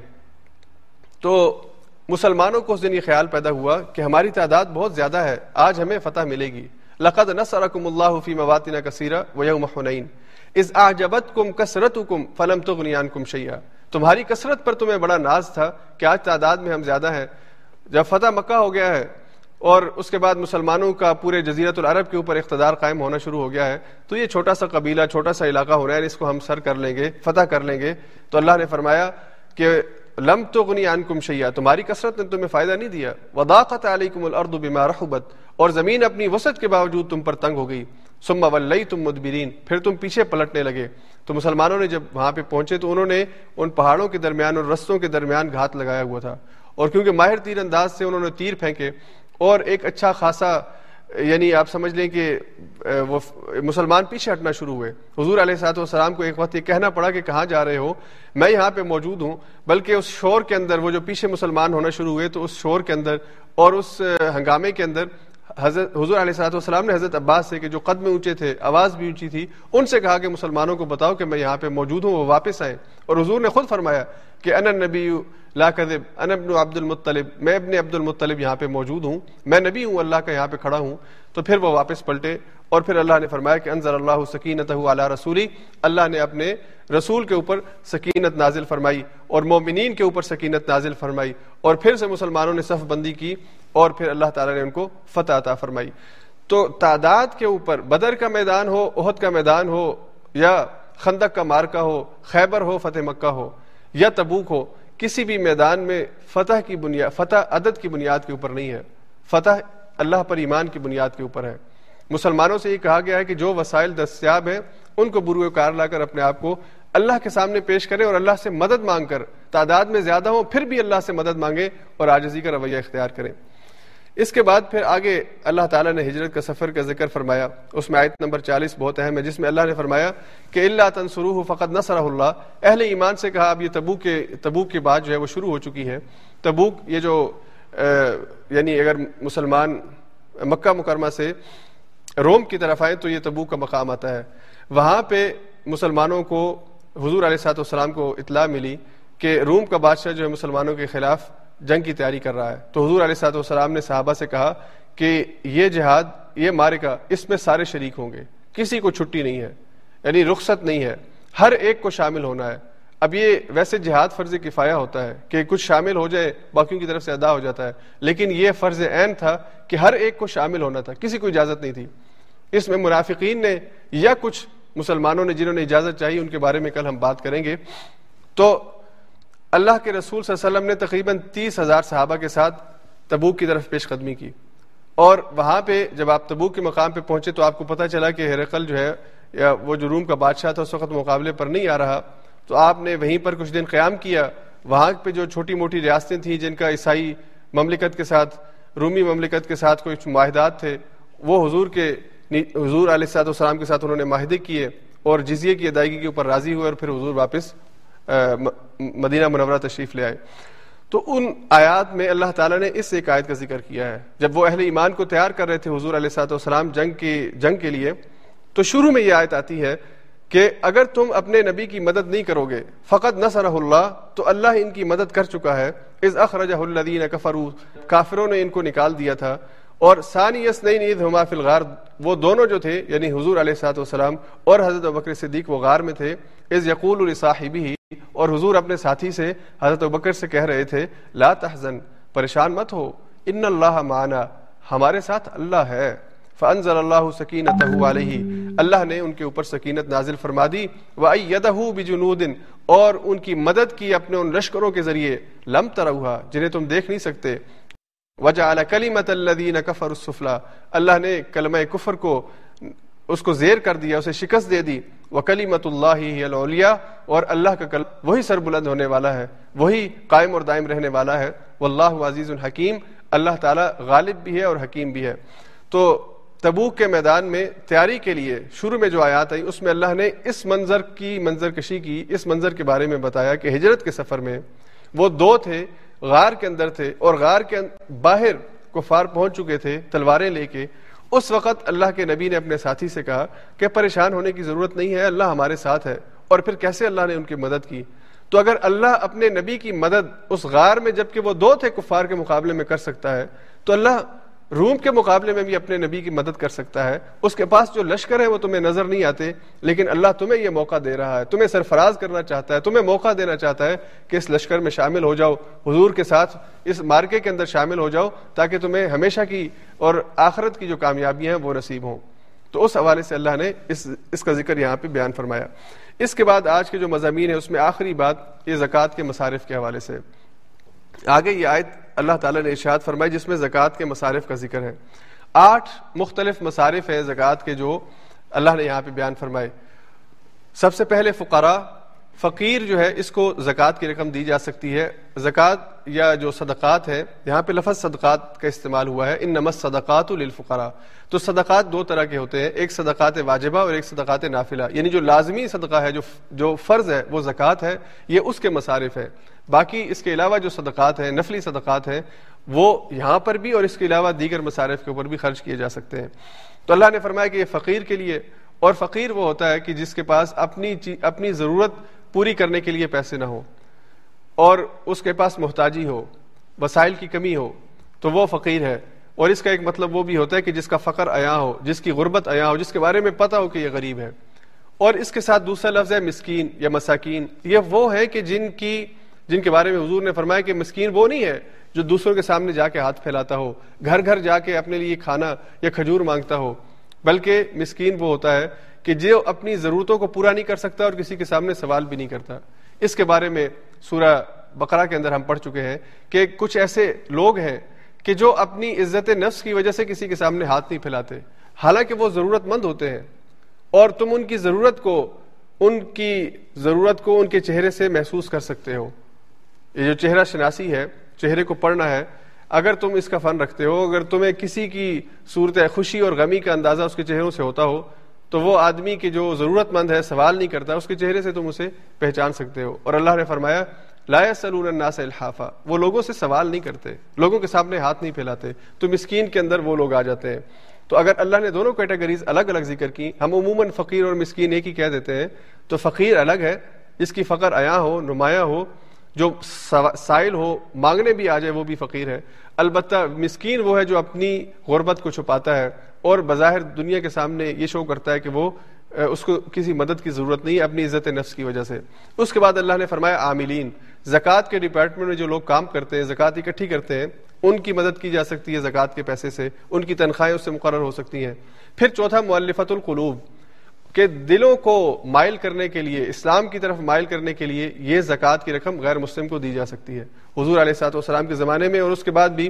Speaker 1: تو مسلمانوں کو اس دن یہ خیال پیدا ہوا کہ ہماری تعداد بہت زیادہ ہے، آج ہمیں فتح ملے گی۔ لقد نصرکم اللہ فی مواتن کثیرہ ویوم حنین۔ از آجبت کم کثرت کم فلم تو غنیان کم شیا تمہاری کثرت پر تمہیں بڑا ناز تھا کہ آج تعداد میں ہم زیادہ ہیں۔ جب فتح مکہ ہو گیا ہے اور اس کے بعد مسلمانوں کا پورے جزیرت العرب کے اوپر اقتدار قائم ہونا شروع ہو گیا ہے، تو یہ چھوٹا سا قبیلہ، چھوٹا سا علاقہ ہو رہا ہے، اس کو ہم سر کر لیں گے، فتح کر لیں گے۔ تو اللہ نے فرمایا کہ لم تو غنی ان کم شیا تمہاری کثرت نے تمہیں فائدہ نہیں دیا۔ وداقت علیکم الارض بما رحبت، اور زمین اپنی وسعت کے باوجود تم پر تنگ ہو گئی۔ ثم ولی تم مدبرین۔ پھر تم پیچھے پلٹنے لگے۔ تو مسلمانوں نے جب وہاں پہ پہنچے تو انہوں نے ان پہاڑوں کے درمیان اور رستوں کے درمیان گھات لگایا ہوا تھا۔ اور کیونکہ ماہر تیر انداز سے انہوں نے تیر پھینکے، اور ایک اچھا خاصا یعنی آپ سمجھ لیں کہ وہ مسلمان پیچھے ہٹنا شروع ہوئے۔ حضور علیہ صاحب والسلام کو ایک وقت یہ کہنا پڑا کہ کہاں جا رہے ہو؟ میں یہاں پہ موجود ہوں، بلکہ اس شور کے اندر وہ جو پیچھے مسلمان ہونا شروع ہوئے تو اس شور کے اندر اور اس ہنگامے کے اندر حضرت حضور علیہ صاحب والسلام نے حضرت عباس سے کہ جو قدم اونچے تھے، آواز بھی اونچی تھی، ان سے کہا کہ مسلمانوں کو بتاؤ کہ میں یہاں پہ موجود ہوں، وہ واپس آئیں۔ اور حضور نے خود فرمایا کہ ان نبی لا کذب ان ابن عبد المطلب، میں ابن عبد المطلب یہاں پہ موجود ہوں، میں نبی ہوں، اللہ کا یہاں پہ کھڑا ہوں۔ تو پھر وہ واپس پلٹے اور پھر اللہ نے فرمایا کہ انضر اللہ سکینت علی رسولی، اللہ نے اپنے رسول کے اوپر سکینت نازل فرمائی اور مومنین کے اوپر سکینت نازل فرمائی۔ اور پھر سے مسلمانوں نے صف بندی کی اور پھر اللہ تعالیٰ نے ان کو فتح عطا فرمائی۔ تو تعداد کے اوپر، بدر کا میدان ہو عہد کا میدان ہو، یا خندق کا مارکا ہو، خیبر ہو، فتح مکہ ہو، یا تبوک ہو، کسی بھی میدان میں فتح کی بنیاد فتح عدد کی بنیاد کے اوپر نہیں ہے۔ فتح اللہ پر ایمان کی بنیاد کے اوپر ہے۔ مسلمانوں سے یہ کہا گیا ہے کہ جو وسائل دستیاب ہیں، ان کو برو کار لا کر اپنے آپ کو اللہ کے سامنے پیش کرے اور اللہ سے مدد مانگ کر تعداد میں زیادہ ہوں، پھر بھی اللہ سے مدد مانگے اور آجزی کا رویہ اختیار کریں۔ اس کے بعد پھر آگے اللہ تعالیٰ نے ہجرت کا سفر کا ذکر فرمایا۔ اس میں آیت نمبر چالیس بہت اہم ہے، جس میں اللہ نے فرمایا کہ اللہ تنسرو فقط نصر اللہ اہل ایمان سے کہا، اب یہ تبوک کے تبوک کی بات جو ہے وہ شروع ہو چکی ہے تبوک یہ جو یعنی اگر مسلمان مکہ مکرمہ سے روم کی طرف آئے تو یہ تبوک کا مقام آتا ہے۔ وہاں پہ مسلمانوں کو حضور علیہ صاحب السلام کو اطلاع ملی کہ روم کا بادشاہ جو ہے مسلمانوں کے خلاف جنگ کی تیاری کر رہا ہے۔ تو حضور علیہ صاحب والسلام نے صحابہ سے کہا کہ یہ جہاد، یہ مارے کا، اس میں سارے شریک ہوں گے۔ کسی کو چھٹی نہیں ہے یعنی رخصت نہیں ہے۔ ہر ایک کو شامل ہونا ہے۔ اب یہ ویسے جہاد فرض کفایا ہوتا ہے کہ کچھ شامل ہو جائے، باقیوں کی طرف سے ادا ہو جاتا ہے۔ لیکن یہ فرض عین تھا کہ ہر ایک کو شامل ہونا تھا، کسی کو اجازت نہیں تھی۔ اس میں منافقین نے یا کچھ مسلمانوں نے جنہوں نے اجازت چاہی، ان کے بارے میں کل ہم بات کریں گے۔ تو اللہ کے رسول صلی اللہ علیہ وسلم نے تقریباً تیس ہزار صحابہ کے ساتھ تبوک کی طرف پیش قدمی کی۔ اور وہاں پہ جب آپ تبوک کے مقام پہ پہنچے تو آپ کو پتہ چلا کہ ہرقل جو ہے، یا وہ جو روم کا بادشاہ تھا، اس وقت مقابلے پر نہیں آ رہا۔ تو آپ نے وہیں پر کچھ دن قیام کیا۔ وہاں پہ جو چھوٹی موٹی ریاستیں تھیں جن کا عیسائی مملکت کے ساتھ، رومی مملکت کے ساتھ کچھ معاہدات تھے، وہ حضور کے حضور علیہ صاحب السلام کے ساتھ انہوں نے معاہدے کیے اور جزیے کی ادائیگی کے اوپر راضی ہوئے اور پھر حضور واپس مدینہ منورہ تشریف لے آئے۔ تو ان آیات میں اللہ تعالیٰ نے اس ایک آیت کا ذکر کیا ہے۔ جب وہ اہل ایمان کو تیار کر رہے تھے حضور علیہ صاحب والسلام جنگ کی، جنگ کے لیے، تو شروع میں یہ آیت آتی ہے کہ اگر تم اپنے نبی کی مدد نہیں کرو گے، فقط نصر اللہ، تو اللہ ان کی مدد کر چکا ہے۔ اس اخرجہ الدین کفرو کافروں نے ان کو نکال دیا تھا۔ اور ثانی عید ہما فی الغار، وہ دونوں جو تھے یعنی حضور علیہ صاحب والسلام اور حضرت بکر صدیق، وہ غار میں تھے۔ اس یقول الصاحبی اور حضور اپنے ساتھی سے حضرت بکر سے کہہ رہے تھے، لا تحزن، پریشان مت ہو، ان اللہ معنا، ہمارے ساتھ اللہ ہے۔ فانزل اللہ سکینت علیہ، اللہ نے ان کے اوپر سکینت نازل فرما دی۔ وَأَيَّدَهُ بِجُنُودٍ، اور ان کی مدد کی اپنے ان لشکروں کے ذریعے۔ لم تروہا، جنہیں تم دیکھ نہیں سکتے۔ وجعل کلمت الذین کفر السفلا اللہ نے کلمہ کفر کو، اس کو زیر کر دیا، اسے شکست دے دی۔ وہ اللہ ہی الاولیاء اور اللہ کا کلم وہی سر بلند ہونے والا ہے، وہی قائم اور دائم رہنے والا ہے۔ واللہ عزیز الحکیم اللہ تعالی غالب بھی ہے اور حکیم بھی ہے۔ تو تبوک کے میدان میں تیاری کے لیے شروع میں جو آیات آئی اس میں اللہ نے اس منظر کی منظر کشی کی، اس منظر کے بارے میں بتایا کہ ہجرت کے سفر میں وہ دو تھے، غار کے اندر تھے اور غار کے باہر کفار پہنچ چکے تھے، تلواریں لے کے۔ اس وقت اللہ کے نبی نے اپنے ساتھی سے کہا کہ پریشان ہونے کی ضرورت نہیں ہے، اللہ ہمارے ساتھ ہے۔ اور پھر کیسے اللہ نے ان کی مدد کی؟ تو اگر اللہ اپنے نبی کی مدد اس غار میں جبکہ وہ دو تھے کفار کے مقابلے میں کر سکتا ہے، تو اللہ روم کے مقابلے میں بھی اپنے نبی کی مدد کر سکتا ہے۔ اس کے پاس جو لشکر ہے وہ تمہیں نظر نہیں آتے، لیکن اللہ تمہیں یہ موقع دے رہا ہے، تمہیں سرفراز کرنا چاہتا ہے، تمہیں موقع دینا چاہتا ہے کہ اس لشکر میں شامل ہو جاؤ۔ حضور کے ساتھ اس مارکے کے اندر شامل ہو جاؤ تاکہ تمہیں ہمیشہ کی اور آخرت کی جو کامیابیاں ہیں وہ نصیب ہوں۔ تو اس حوالے سے اللہ نے اس اس کا ذکر یہاں پہ بیان فرمایا۔ اس کے بعد آج کے جو مضامین ہے اس میں آخری بات یہ زکوٰۃ کے مصارف کے حوالے سے۔ آگے یہ آیت اللہ تعالیٰ نے ارشاد فرمائی جس میں زکوٰۃ کے مصارف کا ذکر ہے۔ آٹھ مختلف مصارف ہیں زکوٰۃ کے جو اللہ نے یہاں پہ بیان فرمائے۔ سب سے پہلے فقراء فقیر جو ہے، اس کو زکوٰۃ کی رقم دی جا سکتی ہے۔ زکوٰۃ یا جو صدقات ہے یہاں پہ لفظ صدقات کا استعمال ہوا ہے۔ ان نمس صدقات للفقراء۔ تو صدقات دو طرح کے ہوتے ہیں، ایک صدقات واجبہ اور ایک صدقات نافلہ۔ یعنی جو لازمی صدقہ ہے، جو جو فرض ہے، وہ زکوٰۃ ہے، یہ اس کے مصارف ہے باقی اس کے علاوہ جو صدقات ہیں، نفلی صدقات ہیں، وہ یہاں پر بھی اور اس کے علاوہ دیگر مصارف کے اوپر بھی خرچ کیے جا سکتے ہیں۔ تو اللہ نے فرمایا کہ یہ فقیر کے لیے، اور فقیر وہ ہوتا ہے کہ جس کے پاس اپنی اپنی ضرورت پوری کرنے کے لیے پیسے نہ ہو اور اس کے پاس محتاجی ہو، وسائل کی کمی ہو، تو وہ فقیر ہے۔ اور اس کا ایک مطلب وہ بھی ہوتا ہے کہ جس کا فقر آیا ہو، جس کی غربت آیا ہو، جس کے بارے میں پتہ ہو کہ یہ غریب ہے۔ اور اس کے ساتھ دوسرا لفظ ہے مسکین یا مساکین۔ یہ وہ ہے کہ جن کی، جن کے بارے میں حضور نے فرمایا کہ مسکین وہ نہیں ہے جو دوسروں کے سامنے جا کے ہاتھ پھیلاتا ہو، گھر گھر جا کے اپنے لیے کھانا یا کھجور مانگتا ہو، بلکہ مسکین وہ ہوتا ہے کہ جو اپنی ضرورتوں کو پورا نہیں کر سکتا اور کسی کے سامنے سوال بھی نہیں کرتا۔ اس کے بارے میں سورہ بقرہ کے اندر ہم پڑھ چکے ہیں کہ کچھ ایسے لوگ ہیں کہ جو اپنی عزت نفس کی وجہ سے کسی کے سامنے ہاتھ نہیں پھیلاتے، حالانکہ وہ ضرورت مند ہوتے ہیں۔ اور تم ان کی ضرورت کو، ان کی ضرورت کو ان کے چہرے سے محسوس کر سکتے ہو۔ یہ جو چہرہ شناسی ہے، چہرے کو پڑھنا ہے، اگر تم اس کا فن رکھتے ہو، اگر تمہیں کسی کی صورت خوشی اور غمی کا اندازہ اس کے چہروں سے ہوتا ہو تو وہ آدمی کی جو ضرورت مند ہے، سوال نہیں کرتا، اس کے چہرے سے تم اسے پہچان سکتے ہو۔ اور اللہ نے فرمایا، لا سلون الناس الحافہ وہ لوگوں سے سوال نہیں کرتے، لوگوں کے سامنے ہاتھ نہیں پھیلاتے۔ تو مسکین کے اندر وہ لوگ آ جاتے ہیں۔ تو اگر اللہ نے دونوں کیٹیگریز الگ الگ ذکر کی، ہم عموماً فقیر اور مسکین ایک ہی کہہ دیتے ہیں، تو فقیر الگ ہے۔ جس کی فقر عیاں ہو، نمایاں ہو، جو سائل ہو، مانگنے بھی آ جائے، وہ بھی فقیر ہے۔ البتہ مسکین وہ ہے جو اپنی غربت کو چھپاتا ہے۔ اور بظاہر دنیا کے سامنے یہ شو کرتا ہے کہ وہ اس کو کسی مدد کی ضرورت نہیں ہے اپنی عزت نفس کی وجہ سے۔ اس کے بعد اللہ نے فرمایا، عاملین، زکوٰۃ کے ڈپارٹمنٹ میں جو لوگ کام کرتے ہیں، زکوٰۃ اکٹھی کرتے ہیں، ان کی مدد کی جا سکتی ہے زکوٰۃ کے پیسے سے، ان کی تنخواہیں اس سے مقرر ہو سکتی ہیں۔ پھر چوتھا مولفت القلوب، کہ دلوں کو مائل کرنے کے لیے، اسلام کی طرف مائل کرنے کے لیے یہ زکوٰۃ کی رقم غیر مسلم کو دی جا سکتی ہے۔ حضور علیہ سات والسلام کے زمانے میں اور اس کے بعد بھی،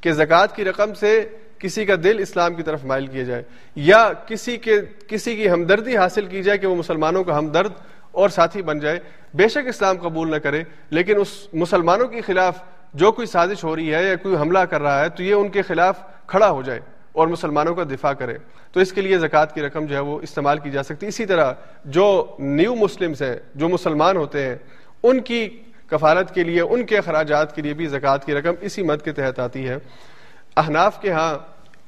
Speaker 1: کہ زکوٰۃ کی رقم سے کسی کا دل اسلام کی طرف مائل کیا جائے یا کسی کے کسی کی ہمدردی حاصل کی جائے کہ وہ مسلمانوں کا ہمدرد اور ساتھی بن جائے، بے شک اسلام قبول نہ کرے، لیکن اس مسلمانوں کے خلاف جو کوئی سازش ہو رہی ہے یا کوئی حملہ کر رہا ہے تو یہ ان کے خلاف کھڑا ہو جائے اور مسلمانوں کا دفاع کرے۔ تو اس کے لیے زکوٰۃ کی رقم جو ہے وہ استعمال کی جا سکتی۔ اسی طرح جو نیو مسلمس ہیں، جو مسلمان ہوتے ہیں، ان کی کفالت کے لیے، ان کے اخراجات کے لیے بھی زکوٰۃ کی رقم اسی مد کے تحت آتی ہے۔ احناف کے ہاں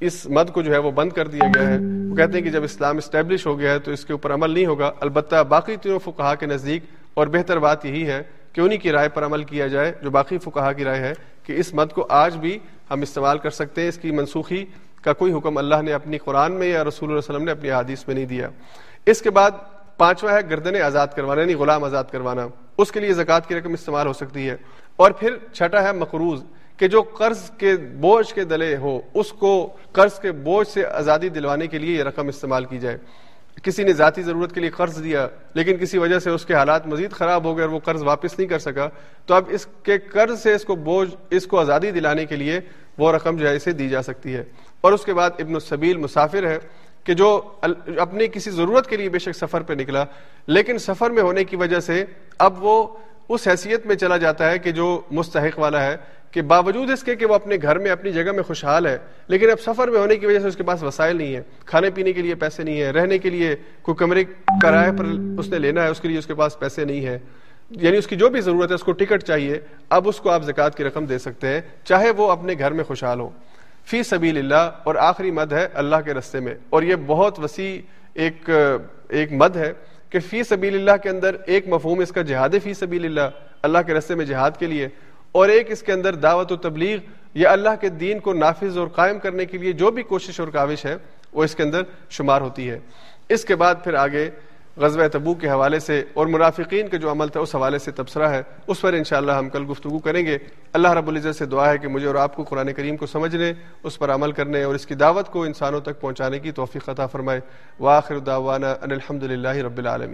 Speaker 1: اس مد کو جو ہے وہ بند کر دیا گیا ہے۔ وہ کہتے ہیں کہ جب اسلام اسٹیبلش ہو گیا ہے تو اس کے اوپر عمل نہیں ہوگا۔ البتہ باقی تینوں فقہا کے نزدیک اور بہتر بات یہی ہے کہ انہی کی رائے پر عمل کیا جائے، جو باقی فقہا کی رائے ہے کہ اس مد کو آج بھی ہم استعمال کر سکتے ہیں۔ اس کی منسوخی کا کوئی حکم اللہ نے اپنی قرآن میں یا رسول اللہ علیہ وسلم نے اپنی حادیث میں نہیں دیا۔ اس کے بعد پانچواں ہے گردن آزاد کروانا یعنی غلام آزاد کروانا۔ اس کے لیے زکوٰۃ کی رقم استعمال ہو سکتی ہے۔ اور پھر چھٹا ہے مقروض۔ کہ جو قرض کے بوجھ کے دلے ہو، اس کو قرض کے بوجھ سے آزادی دلوانے کے لیے یہ رقم استعمال کی جائے۔ کسی نے ذاتی ضرورت کے لیے قرض دیا، لیکن کسی وجہ سے اس کے حالات مزید خراب ہو گئے اور وہ قرض واپس نہیں کر سکا، تو اب اس کے قرض سے اس کو بوجھ، اس کو آزادی دلانے کے لیے وہ رقم جو ہے اسے دی جا سکتی ہے۔ اور اس کے بعد ابن السبیل مسافر ہے کہ جو اپنی کسی ضرورت کے لیے بے شک سفر پہ نکلا، لیکن سفر میں ہونے کی وجہ سے اب وہ اس حیثیت میں چلا جاتا ہے کہ جو مستحق والا ہے کہ باوجود اس کے کہ وہ اپنے گھر میں، اپنی جگہ میں خوشحال ہے، لیکن اب سفر میں ہونے کی وجہ سے اس کے پاس وسائل نہیں ہے کھانے پینے کے لیے پیسے نہیں ہے رہنے کے لیے کوئی کمرے کرائے پر اس نے لینا ہے، اس کے لیے اس کے پاس پیسے نہیں ہے یعنی اس کی جو بھی ضرورت ہے، اس کو ٹکٹ چاہیے، اب اس کو آپ زکوٰۃ کی رقم دے سکتے ہیں، چاہے وہ اپنے گھر میں خوشحال ہو۔ فی سبیل اللہ، اور آخری مد ہے اللہ کے رستے میں۔ اور یہ بہت وسیع ایک ایک مد ہے کہ فی سبیل اللہ کے اندر ایک مفہوم اس کا جہاد فی سبیل اللہ اللہ کے رستے میں جہاد کے لیے۔ اور ایک اس کے اندر دعوت و تبلیغ یا اللہ کے دین کو نافذ اور قائم کرنے کے لیے جو بھی کوشش اور کاوش ہے، وہ اس کے اندر شمار ہوتی ہے۔ اس کے بعد پھر آگے غزوہ تبو کے حوالے سے اور منافقین کا جو عمل تھا، اس حوالے سے تبصرہ ہے۔ اس پر انشاءاللہ ہم کل گفتگو کریں گے۔ اللہ رب العزت سے دعا ہے کہ مجھے اور آپ کو قرآن کریم کو سمجھنے اس پر عمل کرنے اور اس کی دعوت کو انسانوں تک پہنچانے کی توفیق عطا فرمائے۔ واخر دعوانا ان الحمد للہ رب العالمین۔